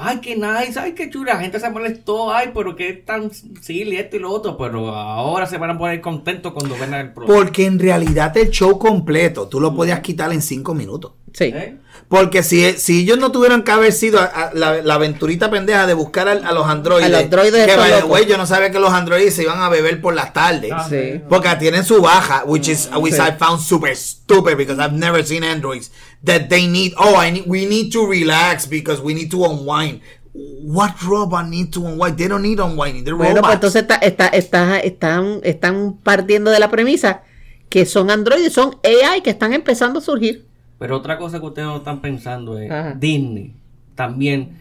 Ay, qué nice, ay, qué chula. La gente se molestó, ay, pero qué tan silly esto y lo otro. Pero ahora se van a poner contentos cuando ven el programa. Porque en realidad el show completo tú lo podías quitar en cinco minutos. Sí. ¿Eh? Porque si, si ellos no tuvieran que haber sido a- a la, la aventurita pendeja de buscar a, a los androides. A los androides Que estos by the locos. way, yo no sabía que los androides se iban a beber por las tardes. Ah, Sí. Porque tienen su baja, which is which Sí. I found super stupid because I've never seen androids that they need. Oh, I need, we need to relax because we need to unwind. What robot need to unwind? They don't need unwinding. They're Bueno, pues robots. entonces está, está, está, están, están partiendo de la premisa que son androides, son AI que están empezando a surgir. Pero otra cosa que ustedes no están pensando es Ajá. Disney también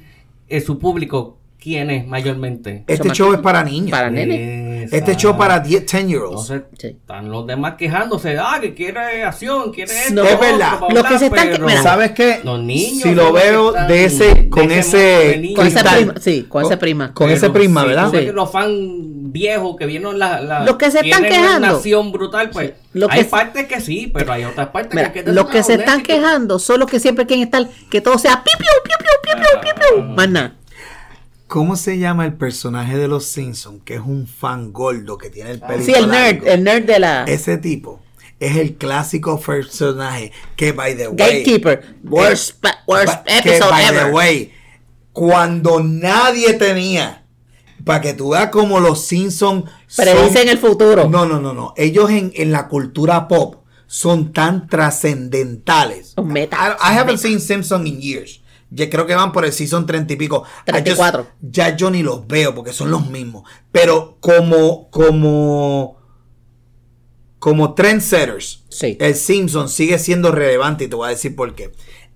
es su público quién es mayormente. este show es para niños. Para nene. Este show para 10, 10 year olds. Entonces, Sí. están los demás quejándose, ah, que quiere acción, quiere esto. No, lo es otro, verdad. Los que se están- pero ¿Sabes qué? Los niños Si lo veo de ese, de con ese ese, de niño. Con ese cristal. prima, sí, con ese prima. Con ese prisma, si ¿verdad? Sí. que los fans viejos que vieron la, la Los que se están quejando. una acción brutal, pues Sí. Hay partes que sí, pero hay otras partes Mira, que, los que se están quejando son los que siempre quieren estar, que todo sea piu, piu, piu, piu, piu, piu, piu, piu. Más nada. ¿Cómo se llama el personaje de los Simpsons que es un fan gordo que tiene el pelo Sí, el nerd, el nerd de la Ese tipo es el clásico personaje que, by the way, Gatekeeper. Worst, worst pa- que, episode by the ever. way, cuando nadie tenía, para que tú veas como los Simpsons Predicen el futuro. No, no, no, no. Ellos en, en la cultura pop son tan trascendentales. I, I haven't meta. seen Simpsons in years. Ya creo que van por el season 30 y pico. I just- 34. ya yo ni los veo porque son los mismos. Pero como, como, como trendsetters, Sí. el Simpson sigue siendo relevante y te voy a decir por qué.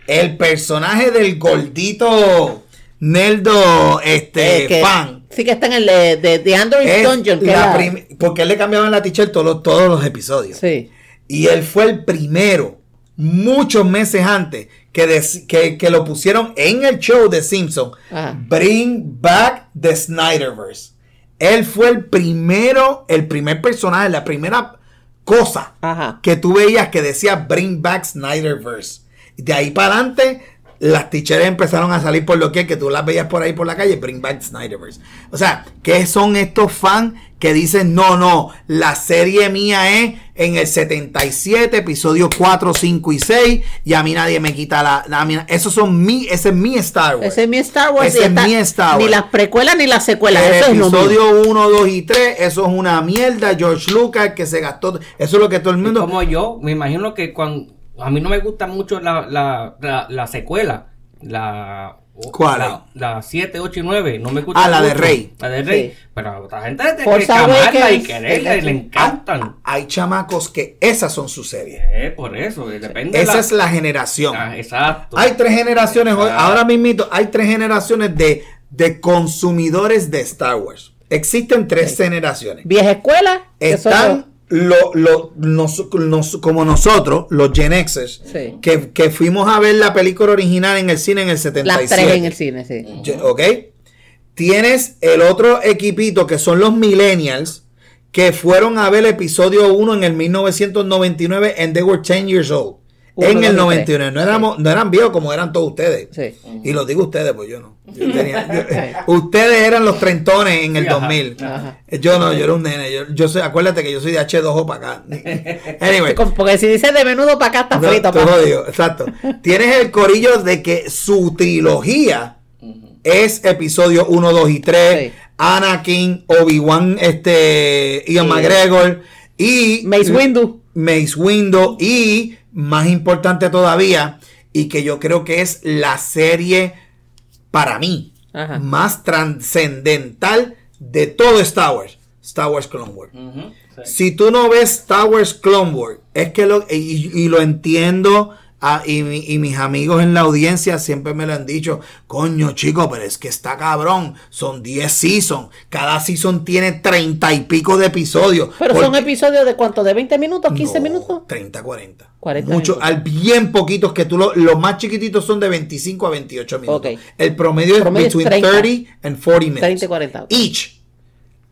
El personaje del gordito Neldo este Eh, que- fan Sí, que está en el de, de, de Android es Dungeon. que la era- prim- porque él le cambiaban la t-shirt todos, todos los episodios. Sí. Y él fue el primero, muchos meses antes, que, que, que lo pusieron en el show de Simpson. Ajá. Bring back the Snyderverse. Él fue el primero, el primer personaje, la primera cosa Ajá. que tú veías que decía Bring back Snyderverse. De ahí para adelante, las teachers empezaron a salir por lo que que tú las veías por ahí por la calle, bring back Snyderverse. O sea, ¿qué son estos fans que dicen, no, no, la serie mía es en el 77, episodio 4, 5 y 6, y a mí nadie me quita la... la mí- esos son mi, ese es mi Star Wars. Ese es mi Star Wars. Ese es mi Star Ni Wars. las precuelas ni las secuelas. el Eso es episodio 1, 2 y 3, eso es una mierda. George Lucas que se gastó. Eso es lo que todo el mundo. Como yo, me imagino que cuando a mí no me gusta mucho la, la, la, la secuela, la ¿Cuál? La, la 7, 8 y 9, no me gusta Ah, la de. Rey. La de Rey. Sí. Pero a otra gente tiene que amarla y quererla y le encantan. Hay chamacos que esas son sus series. Eh, por eso, depende de Esa la- es la generación. Ah, exacto. Hay tres generaciones, Ah. ahora mismito, hay tres generaciones de, de consumidores de Star Wars. Existen tres generaciones. Vieja escuela. que son Están lo, lo- nos- nos- como nosotros, los Gen Xers, Sí. que, que fuimos a ver la película original en el cine en el los- 77. las tres en el cine, sí. ¿Ok? Tienes el otro equipito que son los Millennials que fueron a ver el episodio 1 en el 1999 and they were 10 years old. Uno, en el y 91. tres. No, éramos, no eran viejos como eran todos ustedes. Sí. Y lo digo ustedes, pues yo no. Yo tenía- yo- ustedes eran los trentones en el ajá. 2000. Ajá. Yo no, yo era un nene. Yo, yo soy, acuérdate que yo soy de H2O para acá. Anyway. Porque si dice de menudo para acá está No, frito. te pa. jodido, exacto. Tienes el corillo de que su trilogía es episodio 1, 2 y 3. Sí. Anakin, Obi-Wan, este, Ian Sí. McGregor y Mace Windu. Mace Windu y más importante todavía y que yo creo que es la serie para mí Ajá. más trascendental de todo Star Wars, Star Wars Clone Wars. Sí. Si tú no ves Star Wars Clone Wars, es que lo, y, y lo entiendo, ah, y, mi- y mis amigos en la audiencia siempre me lo han dicho, coño chico, pero es que está cabrón, son 10 seasons, cada season tiene 30 y pico de episodios. Pero son episodios de cuánto, de 20 minutos, 15 no, minutos. 30, 40. 40 Mucho, minutos. al bien poquitos que tú lo- los más chiquititos son de 25 a 28 minutos. Ok. El promedio, Promedio es es between 30. 30 and 40 minutes. 30 y 40. Each.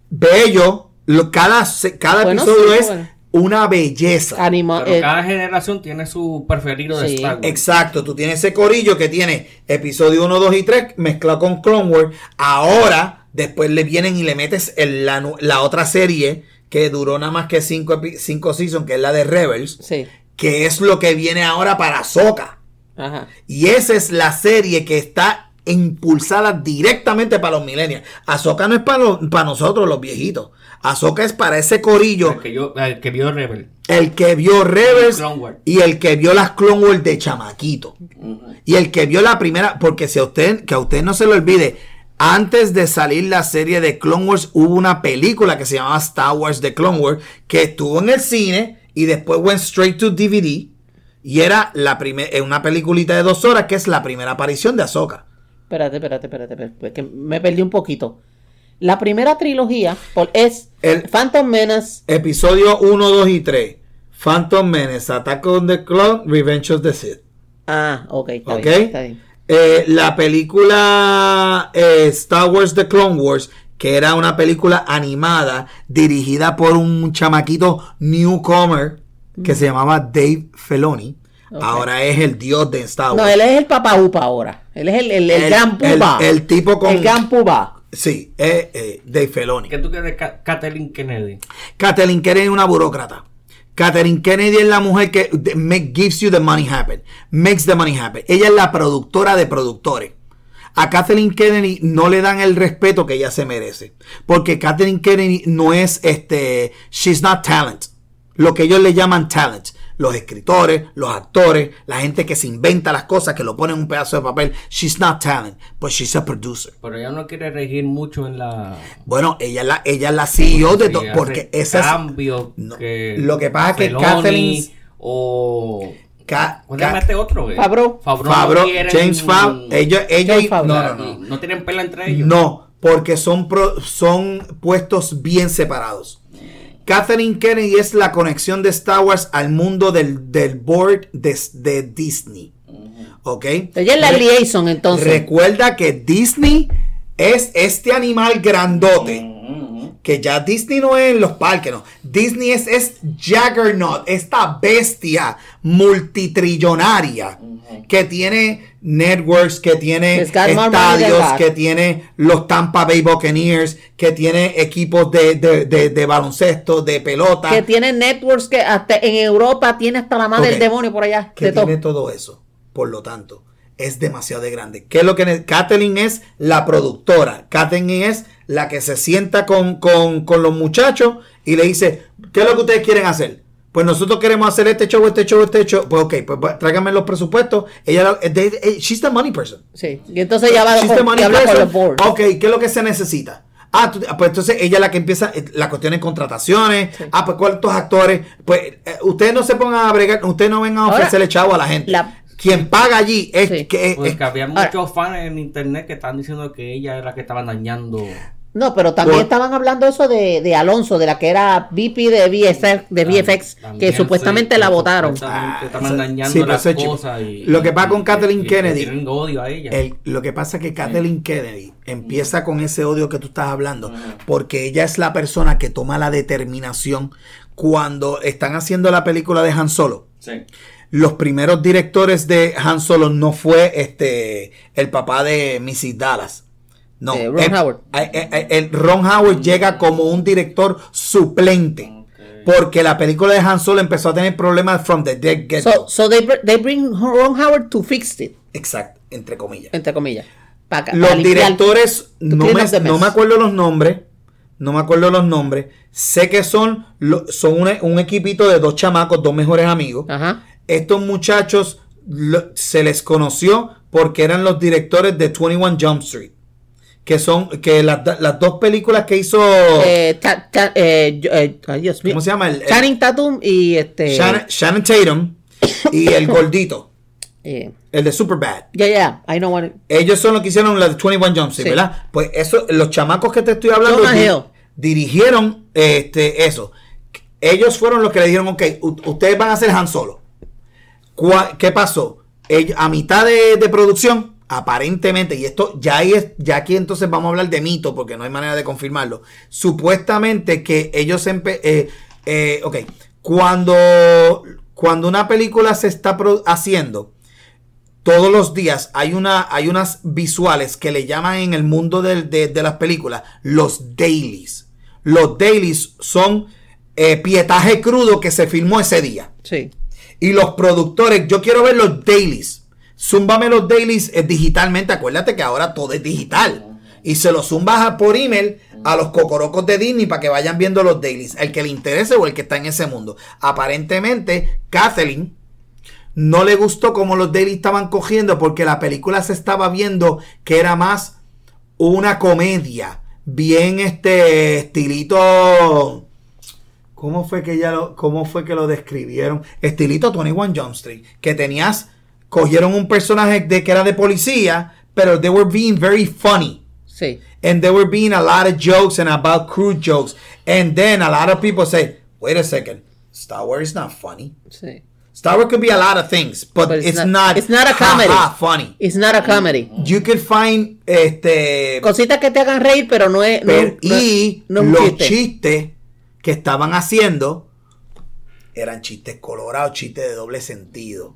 Bello. Lo, cada cada Bueno, episodio sí, es bueno. Una belleza. Anima, Pero eh, cada generación tiene su preferido de Sí. Star Wars. Exacto, tú tienes ese corillo que tiene episodio 1, 2 y 3 mezclado con Clone Wars. Ahora, después le vienen y le metes el- la, la otra serie que duró nada más que 5 cinco seasons, que es la de Rebels, sí. que es lo que viene ahora para Soca. Ajá. Y esa es la serie que está impulsada directamente para los millennials. Ahsoka no es para, los- para nosotros, los viejitos. Ahsoka es para ese corillo, El que, yo, el que vio Rebel. el que vio Rebels y el que vio las Clone Wars de chamaquito. Y el que vio la primera, porque si a usted, que a usted no se lo olvide, antes de salir la serie de Clone Wars hubo una película que se llamaba Star Wars de Clone Wars que estuvo en el cine y después went straight to DVD y era la primera una peliculita de dos horas que es la primera aparición de Ahsoka. Espérate, espérate, espérate, espérate, es que me perdí un poquito. La primera trilogía por- es El- Phantom Menace. Episodio 1, 2 y 3. Phantom Menace, Attack on the Clone, Revenge of the Sith. Ah, ok, está Ok. bien, está bien. Eh, la película eh, Star Wars The Clone Wars, que era una película animada dirigida por un chamaquito newcomer que se llamaba Dave Filoni. Ok. Ahora es el dios de Star No, Wars. él es el papá Upa ahora. Él es el, el, el El- gran pupa. el- el tipo con- El gran pupa. Sí, eh, eh, Dave Filoni. ¿Qué tú crees de Ka- Kathleen Kennedy? Kathleen Kennedy es una burócrata. Kathleen Kennedy es la mujer que de- make- gives you the money happen. Makes the money happen. Ella es la productora de productores. A Kathleen Kennedy no le dan el respeto que ella se merece. Porque Kathleen Kennedy no es este. She's not talent. Lo que ellos le llaman talent. Los escritores, los actores, la gente que se inventa las cosas, que lo pone en un pedazo de papel. She's not talent, but she's a producer. Pero ella no quiere regir mucho en la... Bueno, ella es la, ella es la CEO de todo. Porque esa es. cambio No, que... lo que pasa es que Kathleen- O... Ca- ¿Cómo se Ca- este otro? eh? Favreau, no quieren- James James y- Favreau. no, no, no, No tienen pela entre ellos. no, porque son pro- son puestos bien separados. Catherine Kennedy es la conexión de Star Wars al mundo del, del board de, de Disney. ¿Ok? Ella es la Re- liaison entonces. Recuerda que Disney es este animal grandote. Que ya Disney no es en los parques, no. Disney es, es Juggernaut, esta bestia multitrillonaria. que tiene networks, que tiene estadios, que tiene los Tampa Bay Buccaneers, que tiene equipos de, de, de, de baloncesto, de pelota, Que tiene networks que hasta en Europa tiene hasta la madre del demonio por allá. que tiene todo eso. Por lo tanto, es demasiado de grande. ¿Qué es lo que Kathleen es la productora? Kathleen es la que se sienta con, con, con los muchachos y le dice, ¿qué es lo que ustedes quieren hacer? Pues nosotros queremos hacer este show, este show, este show. Pues ok, pues va- tráiganme los presupuestos. Ella, la- they- eh, she's the money person. Sí. Y entonces ya va She's the money habla con person. los. Ok, ¿qué es lo que se necesita? Ah, tú- pues entonces ella es la que empieza eh, la cuestión de contrataciones. Sí. Ah, pues cuántos actores. Pues eh, ustedes no se pongan a bregar, ustedes no vengan a Ahora, ofrecerle chavo a la gente. la- Quien paga allí es Sí. que. Porque es- Pues había Ahora- muchos fans en internet que estaban diciendo que ella era la que estaba dañando. No, pero también Por- estaban hablando eso de, de Alonso, de la que era VP de VFX, de VFX que supuestamente sí, la votaron. supuestamente Ah, Estaban eso- dañando sí, pero las cosas. Y, Lo que pasa con y- Kathleen y- y Kennedy, Tienen odio a ella. el- lo que pasa es que Kathleen Kennedy empieza con ese odio que tú estás hablando, porque ella es la persona que toma la determinación cuando están haciendo la película de Han Solo. Sí. Los primeros directores de Han Solo no fue este el papá de Mrs. Dallas. No, Eh, Ron el, Howard. eh, eh, el Ron Howard llega como un director suplente. Porque la película de Han Solo empezó a tener problemas from the dead get So, so they, br- they bring Ron Howard to fix it, Exacto, entre comillas. entre comillas. Pa' Los directores, no me, no me acuerdo los nombres. No me acuerdo los nombres. Sé que son, lo- son un, un equipito de dos chamacos, dos mejores amigos. Ajá. Estos muchachos lo- se les conoció porque eran los directores de 21 Jump Street. Que son, que las, las dos películas que hizo Eh, ta- ta- eh, eh, mío. ¿Cómo se llama? El- el- Channing Tatum y este. Shannon, Shannon Tatum y el gordito, el de Superbad. ya, ya, I know what. it- Ellos son los que hicieron la de 21 Jump Street, Sí. ¿verdad? Pues eso, los chamacos que te estoy hablando di- Hill. dirigieron este, eso. Ellos fueron los que le dijeron, ok, ustedes van a hacer Han Solo. ¿Qué pasó? A mitad de, producción, aparentemente, y esto ya ahí ya aquí entonces vamos a hablar de mito, porque no hay manera de confirmarlo. Supuestamente que ellos eh, eh, ok, cuando, cuando una película se está haciendo, todos los días hay, una, hay unas visuales que le llaman en el mundo de, de las películas los dailies. Los dailies son eh, pietaje crudo que se filmó ese día. Sí. Y los productores, yo quiero ver los dailies. Zúmbame los dailies eh, digitalmente. Acuérdate que ahora todo es digital. Y se los zumbas por email a los cocorocos de Disney para que vayan viendo los dailies. El que le interese o el que está en ese mundo. Aparentemente, Kathleen no le gustó como los dailies estaban cogiendo porque la película se estaba viendo que era más una comedia. Bien este estilito... ¿Cómo fue que ya lo, cómo fue que lo describieron? Estilito 21 Jump Street, que tenías, cogieron un personaje de que era de policía, pero they were being very funny. Sí. And there were being a lot of jokes and about crude jokes. And then a lot of people say, wait a second, Star Wars is not funny. Sí. Star Wars could be a lot of things, but, But it's, not, It's not a ha, comedy. ha, funny. It's not a comedy. You could find este Cositas que te hagan reír, pero no es. No, Pero- no- y no los chiste. chistes que estaban haciendo eran chistes colorados, chistes de doble sentido.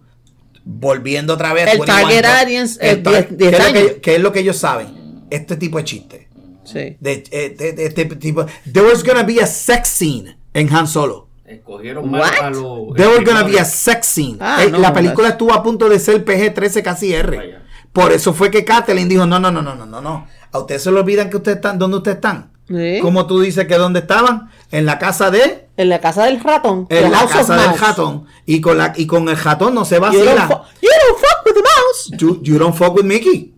Volviendo otra vez. El 21 target audience el es tar- 10 ¿qué es lo que- ¿Qué es lo que ellos saben? Este tipo de chiste. Sí. De, eh, de- de este tipo. There was gonna be a sex scene en Han Solo. Escogieron mal What? a los. There was gonna be a sex scene. Ah, Eh, no, la película estuvo a punto de ser PG-13 casi R. Vaya. Por eso fue que Kathleen dijo, no, no, no, no, no, no, no. A ustedes se le olvidan que ustedes están, ¿dónde ustedes están? Sí. Como tú dices que dónde estaban? En la casa de, En la casa del ratón. en la casa del Mouse. ratón. Y con la, y con el ratón no se You don't, vacila. you don't fuck with the mouse. You, you don't fuck with Mickey.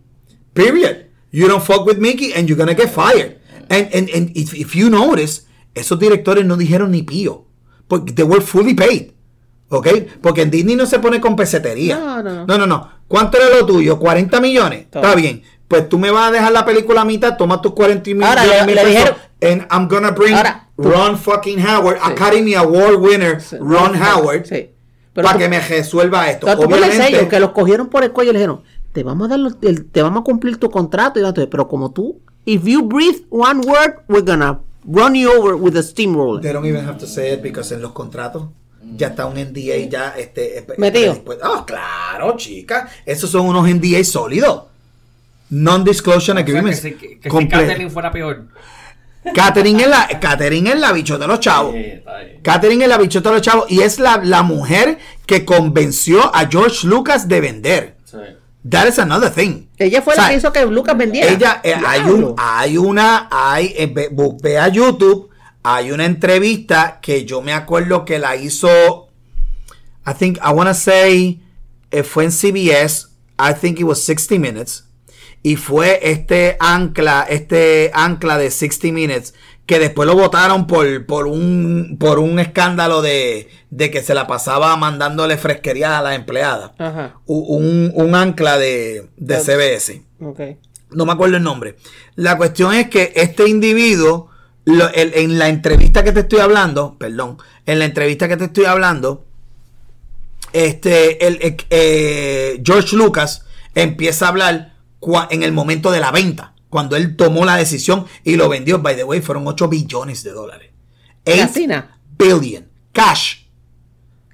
Period. You don't fuck with Mickey and you're gonna get fired. And, and, and if, if you notice, esos directores no dijeron ni pío. Porque they were fully paid. ¿Ok? Porque en Disney no se pone con pesetería. No, no, no. No, no, no. ¿Cuánto era lo tuyo? ¿40 millones? Todo. Está bien. Pues tú me vas a dejar la película a mitad, toma tus 40 millones. Ahora, le- mil le dijeron- And I'm gonna bring Ahora, tú- Ron fucking Howard, Sí. Academy Award winner, Sí. Ron Howard, Sí. Pero para que me resuelva esto. Tú Obviamente, sello, que los cogieron por el cuello y le dijeron, te vamos a dar los- el- te vamos a cumplir tu contrato y pero como tú, if you breathe one word, we're gonna run you over with a steamroller. They don't even have to say it because en los contratos ya está un NDA ya este espe- Metido. después- Ah, claro, chica. Esos son unos NDA sólidos. Non-disclosure sea, que agreements. si, que si Catherine fuera peor. Catherine es la, Catherine es la bichota de los chavos. Sí. Catherine es la bichota de los chavos y es la, la mujer que convenció a George Lucas de vender. Sí. That is another thing. Ella fue O sea, la que hizo que Lucas vendiera. Ella, eh, hay, un, hay una, hay, eh, ve, a YouTube, hay una entrevista que yo me acuerdo que la hizo, I think, I want to say, eh, fue en CBS, I think it was 60 Minutes, y fue este ancla, este ancla de 60 Minutes, que después lo votaron por, por un, por un escándalo de, de que se la pasaba mandándole fresquería a las empleadas. Ajá. Un, un ancla de, de CBS no me acuerdo el nombre. La cuestión es que este individuo, lo- el- en la entrevista que te estoy hablando, perdón, en la entrevista que te estoy hablando, este, el, eh, eh, George Lucas empieza a hablar en el momento de la venta, cuando él tomó la decisión y lo vendió. By the way, fueron 8 billones de dólares. 8 Casina. billion, cash,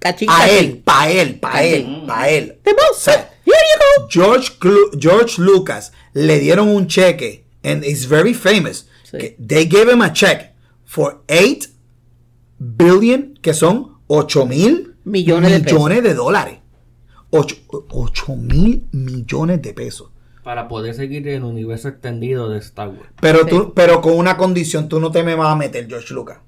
Cachín, a cachín. él, para él, para él, para él. The most. sea, Here you go. George, Clu- George Lucas le dieron un cheque, and it's very famous. Sí. que they gave him a check for 8 billion, que son 8 mil Millones de millones de dólares. 8 mil millones de pesos. Para poder seguir en el universo extendido de Star Wars. Pero Sí. tú, pero con una condición, tú no te me vas a meter, George Lucas.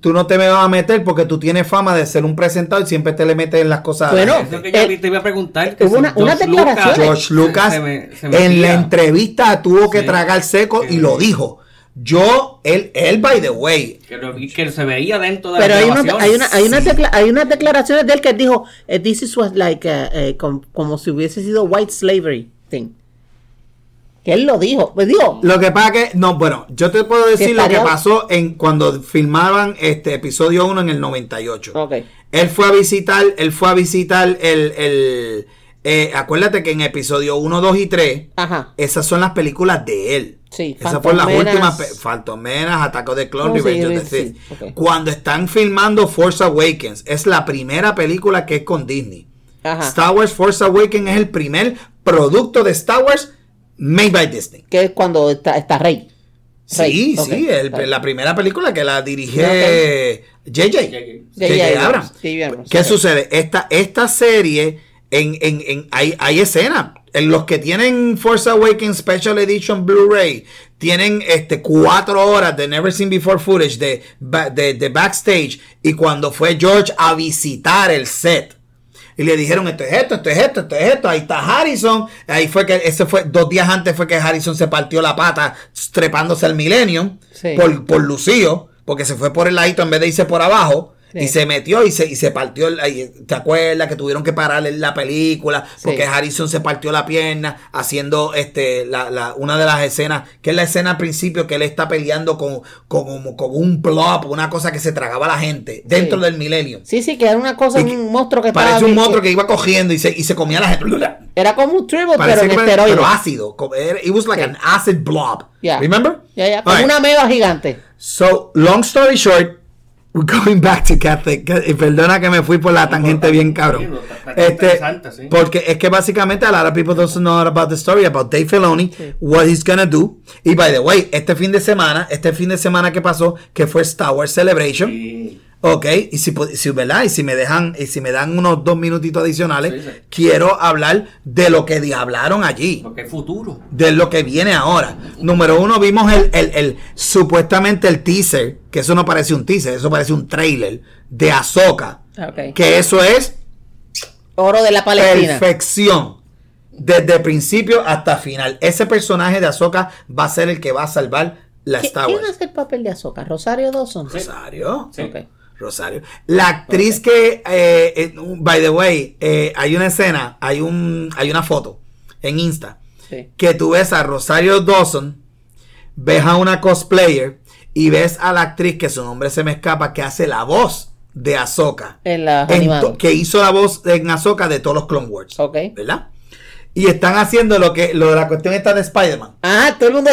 Tú no te me vas a meter porque tú tienes fama de ser un presentador y siempre te le metes en las cosas. a la Bueno. Eso que yo eh, te iba a preguntar. que hubo una- declaraciones. Lucas- George Lucas se me- se en la entrevista tuvo que Sí. tragar seco y lo dijo. Yo, él, él, by the way, Que, lo- que se veía dentro de Pero la hay, grabación. hay, una, hay, unas Sí. hay unas declaraciones de él que dijo, eh, this is what like, eh, eh, com- como si hubiese sido white slavery Que él lo dijo. Pues digo, lo que pasa que, no, bueno, yo te puedo decir lo que pasó en cuando filmaban este episodio 1 en el 98. ok. Él fue a visitar, él fue a visitar el, el eh, acuérdate que en episodio 1, 2 y 3, Ajá. esas son las películas de él. Sí, Esas fueron las últimas. Menace, Ataque de Clone, Oh, sí, Revenge of the sí, Sith. ok. Cuando están filmando Force Awakens, es la primera película que es con Disney. Ajá. Star Wars Force Awakens es el primer producto de Star Wars made by Disney. Que es cuando está, está Rey. Rey, Sí, sí, el- la primera película que la dirige JJ. J.J. J.J. Abrams, Abrams. J.J. Abrams, ¿Qué sucede? Esta, esta serie, en, en, en- hay, hay escenas. En los que tienen Force Awakens Special Edition Blu-ray, tienen este cuatro horas de Never Seen Before footage de, de, de backstage. Y cuando fue George a visitar el set. Y le dijeron, esto es esto, esto es esto, esto es esto. Ahí está Harrison. Ahí fue que, ese fue, dos días antes fue que Harrison se partió la pata trepándose al Millennium. Sí. Por, por Lucío. Porque se fue por el ladito en vez de irse por abajo. Sí. Y se metió y se, y se partió. el- ahí, ¿Te acuerdas que tuvieron que pararle la película? Porque Sí. Harrison se partió la pierna haciendo este la, la- una de las escenas, que es la escena al principio que él está peleando con, con, como- con un blob, una cosa que se tragaba a la gente dentro Sí. del milenio. Sí, sí, que era una cosa, Y un monstruo que estaba... Parece un monstruo que iba cogiendo y se, y se comía a la gente. Era como un triple, pero en esteroides. pero ácido. It was like Sí. an acid blob. Ya. Remember? Ya, ya, como una meba gigante. So, long story short, going back to Catholic. Y perdona que me fui por la tangente bien cabrón. Este, porque es que básicamente a lot of people don't know about the story about Dave Filoni, Sí. what he's gonna do. Y by the way, este fin de semana, este fin de semana que pasó, que fue Star Wars Celebration. Sí. Ok, y si, si, ¿verdad? Y si me dejan, y si me dan unos dos minutitos adicionales, Sí, sí. quiero hablar de lo que hablaron allí Porque es futuro. de lo que viene ahora. Número uno, vimos el, el- el- supuestamente el teaser, que eso no parece un teaser, eso parece un trailer de Ahsoka. Ok. Que eso es Oro de la Palestina. perfección. Desde principio hasta final. Ese personaje de Ahsoka va a ser el que va a salvar la ¿Qui- Star ¿Quién Wars. hace el papel de Azoka? ¿Rosario Dawson? Rosario. Sí. Ok. Rosario. La actriz que, eh, eh, by the way, eh, hay una escena, hay un, hay una foto en Insta Sí. que tú ves a Rosario Dawson, ves a una cosplayer y ves a la actriz que su nombre se me escapa que hace la voz de Ahsoka. En la En que hizo la voz en Ahsoka de todos los Clone Wars. Ok. ¿Verdad? Y están haciendo lo que lo de la cuestión esta de Spider-Man. Ah, todo el mundo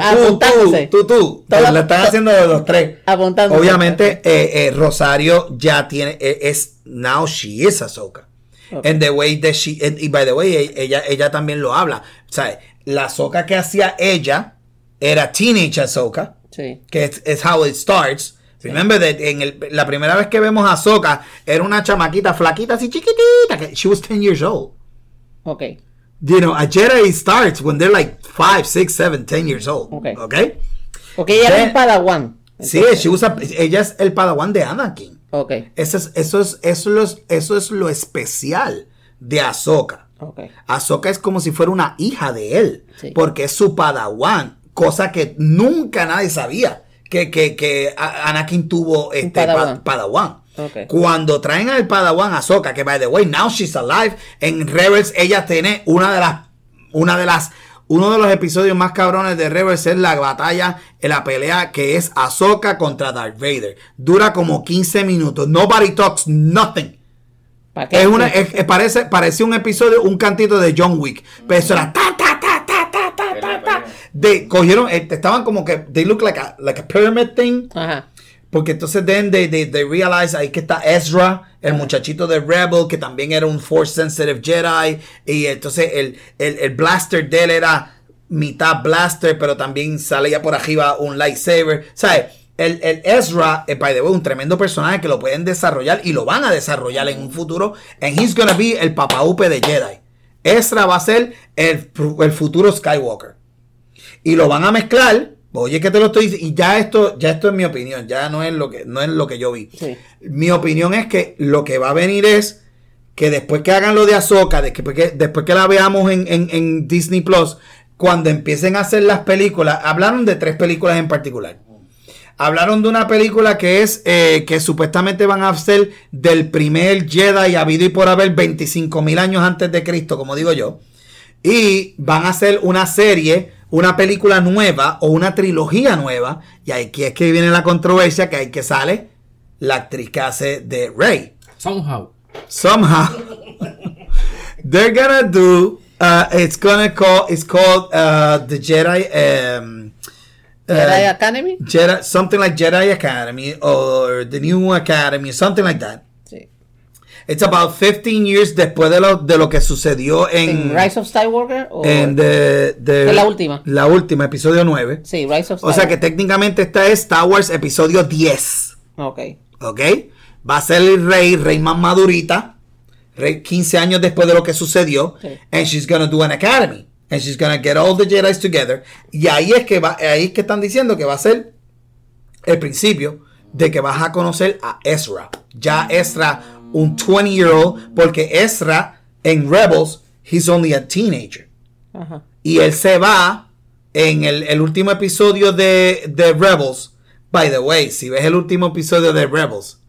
apuntándose. tú, tú, tú. Todo- Lo están haciendo de los tres. Apuntándose. Obviamente, eh, eh, Rosario ya tiene, eh, es, now she is Ahsoka. Ok. And the way that she, and- y by the way, e- ella, ella también lo habla. O sea, la Ahsoka que hacía ella era teenage Ahsoka, Sí. que es, es how it starts. Remember that en el- la primera vez que vemos a Ahsoka era una chamaquita flaquita así chiquitita, que she was 10 years old. Ok. You know, a Jedi starts when they're like 5, 6, 7, 10 years old. Okay. Okay? Ok, ella Then- un padawan. Sí, she was a- ella es el padawan de Anakin. Ok. Eso es, eso es, eso es, eso es lo especial de Ahsoka. Ok. Ahsoka es como si fuera una hija de él, Sí. porque es su padawan, cosa que nunca nadie sabía que, que, que Anakin tuvo este padawan. pa- padawan. Ok. Cuando traen al padawan a Ahsoka, que by the way, now she's alive, en Rebels ella tiene una de las, una de las, uno de los episodios más cabrones de Rebels es la batalla, la pelea que es Ahsoka contra Darth Vader. Dura como 15 minutos. Nobody talks nothing. ¿Para qué? Es una, es- es- parece, parecía un episodio, un cantito de John Wick. Pero eso era ta, ta, ta, ta, ta, ta, ta, ta. De, cogieron, eh, estaban como que, they look like a, like a pyramid thing. Ajá. Porque entonces then they, they, they realize ahí que está Ezra, el muchachito de Rebel, que también era un Force Sensitive Jedi. Y entonces el, el, el blaster de él era mitad blaster, pero también salía por arriba un lightsaber. ¿Sabes? El, el Ezra, eh, by the way, un tremendo personaje que lo pueden desarrollar y lo van a desarrollar en un futuro. And he's gonna be el papaupe de Jedi. Ezra va a ser el, el futuro Skywalker y lo van a mezclar. Oye, que te lo estoy diciendo. Y ya esto, ya esto es mi opinión. Ya no es lo que, no es lo que yo vi. Sí. Mi opinión es que lo que va a venir es que después que hagan lo de Ahsoka, de que, después que la veamos en, en- en Disney Plus, cuando empiecen a hacer las películas, hablaron de tres películas en particular. Hablaron de una película que es eh, que supuestamente van a hacer del primer Jedi habido y por haber 25 mil años antes de Cristo, como digo yo. Y van a hacer una serie, una película nueva o una trilogía nueva. Y aquí es que viene la controversia que hay que sale la actriz que hace de Rey. Somehow. Somehow they're gonna do uh, it's gonna call it's called uh, the Jedi um, uh, Jedi Academy. Jedi something like Jedi Academy or the New Academy something like that. It's about 15 years después de lo, de lo que sucedió en, ¿En Rise of Skywalker? O... en the- la última. La última, episodio 9. Sí, Rise of O sea que técnicamente esta es Star Wars episodio 10. Ok. ¿Ok? Va a ser el rey, rey más madurita. Rey 15 años después de lo que sucedió. Sí. And she's gonna do an academy. And she's gonna get all the Jedi together. Y ahí es que va, ahí es que están diciendo que va a ser el principio de que vas a conocer a Ezra. Ya Ezra, un 20 year old, porque Ezra en Rebels, he's only a teenager. Y él se va en el, el último episodio de, de Rebels. By the way, si ves el último episodio de Rebels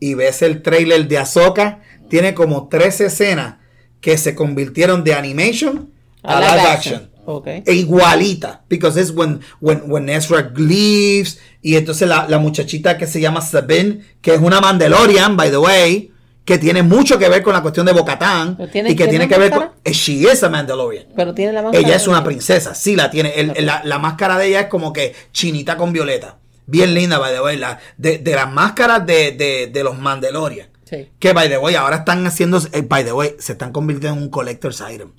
y ves el trailer de Ahsoka, tiene como tres escenas que se convirtieron de animation a, live, action. Ok. E igualita. Because it's when, when, when Ezra leaves. Y entonces la, la muchachita que se llama Sabine, que es una Mandalorian, by the way, que tiene mucho que ver con la cuestión de Bocatán. ¿Pero tiene- Y que tiene que ver con. máscara? She is a Mandalorian. Pero tiene la máscara. Ella es una princesa, sí la tiene. El- la, la máscara de ella es como que chinita con violeta. Bien linda, by the way. La, de, de las máscaras de, de, de los Mandalorian. Sí. Que, by the way, ahora están haciendo, eh, by the way, se están convirtiendo en un collector's item.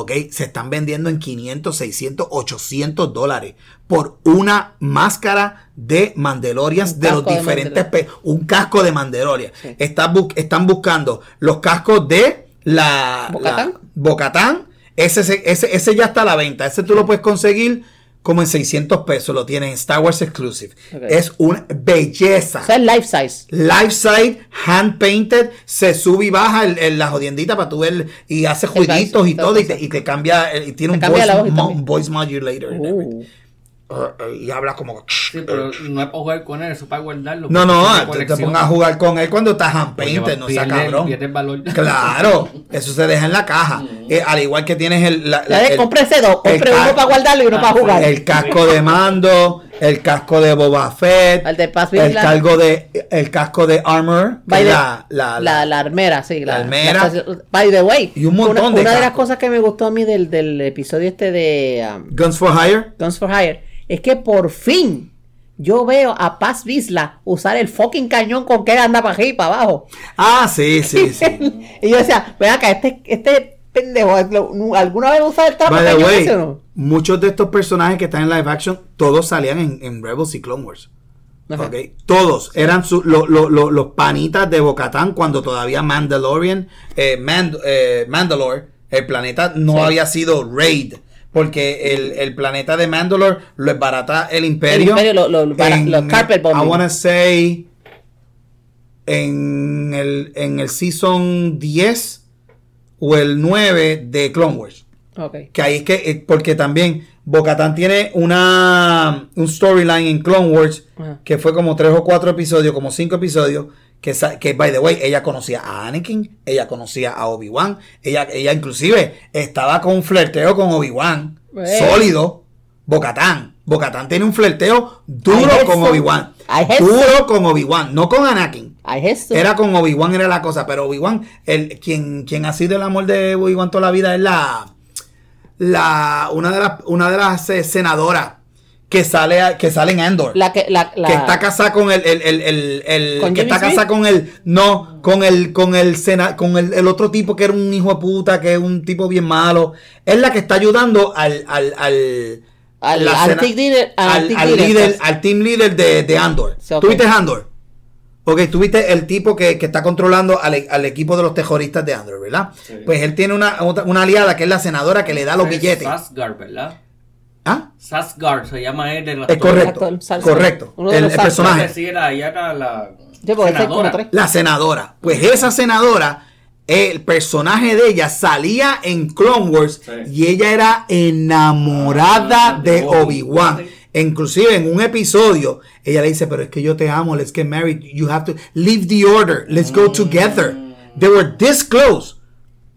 ¿Ok? Se están vendiendo en 500, 600, 800 dólares por una máscara de Mandalorians Un de los de diferentes... un casco de Mandalorian. Sí. Está bu- están buscando los cascos de la... ¿Bocatán? la- Bocatán. Ese, se- ese, ese ya está a la venta. Ese tú lo puedes conseguir como en 600 pesos. Lo tienes en Star Wars Exclusive. Es una belleza. O sea, es life size. Life side, hand painted, se sube y baja el, el- la jodiendita para tú ver y hace jueguitos y todo y te, y te cambia, eh, y tiene Te un voice, mo- voice modulator uh, y habla como Sí, pero no es para jugar con él, eso es para guardarlo. no no tiene te, te pongas a jugar con él cuando estás painted no sea cabrón el valor. claro eso se deja en la caja eh, al igual que tienes el... la- la- el- cómprese dos, el compre uno para guardarlo y uno Ah, para jugar. el casco de Mando, el casco de Boba Fett, El de Paz el, cargo de, el casco de Armor, By the- la, la, la, la armera, sí. La, armera. by the way, Y un montón una, de una de las cosas que me gustó a mí del, del episodio este de um, Guns for Hire. Guns for Hire es que por fin yo veo a Paz Vizla usar el fucking cañón con que anda para arriba y para abajo. Ah, sí, sí, sí. y yo decía, ven acá, este, este pendejo, ¿lo- ¿alguna vez usa el trapo By the way, ese o no? muchos de estos personajes que están en live action, todos salían en, en Rebels y Clone Wars. Ajá. Ok, Todos eran su- lo- lo- lo- los panitas de Bocatán cuando todavía Mandalorian, eh, Mand- eh, Mandalore, el planeta no Sí. había sido raid. Porque el, el planeta de Mandalore lo esbarata el imperio. imperio, lo- los carpet bombing. I wanna say en el, en el season 10 o el 9 de Clone Wars. Ok. Que ahí es que, eh, porque también Bocatán tiene una un storyline en Clone Wars Ajá. que fue como tres o cuatro episodios, como cinco episodios, que, que by the way, ella conocía a Anakin, ella conocía a Obi-Wan, ella, ella inclusive estaba con un flirteo con Obi-Wan, Eh. sólido, Bocatán. Bocatán tiene un flirteo duro con. Obi-Wan. Duro con Obi-Wan, no con Anakin. Esto. Era con Obi-Wan, era la cosa, pero Obi-Wan, el, quien, quien ha sido el amor de Obi-Wan toda la vida es la, la, una de las, una de las eh, senadoras que sale, a- que sale en Endor. La que, la, la- que está casada con el, el, el, el, el- ¿Con que Jimmy está casada con el, no, con el, con el sena, con el, el otro tipo que era un hijo de puta, que es un tipo bien malo. Es la que está ayudando al, al, al, Al- al sena- team leader- al al- team líder, al team leader de, de Andor. Sí, ok. ¿Tuviste Andor? Ok, tuviste el tipo que, que está controlando al, al equipo de los terroristas de Andor, ¿verdad? Sí. Pues él tiene una, otra- una aliada que es la senadora que le da los Es billetes. Sasgard, ¿verdad? ¿Ah? Sasgard se llama él. El Es correcto. actor, Salsa. Correcto. Uno de El, los el personaje. sí era, ella era la porque como senadora. tres. La senadora. Pues esa senadora, el personaje de ella salía en Clone Wars Sí. y ella era enamorada Ah, de de Obi-Wan. Obi-Wan. Inclusive en un episodio, ella le dice, pero es que yo te amo, let's get married, you have to leave the order, let's go together. They were this close.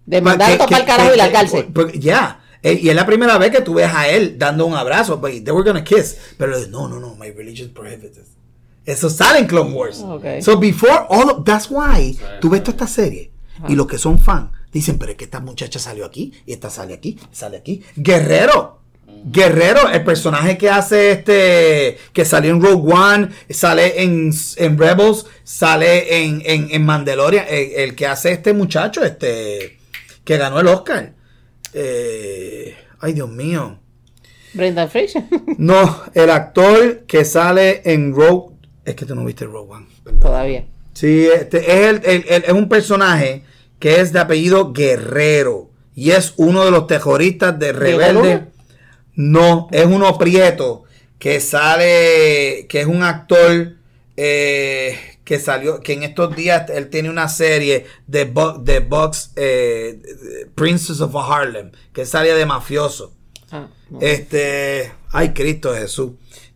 De mandar Que- a topar que- el carajo y la cárcel. Ya. Eh, Y es la primera vez que tú ves a él dando un abrazo. But they were gonna kiss. Pero no, no, no, my religion prohibits this. Eso sale en Clone Wars. Ok. So before all of, that's why tú ves toda esta serie y los que son fan dicen, pero es que esta muchacha salió aquí y esta sale aquí, sale aquí. Guerrero. Guerrero, el personaje que hace este, que salió en Rogue One, sale en, en Rebels, sale en, en, en Mandalorian, el, el que hace este muchacho, este, que ganó el Oscar. Eh, ay, Dios mío. Brendan Fraser. No, el actor que sale en Rogue, es que tú no viste Rogue One. ¿verdad? Todavía. Sí, este, es, el- el- el- es un personaje que es de apellido Guerrero y es uno de los terroristas de Rebelde. No, es uno prieto que sale, que es un actor eh, que salió, que en estos días él tiene una serie de, Bo- de Box eh, Princess of Harlem, que sale de mafioso. Ah, no. Este, ay Cristo Jesús.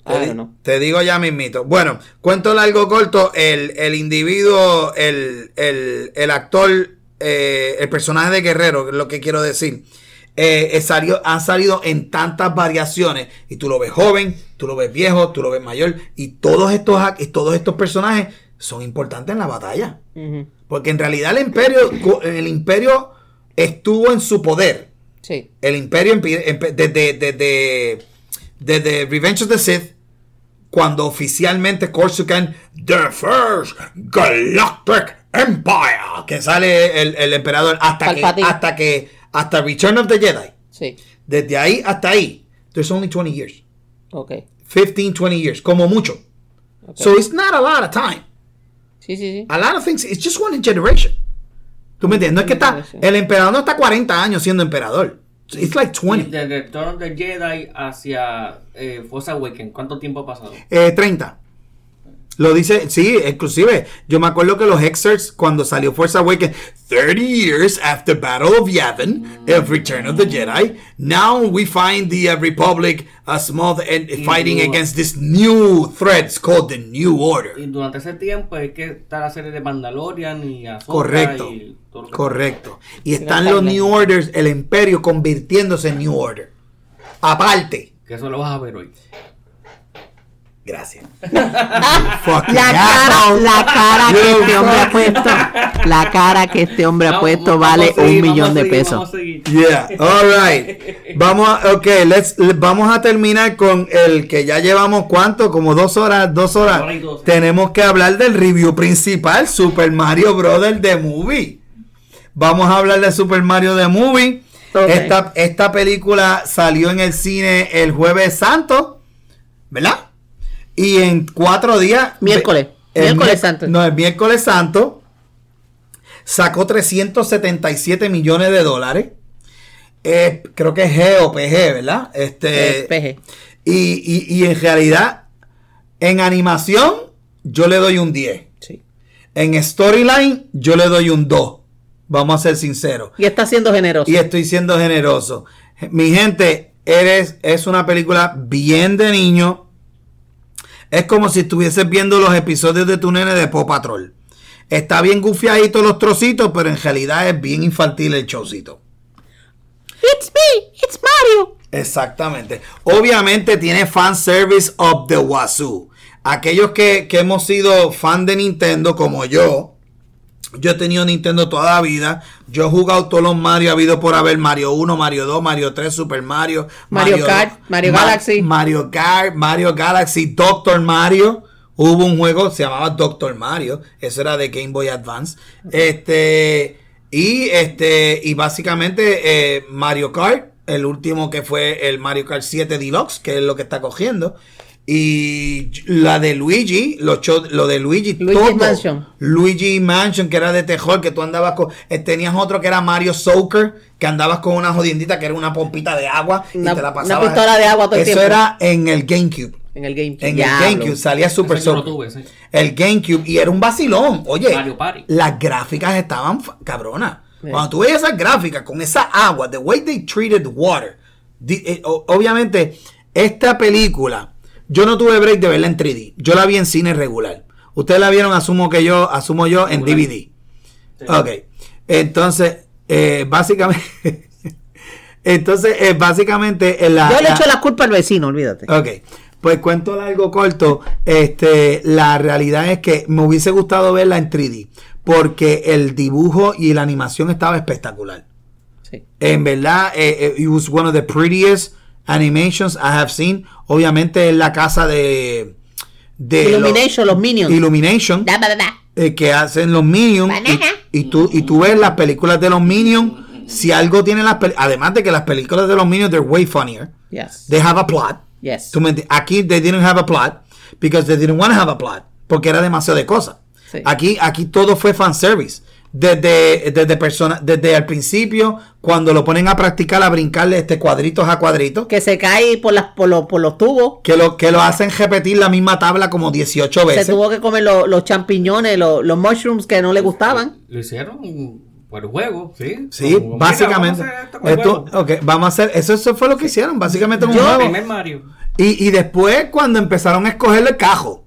Te, know. te digo ya mismito. Bueno, cuento largo corto, el, el individuo, el, el, el actor, eh, el personaje de Guerrero, es lo que quiero decir, eh, eh, salió, ha salido en tantas variaciones y tú lo ves joven, tú lo ves viejo, tú lo ves mayor y todos estos, y todos estos personajes son importantes en la batalla. Porque en realidad el imperio, el imperio estuvo en su poder. Sí. El imperio desde, desde, desde Revenge of the Sith, cuando oficialmente Corsican, The First Galactic Empire, que sale el, el emperador hasta que, hasta que, hasta Return of the Jedi. Sí. Desde ahí hasta ahí, there's only 20 years. Ok. 15, 20 years, como mucho. ok. So it's not a lot of time. sí, sí, sí. A lot of things, it's just one generation. ¿Tú me entiendes? No es que está, el emperador no está 40 años siendo emperador. It's like 20. De Return of the Jedi hacia eh, Force Awakens, ¿cuánto tiempo ha pasado? Eh, 30. Lo dice, sí, inclusive, yo me acuerdo que los excerpts cuando salió Force Awakens, 30 years after Battle of Yavin, of Return of the Jedi, now we find the uh, Republic uh, small and fighting against this new threats called the New Order. Y durante ese tiempo es que está la serie de Mandalorian y Ahsoka Correcto, y todo correcto. Y están los. New Orders, el Imperio convirtiéndose en New Order. Aparte. Que eso lo vas a ver hoy. Gracias. La cara, asshole. la cara que este hombre ha puesto, la cara que este hombre ha puesto vale seguir, un millón de pesos. vamos a seguir. Yeah, all right. Vamos a, ok, let's, le- vamos a terminar con el que ya llevamos cuánto, como dos horas, dos horas. Hora. Tenemos que hablar del review principal, Super Mario Brothers The Movie. Vamos a hablar de Super Mario The Movie. Esta, esta película salió en el cine el jueves santo, ¿verdad? Y en cuatro días. Miércoles. el Miércoles santo. No, el miércoles santo sacó 377 millones de dólares. Eh, creo que es G o PG, ¿verdad? Este, Eh, PG. Y, y- y en realidad, en animación, yo le doy un 10. Sí. En storyline, yo le doy un 2. Vamos a ser sinceros. Y está siendo generoso. Y estoy siendo generoso. Mi gente, eres, es una película bien de niño. Es como si estuvieses viendo los episodios de tu nene de Paw Patrol. Está bien gufiadito los trocitos, pero en realidad es bien infantil el showcito. It's me, it's Mario. Exactamente. Obviamente tiene fan service of the Wazoo. Aquellos que, que hemos sido fan de Nintendo, como yo, yo he tenido Nintendo toda la vida. Yo he jugado todos los Mario, ha habido por haber Mario 1, Mario 2, Mario 3, Super Mario, Mario Kart, Mario Ma- Galaxy. Mario Kart, Mario Galaxy, Doctor Mario. Hubo un juego, se llamaba Doctor Mario. Eso era de Game Boy Advance. Este. Y este. Y básicamente eh, Mario Kart. El último que fue el Mario Kart 7 Deluxe, que es lo que está cogiendo. Y la de Luigi, lo, cho- lo de Luigi, Luigi's todo. Mansion. Luigi Mansion, que era de terror, que tú andabas con. eh, tenías otro que era Mario Soccer, que andabas con una jodiendita que era una pompita de agua Una- y te la una pasabas. pistola de agua todo el Eso tiempo. era en el GameCube. En el GameCube. En el GameCube salía Super lo Soccer. tuve, sí. El GameCube y era un vacilón. Oye, Mario Party. las gráficas estaban cabronas. Cuando tú veías esas gráficas con esa agua, the way they treated water. eh, obviamente, esta película, yo no tuve break de verla en 3D. Yo la vi en cine regular. Ustedes la vieron, asumo que yo, asumo yo, en Regular. DVD. Ok. Entonces, eh, básicamente. entonces, eh, básicamente. en la, Yo le la- echo la culpa al vecino, olvídate. Ok, pues cuento largo corto. Este, la realidad es que me hubiese gustado verla en 3D porque el dibujo y la animación estaba espectacular. Sí. En verdad, eh, eh, it was one of the prettiest animations I have seen. Obviamente en la casa de, de Illumination, los Minions. Illumination Da, da, da, da. eh, que hacen los Minions y, y tú y tú ves las películas de los Minions. Si algo tiene las pel- además de que las películas de los Minions they're way funnier. Yes. They have a plot. Yes. ¿Tú me enti- Aquí they didn't have a plot because they didn't want to have a plot porque era demasiado de cosas. Sí. Aquí aquí todo fue fan service. Desde desde persona desde el principio cuando lo ponen a practicar a brincarle este cuadritos a cuadritos Que se cae por, las, por, los, por los tubos. que lo que lo hacen repetir la misma tabla como 18 veces. Se tuvo que comer lo- los champiñones, lo- los mushrooms que no le gustaban. Lo hicieron por el juego, sí. Sí, Como, mira, básicamente. vamos a hacer esto con el Esto, juego. ok, vamos a hacer, eso, eso fue lo que hicieron, básicamente en un El juego. primer Mario. Y, y después, cuando empezaron a escoger el cajo,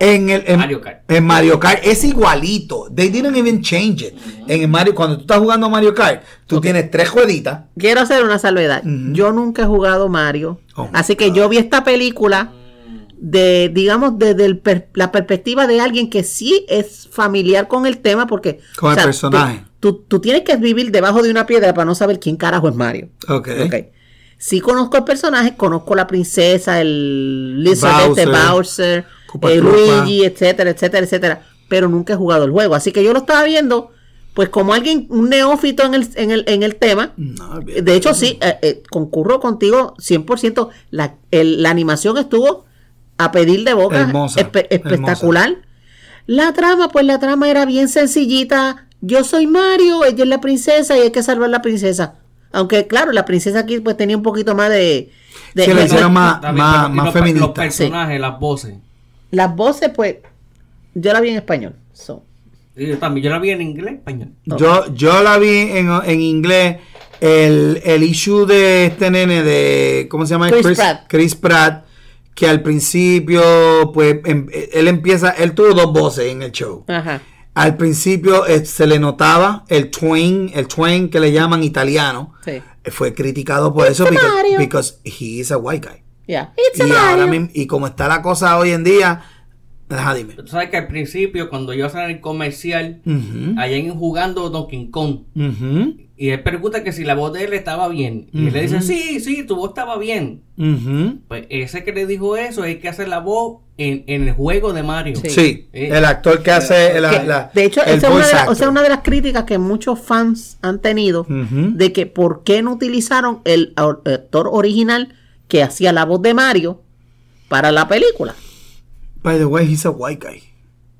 en el en Mario Kart. en Mario Kart es igualito. They didn't even change it. En el Mario, cuando tú estás jugando Mario Kart, tú tienes tres jueguitas. Quiero hacer una salvedad. Yo nunca he jugado Mario. Oh así que yo vi esta película de, digamos, desde el per- la perspectiva de alguien que sí es familiar con el tema, porque. Con el personaje. Tú, tú- tú tienes que vivir debajo de una piedra para no saber quién carajo es Mario. Ok. Ok. Sí conozco el personaje, conozco la princesa, el Lizard, este, Bowser, Bowser, Koopa eh. Luigi, etcétera, etcétera, etcétera. Pero nunca he jugado el juego. Así que yo lo estaba viendo, pues como alguien, un neófito en el, en el, en el tema. No. De hecho, sí, eh, eh, concurro contigo 100%. La, el- la animación estuvo a pedir de boca. Hermosa, espe- espectacular. La trama, pues la trama era bien sencillita. Yo soy Mario, ella es la princesa y hay que salvar a la princesa. Aunque, claro, la princesa aquí pues tenía un poquito más de... de- Sí, le hicieron más, más, y más los, personajes, las voces. Las voces, pues, yo la vi en español. So, Yo también, yo la vi en inglés, español. No. Yo, yo la vi en, en inglés. El, el issue de este nene de. ¿Cómo se llama? Chris Pratt. Chris Pratt. Que al principio, pues, em- él empieza. Él tuvo dos voces en el show. ajá. Al principio eh, se le notaba el twang, el twang que le llaman italiano. Sí. Fue criticado por eso Mario. because he is a white guy. Yeah. It's a Y, ahora mismo- y como está la cosa hoy en día, ajá, dime. Tú sabes que al principio, cuando yo salí en el comercial, allá en jugando Donkey Kong, y él pregunta que si la voz de él estaba bien. Y él le dice, sí, sí, tu voz estaba bien. Pues ese que le dijo eso, hay que hacer la voz en, en el juego de Mario. Sí. Sí, Eh, el actor que hace la, Que, la- de hecho, el esa es, una de, o sea, una de las críticas que muchos fans han tenido de que por qué no utilizaron el actor original que hacía la voz de Mario para la película. By the way, he's a white guy.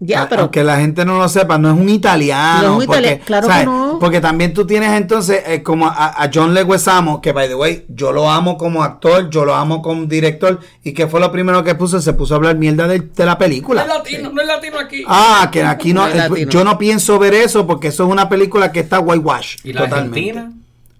Ya, A- pero Aunque la gente no lo sepa, no es un italiano. No es un porque, italiano, claro que no. Porque también tú tienes entonces eh, como a, a John Leguizamo, que by the way, yo lo amo como actor, yo lo amo como director. ¿Y que fue lo primero que puso? Se puso a hablar mierda de, de la No película. es latino, no es latino aquí. Ah, que aquí no, No es eh, latino. yo no pienso ver eso porque eso es una película que está whitewash. ¿Y la totalmente. Argentina?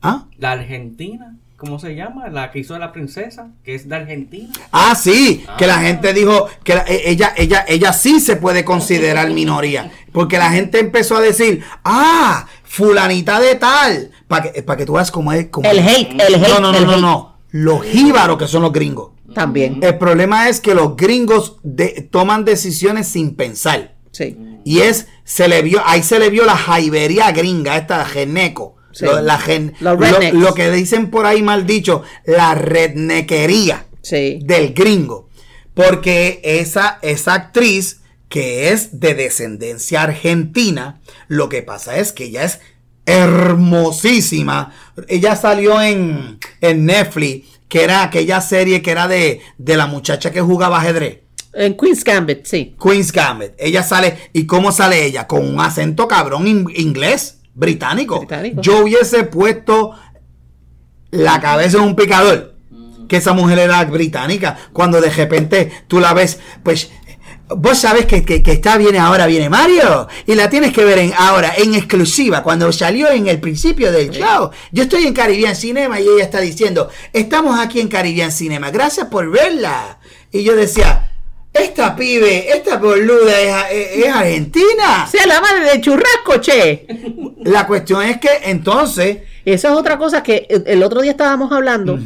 ¿Ah? La Argentina, ¿cómo se llama? La que hizo la princesa, que es de Argentina. Ah, sí, que la Ah. gente dijo que la- e- ella, ella, ella sí se puede considerar minoría. Porque la gente empezó a decir, ah, fulanita de tal. Para que, para que tú veas cómo es. Cómo el es. hate, el hate, No, no, no, no, no. Los jíbaros que son los gringos. también. El problema es que los gringos de- toman decisiones sin pensar. Sí. Y es, se le vio, ahí se le vio la jaibería gringa, esta geneco. Sí. Lo, la gen- lo, lo que dicen por ahí mal dicho, la rednequería Sí. del gringo. Porque esa, esa actriz que es de descendencia argentina, lo que pasa es que ella es hermosísima. Ella salió en, en Netflix, que era aquella serie que era de, de la muchacha que jugaba ajedrez. En Queen's Gambit, sí. Queen's Gambit. Ella sale, ¿y cómo sale ella? Con un acento cabrón in- inglés, británico. Británico. Yo hubiese puesto la cabeza en un picador. Que esa mujer era británica. Cuando de repente tú la ves, pues. Vos sabés que, que, que está viene ahora, viene Mario. Y la tienes que ver en, ahora, en exclusiva, cuando salió en el principio del show. Yo estoy en Caribbean Cinema y ella está diciendo, estamos aquí en Caribbean Cinema, gracias por verla. Y yo decía, esta pibe, esta boluda es, es- es argentina. Sea la madre de churrasco, che. La cuestión es que entonces, Esa es otra cosa que el el otro día estábamos hablando.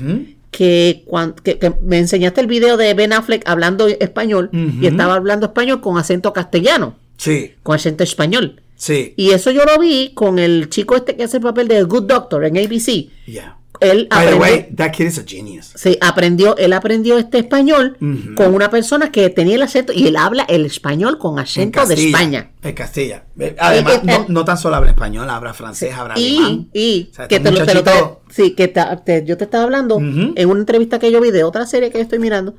Que, cuan- que, que me enseñaste el video de Ben Affleck hablando español y estaba hablando español con acento castellano, sí, con acento español. sí, Y eso yo lo vi con el chico este que hace el papel de Good Doctor en ABC. yeah. Él By the aprendió, way, that kid is a genius. sí, aprendió, él aprendió este español con una persona que tenía el acento y él habla el español con En acento de España. En Castilla. Además, Y- y- no, no tan solo habla español, habla francés, habla alemán. Y, y O sea, que te lo, te lo- sí, que te- te- yo te estaba hablando en una entrevista que yo vi de otra serie que estoy mirando,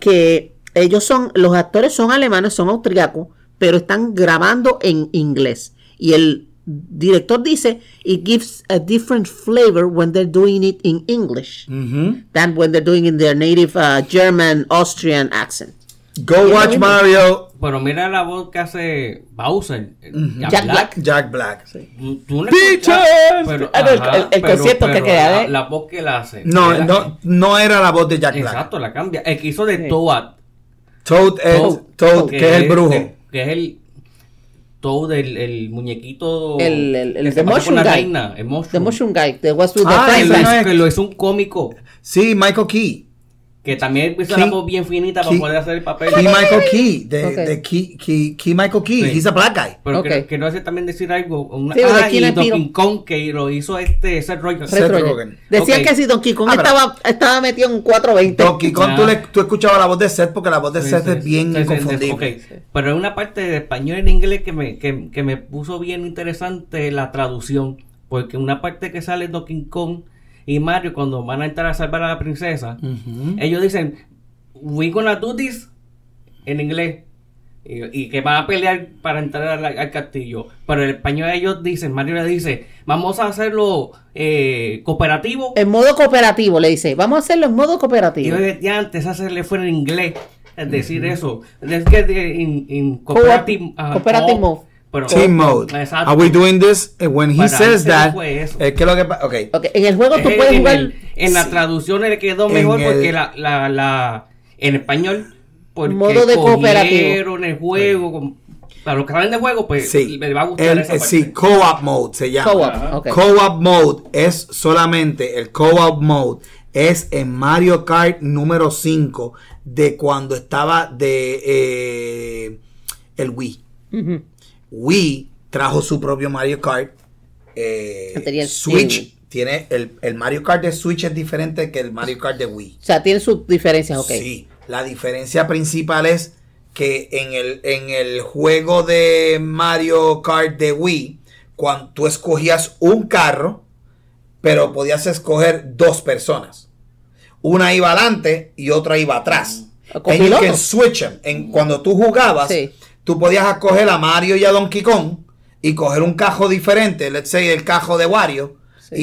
que ellos son, los actores son alemanes, son austriacos, pero están grabando en inglés. Y el director dice, it gives a different flavor when they're doing it in English Ujú. than when they're doing it in their native uh, German, Austrian accent. Go watch. Mario. Pero mira la voz que hace Bowser. Jack, Jack Black. Jack Black. Tú no Bitches. escuchas- pero- Ah, no, el- ajá, el- el pero- concierto que queda, la, ¿eh? la voz que él hace. No, Él- no, no era la voz de Jack Black. Exacto, la cambia. El que hizo de Sí. Toad. Toad es, Toad, Toad, que es el brujo. que es el Toad, el, el muñequito. El- el- el con la Guy. reina, el Mushroom. The Mushroom Guy, the What's with Ah, the no hizo- es- que lo hizo un cómico. Sí, Michael Key. Que también hizo King- la voz bien finita para King- poder hacer el papel. Key Michael Key. De, Ok. de Key, Key, Key Michael Key. Sí. He's a black guy. Pero Ok. que, que no hace también decir algo. Una, Sí, ah, Key y. Donkey Kong que lo hizo este Seth Rogen. Seth Seth Rogen. Rogen. Decían Ok. que si Donkey Kong Ah, estaba, estaba metido en 420. Donkey Kong, Ya. tú, le, tú escuchabas la voz de Seth porque la voz de Sí, Seth sí, es bien ok. Pero hay una parte de español en inglés que me, que, que me puso bien interesante la traducción. Porque una parte que sale Donkey Kong y Mario cuando van a entrar a salvar a la princesa, ellos dicen, we gonna do this en inglés. Y, y que van a pelear para entrar al, al castillo. Pero en español ellos dicen, Mario le dice, vamos a hacerlo eh, cooperativo. En modo cooperativo, le dice. Vamos a hacerlo en modo Y cooperativo. yo ya antes hacerle fue en inglés. es decir eso. Let's get in, in Co-op- cooperative, uh, cooperative co-op, mode. Pero- Team mode. Exacto. Are we doing this? Eh, When he Para says that, eso. es que lo que pasa, ok. Ok, en el juego tú Eh, puedes en, jugar. el- en la traducción le quedó En mejor el- porque la, la, la, en español, porque Modo de cooperativo. el juego, con- para los que saben de juego, pues Sí, le va a gustar el, esa eh, parte. sí, co-op mode se llama. Co-op, mode es solamente el co-op mode es en Mario Kart número 5 de cuando estaba de eh, el Wii. Ujú. Wii trajo su propio Mario Kart. eh, el Switch tiene el, el Mario Kart de Switch es diferente que el Mario Kart de Wii. O sea, tiene sus diferencias, ok. Sí, la diferencia principal es que en el, en el juego de Mario Kart de Wii, cuando tú escogías un carro, pero podías escoger dos personas. Una iba adelante y otra iba atrás. ¿O And you copiloto? can switch. En, cuando tú jugabas, Sí. Tú podías escoger a Mario y a Donkey Kong y coger un cajo diferente, let's say el cajo de Wario, Sí.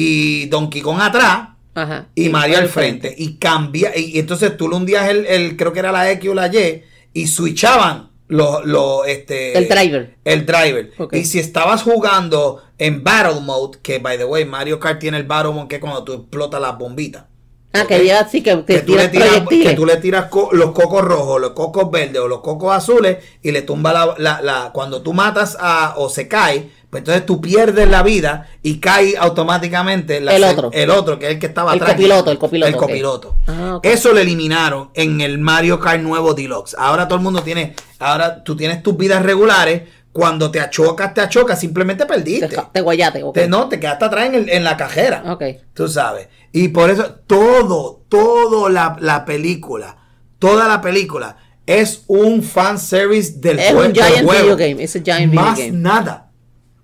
y Donkey Kong atrás Ajá. y Mario al frente. Y cambia, y, y entonces tú le hundías el, el- creo que era la X o la Y, y switchaban los, los, este, El driver. El driver. Y si estabas jugando en Battle Mode, que by the way, Mario Kart tiene el Battle Mode, que es cuando tú explotas las bombitas. Ah, que lleva así, que, que Que tú, le tira tiras, que tú le tiras co- los cocos rojos, los cocos verdes o los cocos azules y le tumba la, la- la- cuando tú matas a, o se cae, pues entonces tú pierdes la vida y cae automáticamente la El otro. el otro, que es el que estaba El atrás. copiloto, el copiloto, El copiloto. Ah. Eso lo eliminaron en el Mario Kart nuevo Deluxe. Ahora todo el mundo tiene, ahora tú tienes tus vidas regulares. Cuando te achocas, te achocas, simplemente perdiste. Te, te guayate, ok. Te- no, te quedaste atrás en, el- en la cajera. Ok. Tú sabes. Y por eso todo, todo la, la película, toda la película es un fan service del, Es un del giant juego. video game. Giant video Más game. nada.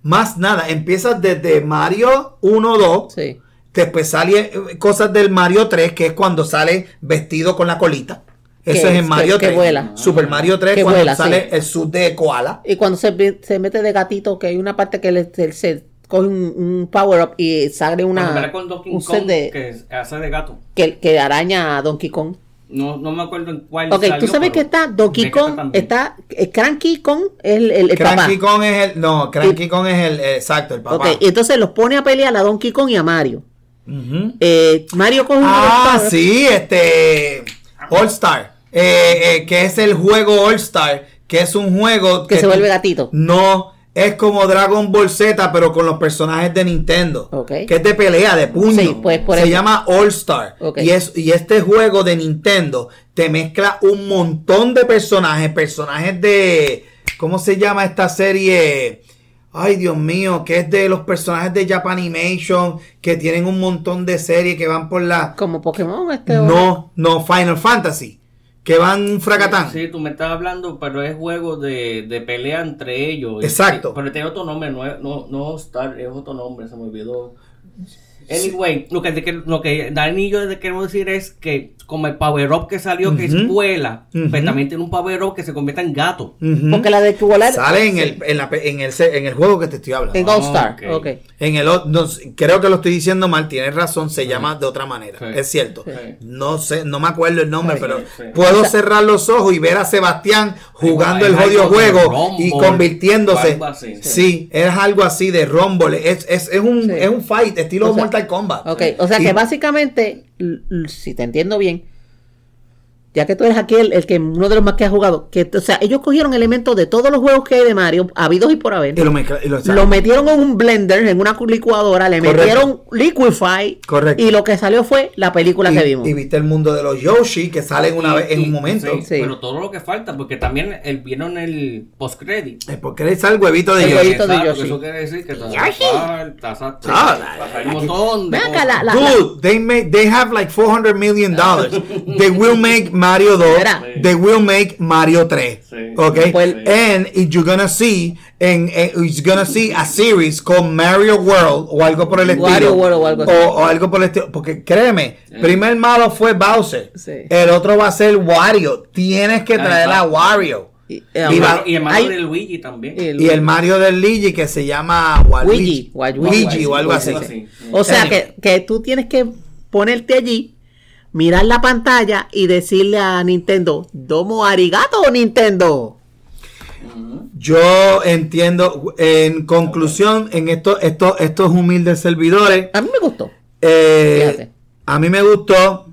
Más nada. Empiezas desde Mario 1, 2. Sí. Después sale eh, cosas del Mario 3, que es cuando sale vestido con la colita. Eso es en Mario que- que 3. vuela. Super Mario 3, Que cuando vuela, sale sí. el sud de koala. Y cuando se, se mete de gatito, que hay una parte que le, se, se coge un, un power up y sale una con Donkey un Kong, set de que hace de gato. que, que araña a Donkey Kong. No, no me acuerdo en cuál Ok, tú sabes que está Donkey Kong, también. está eh, Cranky Kong es el, el, el papá. Cranky Kong es el. No, Cranky Kong es el. Exacto, el papá. Ok, y entonces los pone a pelear a Donkey Kong y a Mario. Eh, Mario coge Ah, sí, este. All Star. Eh, eh, que es el juego All Star. Que es un juego. que se vuelve gatito. No, es como Dragon Ball Z, pero con los personajes de Nintendo. Ok. Que es de pelea, de puño. Sí, pues, por Se eso. llama All Star. Ok. Y, es, y este juego de Nintendo te mezcla un montón de personajes. Personajes de. ¿Cómo se llama esta serie? Ay, Dios mío, que es de los personajes de Japanimation, que tienen un montón de series que van por la... Como Pokémon este No, no, Final Fantasy, que van fracatán. Sí, tú me estás hablando, pero es juego de, de pelea entre ellos. Exacto. Sí, pero tiene otro nombre, no, es- no, no Star, es otro nombre, se me olvidó. Anyway, lo que, lo que Dani y yo te queremos decir es que como el Power Up que salió, que es vuela, Ujú. pues también tiene un Power Up que se convierte en gato. Porque la de que volar Sale en el, en, la pe- en, el, se- en el juego que te estoy hablando. en All Star. Ok. ok. En el no, creo que lo estoy diciendo mal, tienes razón, se llama de otra manera. Sí. Es cierto. Sí. No sé, no me acuerdo el nombre, Sí, pero sí. puedo O sea- cerrar los ojos y ver a Sebastián jugando el jodido juego y convirtiéndose. Sí, es algo así de Rumble. Es, es, es un, Sí. es un fight estilo O sea- Mortal Kombat. Ok, o sea que básicamente, si te entiendo bien, ya que tú eres aquí el, el que uno de los más que ha jugado, que o sea, ellos cogieron elementos de todos los juegos que hay de Mario, habidos y por haber, y lo y lo- lo metieron en un blender, en una licuadora, le Correcto. metieron Liquify Correcto. y lo que salió fue la película y, que vimos. y viste el mundo de los Yoshi que salen una Y- vez en y- un momento. sí, Sí. Pero todo lo que falta, porque también el, vieron el post-credit. Porque le sale el huevito de El Yoshi. huevito de Yoshi. Eso quiere decir que Yoshi. falta. Ah, Falta un montón de Dude, they make they have like 400 million dollars. they will make Mario 2. Mira. They will make Mario 3. Sí. Okay? Pues- and you're gonna see and, you're gonna see a series called Mario World o algo por el estilo. Wario World o algo así. O, o algo por el estilo, porque créeme, primer malo fue Bowser. Sí. El otro va a ser Wario. Tienes que traer a. Wario. Y, Y eh, va- Y el mano hay- de Luigi también. el- Y el Mario del Luigi que se llama Waluigi. Luigi, Waluigi, Luigi Waluigi, o algo así. Waluigi. O sea que, que tú tienes que ponerte allí mirar la pantalla y decirle a Nintendo, ¿domo arigato Nintendo? Yo entiendo, en conclusión, en esto, esto, estos humildes servidores. A mí me gustó. Eh, a mí me gustó.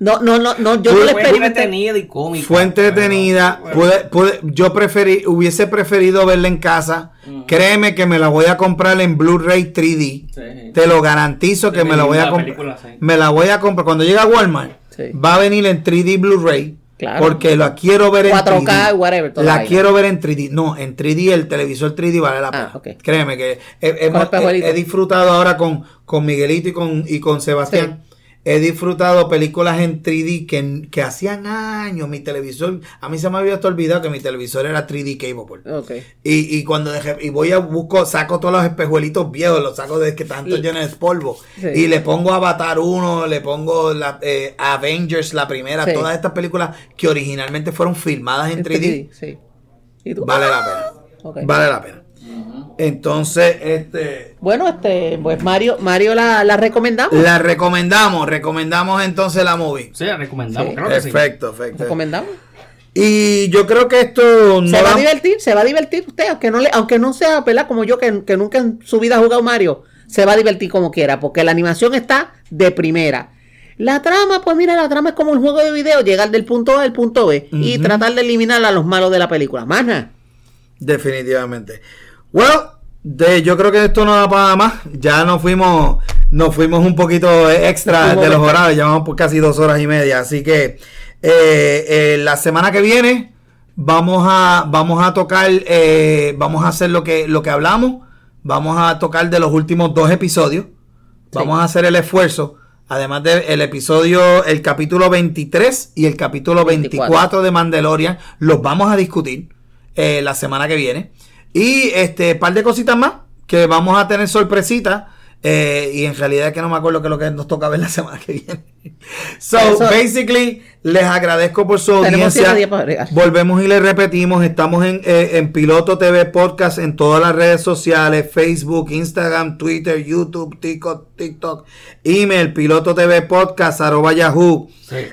No, no, no, no yo no le Fue entretenida y cómica. Fue entretenida. yo preferí, hubiese preferido verla en casa. Créeme que me la voy a comprar en Blu-ray 3D. Te lo garantizo que me la voy a comprar. Me la voy a comprar. Cuando llegue a Walmart, va a venir en 3D Blu-ray. Porque la quiero ver en 4K, whatever. La quiero ver en 3D. No, en 3D, el televisor 3D vale la ah, pena. Créeme que he, disfrutado ahora con, con Miguelito y con, y con Sebastián he disfrutado películas en 3D que, que hacían años mi televisor, a mí se me había olvidado que mi televisor era 3D cable. Okay. Y, y cuando dejé, y voy a busco, saco todos los espejuelitos viejos, los saco de que tanto llenos de polvo. Y le pongo Avatar 1, le pongo la, eh, Avengers, la primera, todas estas películas que originalmente fueron filmadas en, 3D. sí. Vale la pena. Vale la pena. Entonces, este. Bueno, este, pues Mario, Mario la, recomendamos. La recomendamos, recomendamos entonces la movie. Sí, la recomendamos, perfecto, perfecto. Recomendamos. Y yo creo que esto no se va a divertir, se va a divertir usted, aunque no le, aunque no sea, ¿verdad? Como yo que, que nunca en su vida ha jugado Mario, se va a divertir como quiera, porque la animación está de primera. La trama, pues mira, la trama es como un juego de video, llegar del punto A al punto B y tratar de eliminar a los malos de la película. Más Definitivamente. Bueno, de, yo creo que esto no da para más. Ya nos fuimos, nos fuimos un poquito extra de los horarios. Llevamos por casi dos horas y media. Así que eh, eh, la semana que viene vamos a, vamos a tocar, eh, vamos a hacer lo que, lo que hablamos. Vamos a tocar de los últimos dos episodios. Vamos a hacer el esfuerzo. Además del episodio, el capítulo 23 y el capítulo 24, de Mandalorian, los vamos a discutir la semana que viene. Y este, par de cositas más que vamos a tener sorpresitas. Eh, y en realidad es que no me acuerdo que es lo que nos toca ver la semana que viene. So, basically, les agradezco por su audiencia. Volvemos y les repetimos, estamos en, eh, en, Piloto TV Podcast en todas las redes sociales, Facebook, Instagram, Twitter, YouTube, TikTok, TikTok, email, Piloto TV Podcast, arroba Yahoo.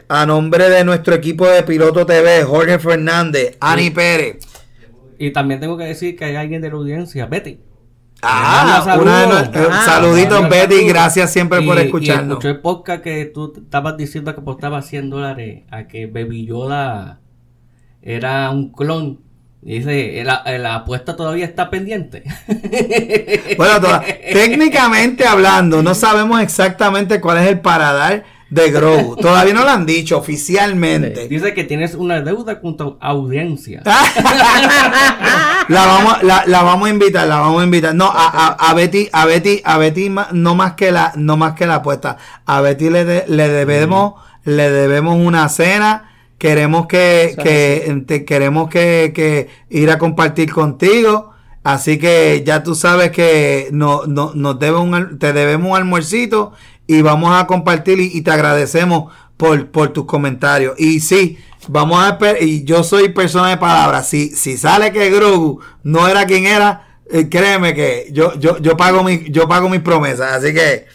A nombre de nuestro equipo de Piloto TV, Jorge Fernández, Ani Pérez. Y también tengo que decir que hay alguien de la audiencia, Betty. Ah, una de ah, saluditos Betty, gracias siempre por escucharnos. Y escuché el podcast que tú estabas diciendo que apostaba 100 dólares a que Baby Yoda era un clon. Dice, la, la apuesta todavía está pendiente. bueno, técnicamente hablando, no sabemos exactamente cuál es el paradar de Grogu. Todavía no lo han dicho oficialmente. Dice que tienes una deuda con tu audiencia. la, vamos, la, vamos a invitar, la vamos a invitar. No, a, a, Betty, a Betty, a Betty no más que la, no más que la apuesta. A Betty le, le debemos, le debemos una cena. Queremos que, que queremos que, que ir a compartir contigo. Así que ya tú sabes que no, no, nos debe un, te debemos un almuercito y vamos a compartir y, te agradecemos por, por, tus comentarios. Y sí, vamos a y yo soy persona de palabras, si, si sale que Grogu no era quien era, eh, créeme que yo, yo, yo pago mi, yo pago mis promesas, así que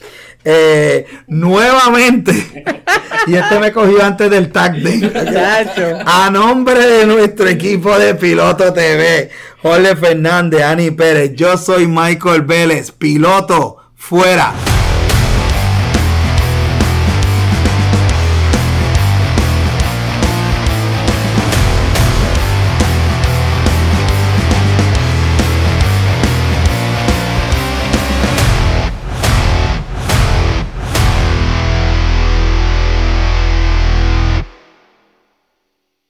eh, nuevamente, y este me cogió antes del tag a nombre de nuestro equipo de Piloto TV, Jorge Fernández, Ani Pérez, yo soy Michael Vélez, piloto, fuera.